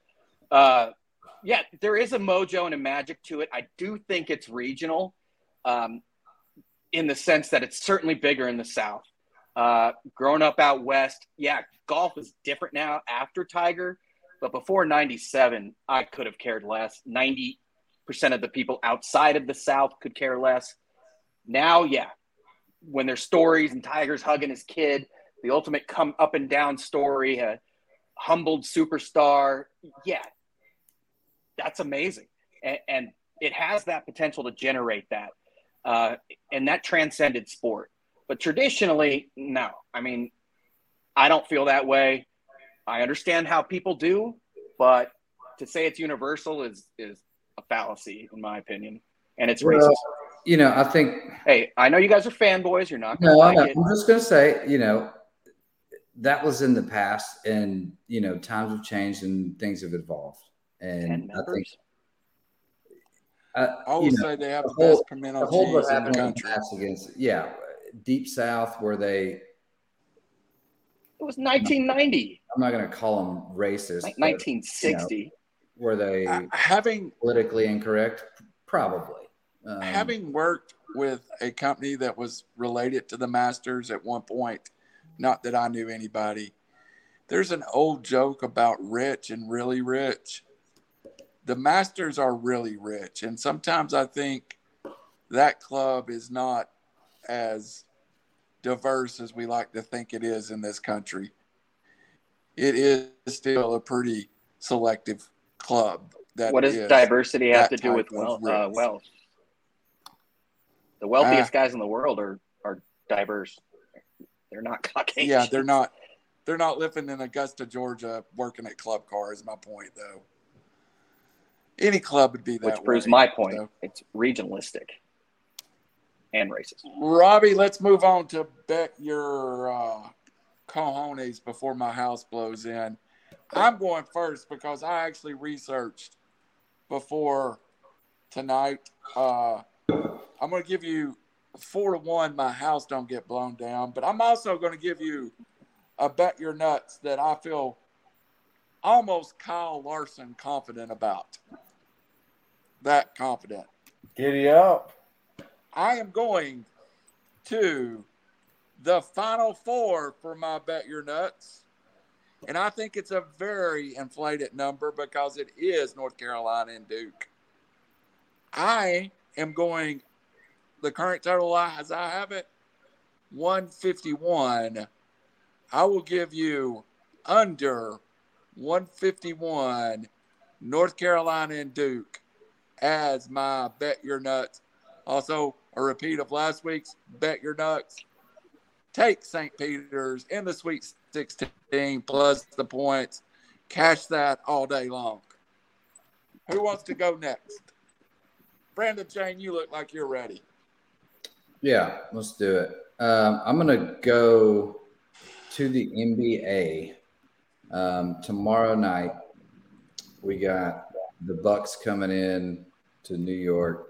Speaker 4: Uh, yeah, there is a mojo and a magic to it. I do think it's regional. Um, in the sense that it's certainly bigger in the South. Uh, growing up out west, yeah, golf is different now after Tiger, but before 97, I could have cared less. 90% of the people outside of the South could care less. Now, yeah, when there's stories and Tiger's hugging his kid, the ultimate come up and down story, a humbled superstar, yeah, that's amazing. And, and it has that potential to generate that uh, and that transcended sport. But traditionally, no. I mean, I don't feel that way. I understand how people do, but to say it's universal is is a fallacy, in my opinion, and it's well, racist.
Speaker 1: You know, I think.
Speaker 4: Hey, I know you guys are fanboys. You're not.
Speaker 1: No,
Speaker 4: like
Speaker 1: I'm just going to say, you know, that was in the past, and you know, times have changed and things have evolved, and I think
Speaker 3: uh, I would know, say they have the, the best pimento the cheese in the country.
Speaker 1: Against, yeah, deep south where they.
Speaker 4: It was 1990.
Speaker 1: I'm not going to call them racist.
Speaker 4: Like 1960.
Speaker 1: you know, were they
Speaker 3: Uh, having
Speaker 1: politically incorrect? Probably. Um,
Speaker 3: having worked with a company that was related to the Masters at one point, not that I knew anybody, there's an old joke about rich and really rich. The Masters are really rich, and sometimes I think that club is not as diverse as we like to think it is in this country. It is still a pretty selective club. That
Speaker 4: what does
Speaker 3: is
Speaker 4: diversity have to do with wealth? Uh, wealth. The wealthiest
Speaker 3: Ah.
Speaker 4: guys in the world are are diverse. They're not Caucasian.
Speaker 3: Yeah, they're not. They're not living in Augusta, Georgia, working at Club Car. Is my point, though. Any club would be that.
Speaker 4: which proves my point.
Speaker 3: so.
Speaker 4: It's regionalistic and racist.
Speaker 3: Robbie, let's move on to bet your uh, cojones before my house blows in. I'm going first because I actually researched before tonight. Uh, I'm going to give you four to one. My house don't get blown down, but I'm also going to give you a bet your nuts that I feel almost Kyle Larson confident about. That confident.
Speaker 2: Giddy up.
Speaker 3: I am going to the final four for my bet your nuts. And I think it's a very inflated number because it is North Carolina and Duke. I am going the current total as I have it 151. I will give you under 151 North Carolina and Duke as my bet your nuts. Also, a repeat of last week's bet your nuts. Take St. Peter's in the Sweet 16 plus the points. Cash that all day long. Who wants to go next? Brandon Jane, you look like you're ready.
Speaker 1: Yeah, let's do it. Um, I'm going to go to the NBA um, tomorrow night. We got the Bucks coming in to New York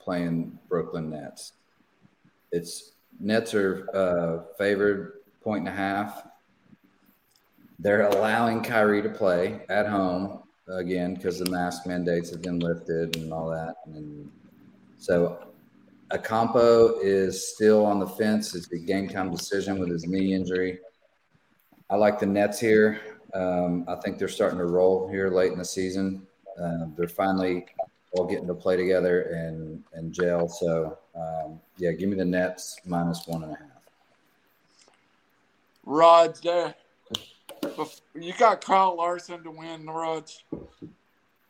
Speaker 1: playing Brooklyn Nets. It's Nets are uh, favored point and a half. They're allowing Kyrie to play at home again because the mask mandates have been lifted and all that. And so Acampo is still on the fence. It's a game time decision with his knee injury. I like the Nets here. Um, I think they're starting to roll here late in the season. Uh, they're finally all getting to play together in and gel. So um, yeah, give me the Nets minus one and a half.
Speaker 3: Rod, there. you got Kyle Larson to win the Rods.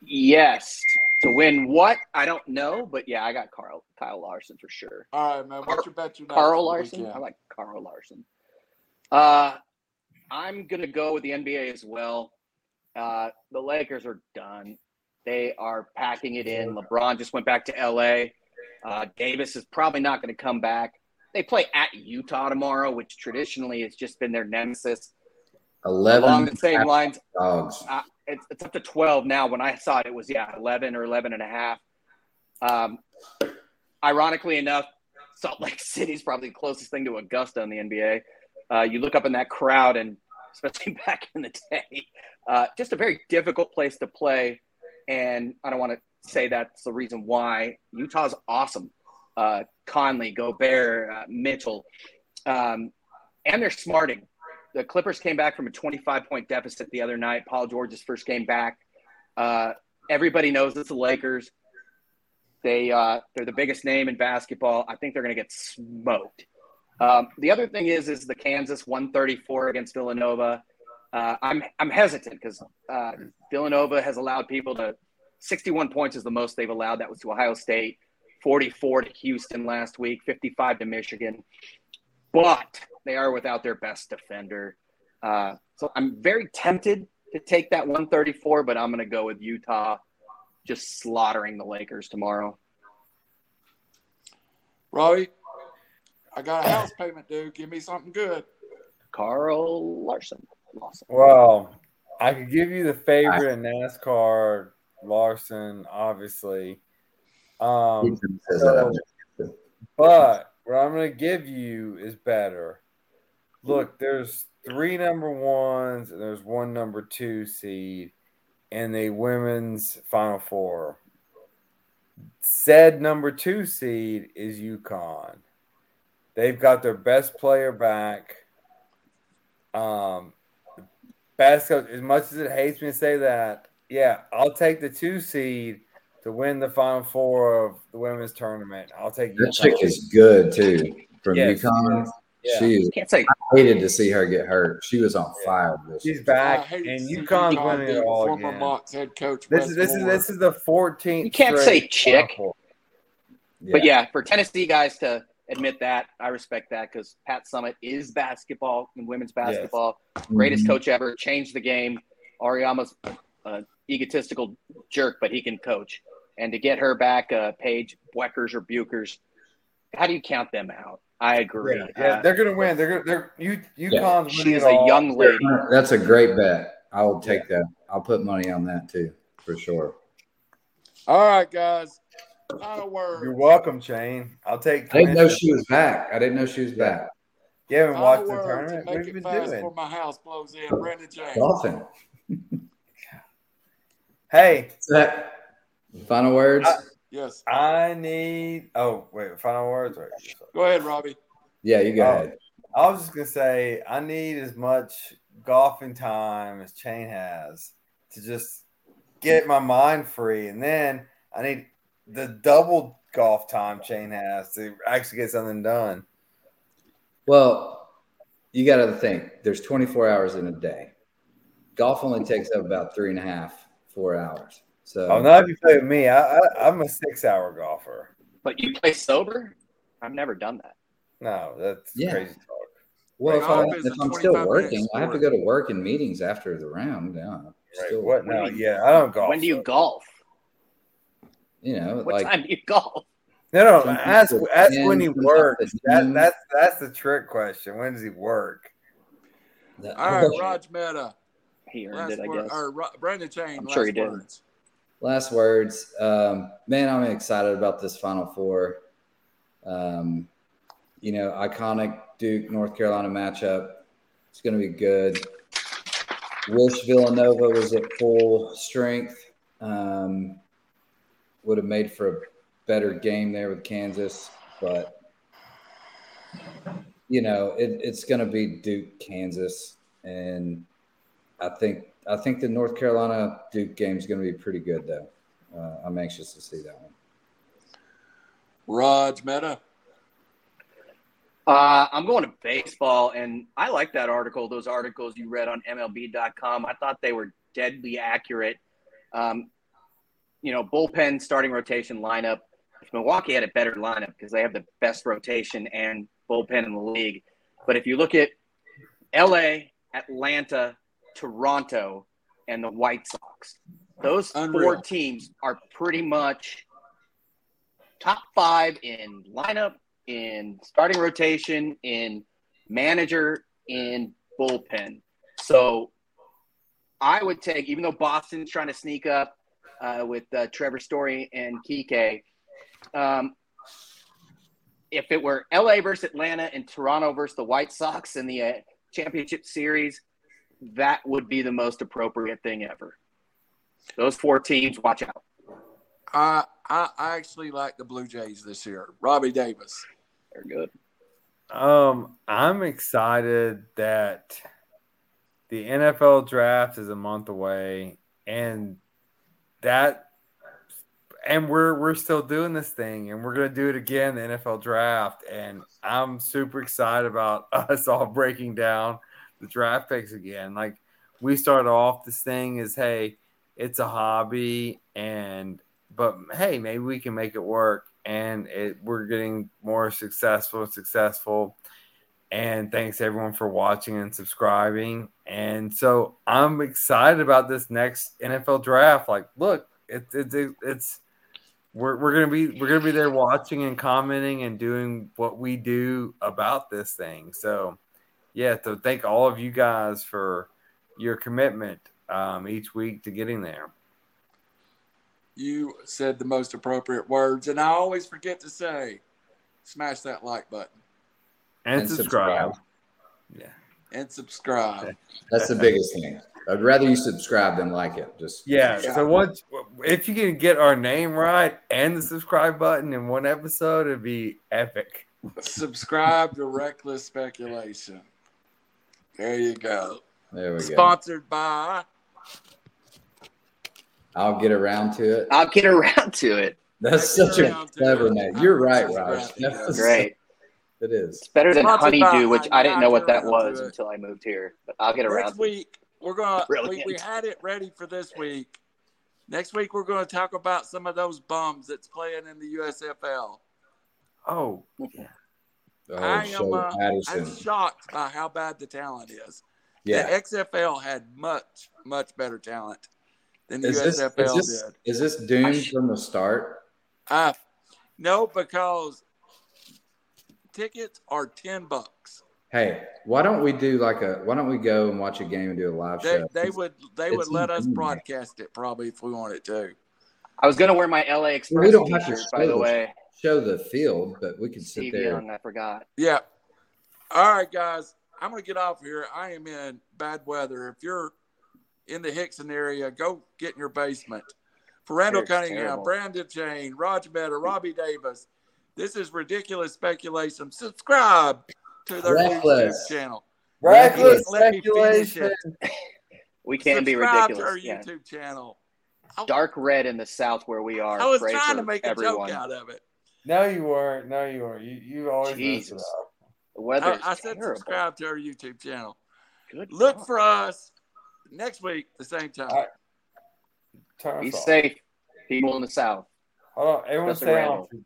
Speaker 4: Yes. To win what? I don't know, but yeah, I got Carl Kyle Larson for sure.
Speaker 3: All right, man. What's your bet? Your nuts
Speaker 4: Carl Larson. I like Carl Larson. Uh, I'm gonna go with the NBA as well. Uh, the Lakers are done. They are packing it in. LeBron just went back to LA. Uh, Davis is probably not going to come back. They play at Utah tomorrow, which traditionally has just been their nemesis.
Speaker 1: Eleven
Speaker 4: Along the same lines,
Speaker 1: dogs.
Speaker 4: uh, it's, it's up to 12 now. When I saw it, it was, yeah, 11 or 11 and a half. Um, ironically enough, Salt Lake City is probably the closest thing to Augusta in the NBA. Uh, you look up in that crowd, and especially back in the day, uh, just a very difficult place to play. And I don't want to say that's the reason why. Utah's awesome. Uh, Conley, Gobert, uh, Mitchell, um, and they're smarting. The Clippers came back from a 25 point deficit the other night. Paul George's first game back. Uh, everybody knows it's the Lakers. They uh, they're the biggest name in basketball. I think they're going to get smoked. Um, the other thing is is the Kansas 134 against Villanova. Uh, I'm I'm hesitant because uh, Villanova has allowed people to 61 points is the most they've allowed. That was to Ohio State. 44 to Houston last week. 55 to Michigan. But they are without their best defender. Uh, so I'm very tempted to take that 134, but I'm going to go with Utah just slaughtering the Lakers tomorrow.
Speaker 3: Robbie, I got a house payment due. Give me something good.
Speaker 4: Carl Larson. Lawson.
Speaker 2: Well, I could give you the favorite in NASCAR, Larson, obviously. Um,
Speaker 1: that.
Speaker 2: but what I'm going to give you is better. look, there's three number ones and there's one number two seed in the women's final four. Said number two seed is UConn. They've got their best player back. Um, best coach, as much as it hates me to say that, yeah, I'll take the two seed to win the final four of the women's tournament. I'll take
Speaker 1: that UConn. chick is good too from yes, UConn. Yeah. She is,
Speaker 4: can't say
Speaker 1: I hated to see her get hurt. She was on fire.
Speaker 2: She's back, and UConn's winning it all former again. Mocs
Speaker 3: head coach.
Speaker 2: This is this is this is the 14th.
Speaker 4: You can't say chick, yeah. but yeah, for Tennessee guys to admit that, I respect that because Pat Summitt is basketball and women's basketball, yes. greatest mm-hmm. coach ever, changed the game. Auriemma's an egotistical jerk, but he can coach. And to get her back, uh, Paige Bueckers or Buchers, how do you count them out? I agree.
Speaker 2: Yeah, yeah uh, they're going to win. They're they're you UConn's
Speaker 4: yeah. is a young lady.
Speaker 1: That's a great bet. I will take yeah. that. I'll put money on that too for sure.
Speaker 3: All right, guys. Final word.
Speaker 2: You're welcome, Shane. I'll take.
Speaker 1: I didn't know she was back. I didn't know she was back.
Speaker 2: You haven't watched the tournament. What have you been doing? Before
Speaker 3: my house blows in, oh, Brandon James.
Speaker 1: Dolphin.
Speaker 2: hey.
Speaker 1: That final words. I,
Speaker 3: yes.
Speaker 2: I need. Oh wait, final words. Right.
Speaker 3: Go ahead, Robbie.
Speaker 1: Yeah, you go oh, ahead.
Speaker 2: I was just gonna say I need as much golfing time as Chain has to just get my mind free, and then I need the double golf time Chain has to actually get something done.
Speaker 1: Well, you got to think there's 24 hours in a day. Golf only takes up about three and a half, four hours. So,
Speaker 2: oh, not if you play with me. I, I, am a six hour golfer.
Speaker 4: But you play sober? I've never done that.
Speaker 2: No, that's yeah. crazy talk.
Speaker 1: Well, if, I, if I'm still working, I have to go to work and meetings after the round. Yeah,
Speaker 2: right. what now? Yeah, I don't golf.
Speaker 4: When do you golf?
Speaker 1: You know,
Speaker 4: what
Speaker 1: like
Speaker 4: time do you golf?
Speaker 2: No, no. Ask ask when he works. That, that's that's the trick question. When does he work?
Speaker 3: All right, Raj Mehta.
Speaker 4: He earned last it, I word, guess.
Speaker 3: Or Brandon Chain.
Speaker 4: I'm sure he did.
Speaker 1: Last words, um, man. I'm excited about this Final Four. Um, you know, iconic Duke North Carolina matchup. It's going to be good. Wish Villanova was at full strength. Um, would have made for a better game there with Kansas, but you know it, it's going to be Duke Kansas, and I think I think the North Carolina Duke game is going to be pretty good though. Uh, I'm anxious to see that one.
Speaker 3: Raj Mehta.
Speaker 4: Uh, I'm going to baseball, and I like that article. Those articles you read on MLB.com, I thought they were deadly accurate. Um, you know, bullpen starting rotation lineup. If Milwaukee had a better lineup because they have the best rotation and bullpen in the league. But if you look at LA, Atlanta, Toronto, and the White Sox, those Unreal. four teams are pretty much top five in lineup, in starting rotation, in manager, in bullpen. So I would take, even though Boston's trying to sneak up, uh, with uh, Trevor Story and Kike. Um, if it were LA versus Atlanta and Toronto versus the White Sox in the uh, championship series, that would be the most appropriate thing ever. Those four teams, watch out.
Speaker 3: I I, I actually like the Blue Jays this year. Robbie Davis.
Speaker 4: They're good.
Speaker 2: Um, I'm excited that the NFL draft is a month away, and that and we're we're still doing this thing and we're going to do it again the NFL draft and I'm super excited about us all breaking down the draft picks again like we started off this thing as hey it's a hobby and but hey maybe we can make it work and it we're getting more successful and successful and thanks everyone for watching and subscribing. And so I'm excited about this next NFL draft. Like, look, it's it's it's we're we're gonna be we're gonna be there watching and commenting and doing what we do about this thing. So yeah, so thank all of you guys for your commitment um, each week to getting there.
Speaker 3: You said the most appropriate words, and I always forget to say, smash that like button
Speaker 2: and, and subscribe. subscribe. Yeah.
Speaker 3: And subscribe.
Speaker 1: That's the biggest thing. I'd rather you subscribe than like it. Just
Speaker 2: Yeah. So once if you can get our name right and the subscribe button in one episode, it'd be epic.
Speaker 3: subscribe to Reckless Speculation. There you go.
Speaker 1: There we go.
Speaker 3: Sponsored by.
Speaker 1: I'll get around to it.
Speaker 4: I'll get around to it.
Speaker 1: That's
Speaker 3: I'll
Speaker 1: such a
Speaker 3: around
Speaker 1: clever name. You're right,
Speaker 3: I'll
Speaker 1: Raj.
Speaker 3: around to it.
Speaker 1: That's-
Speaker 4: Great.
Speaker 1: It is.
Speaker 4: It's better than
Speaker 3: Sponsored by
Speaker 4: honeydew, which I didn't know what that
Speaker 3: I'll get around
Speaker 4: was until I moved here. But I'll get around.
Speaker 3: Next week we're gonna we, we had it ready for this week. Next week we're gonna talk about some of those bums that's playing in the USFL.
Speaker 2: Oh,
Speaker 1: Oh,
Speaker 3: I am uh, I'm shocked by how bad the talent is.
Speaker 1: Yeah.
Speaker 3: The XFL had much much better talent than the
Speaker 1: Is this,
Speaker 3: USFL
Speaker 1: is this
Speaker 3: did.
Speaker 1: is this doomed from the start?
Speaker 3: Uh, no, because tickets are ten bucks.
Speaker 1: Hey, why don't we do like a? Why don't we go and watch a game and do a live
Speaker 3: They,
Speaker 1: show?
Speaker 3: they would they would let us broadcast it probably if we wanted to.
Speaker 4: I was gonna wear my LA Express
Speaker 1: We don't have to
Speaker 4: t-shirt, by the way.
Speaker 1: show the field, but we can sit
Speaker 4: Steve
Speaker 1: there.
Speaker 4: Young, I forgot.
Speaker 3: Yeah. All right, guys. I'm going to get off here. I am in bad weather. If you're in the Hixson area, go get in your basement. For Randall
Speaker 4: It's
Speaker 3: Cunningham,
Speaker 4: terrible.
Speaker 3: Brandon Chain, Roger Meta, Robbie Davis, this is ridiculous speculation. Subscribe to their
Speaker 1: Reckless.
Speaker 3: YouTube channel.
Speaker 2: reckless
Speaker 3: Let me
Speaker 2: speculation.
Speaker 3: it.
Speaker 4: We can be
Speaker 3: Subscribe
Speaker 4: ridiculous.
Speaker 3: to our
Speaker 4: Yeah.
Speaker 3: YouTube channel.
Speaker 4: Dark red in the south where we are.
Speaker 3: I was
Speaker 4: Pray
Speaker 3: trying to make a
Speaker 4: everyone.
Speaker 3: joke out of it.
Speaker 2: No, you weren't. No, you weren't. You you always mess
Speaker 4: Jesus. The weather
Speaker 3: I, I said
Speaker 4: terrible.
Speaker 3: subscribe to our YouTube channel.
Speaker 4: Good
Speaker 3: Look
Speaker 4: God.
Speaker 3: for us next week, the same time.
Speaker 2: All right. Turn
Speaker 4: Be
Speaker 2: off.
Speaker 4: safe, people in the south.
Speaker 2: Hold on, everyone
Speaker 4: Justin
Speaker 2: stay
Speaker 4: Randall.
Speaker 2: on for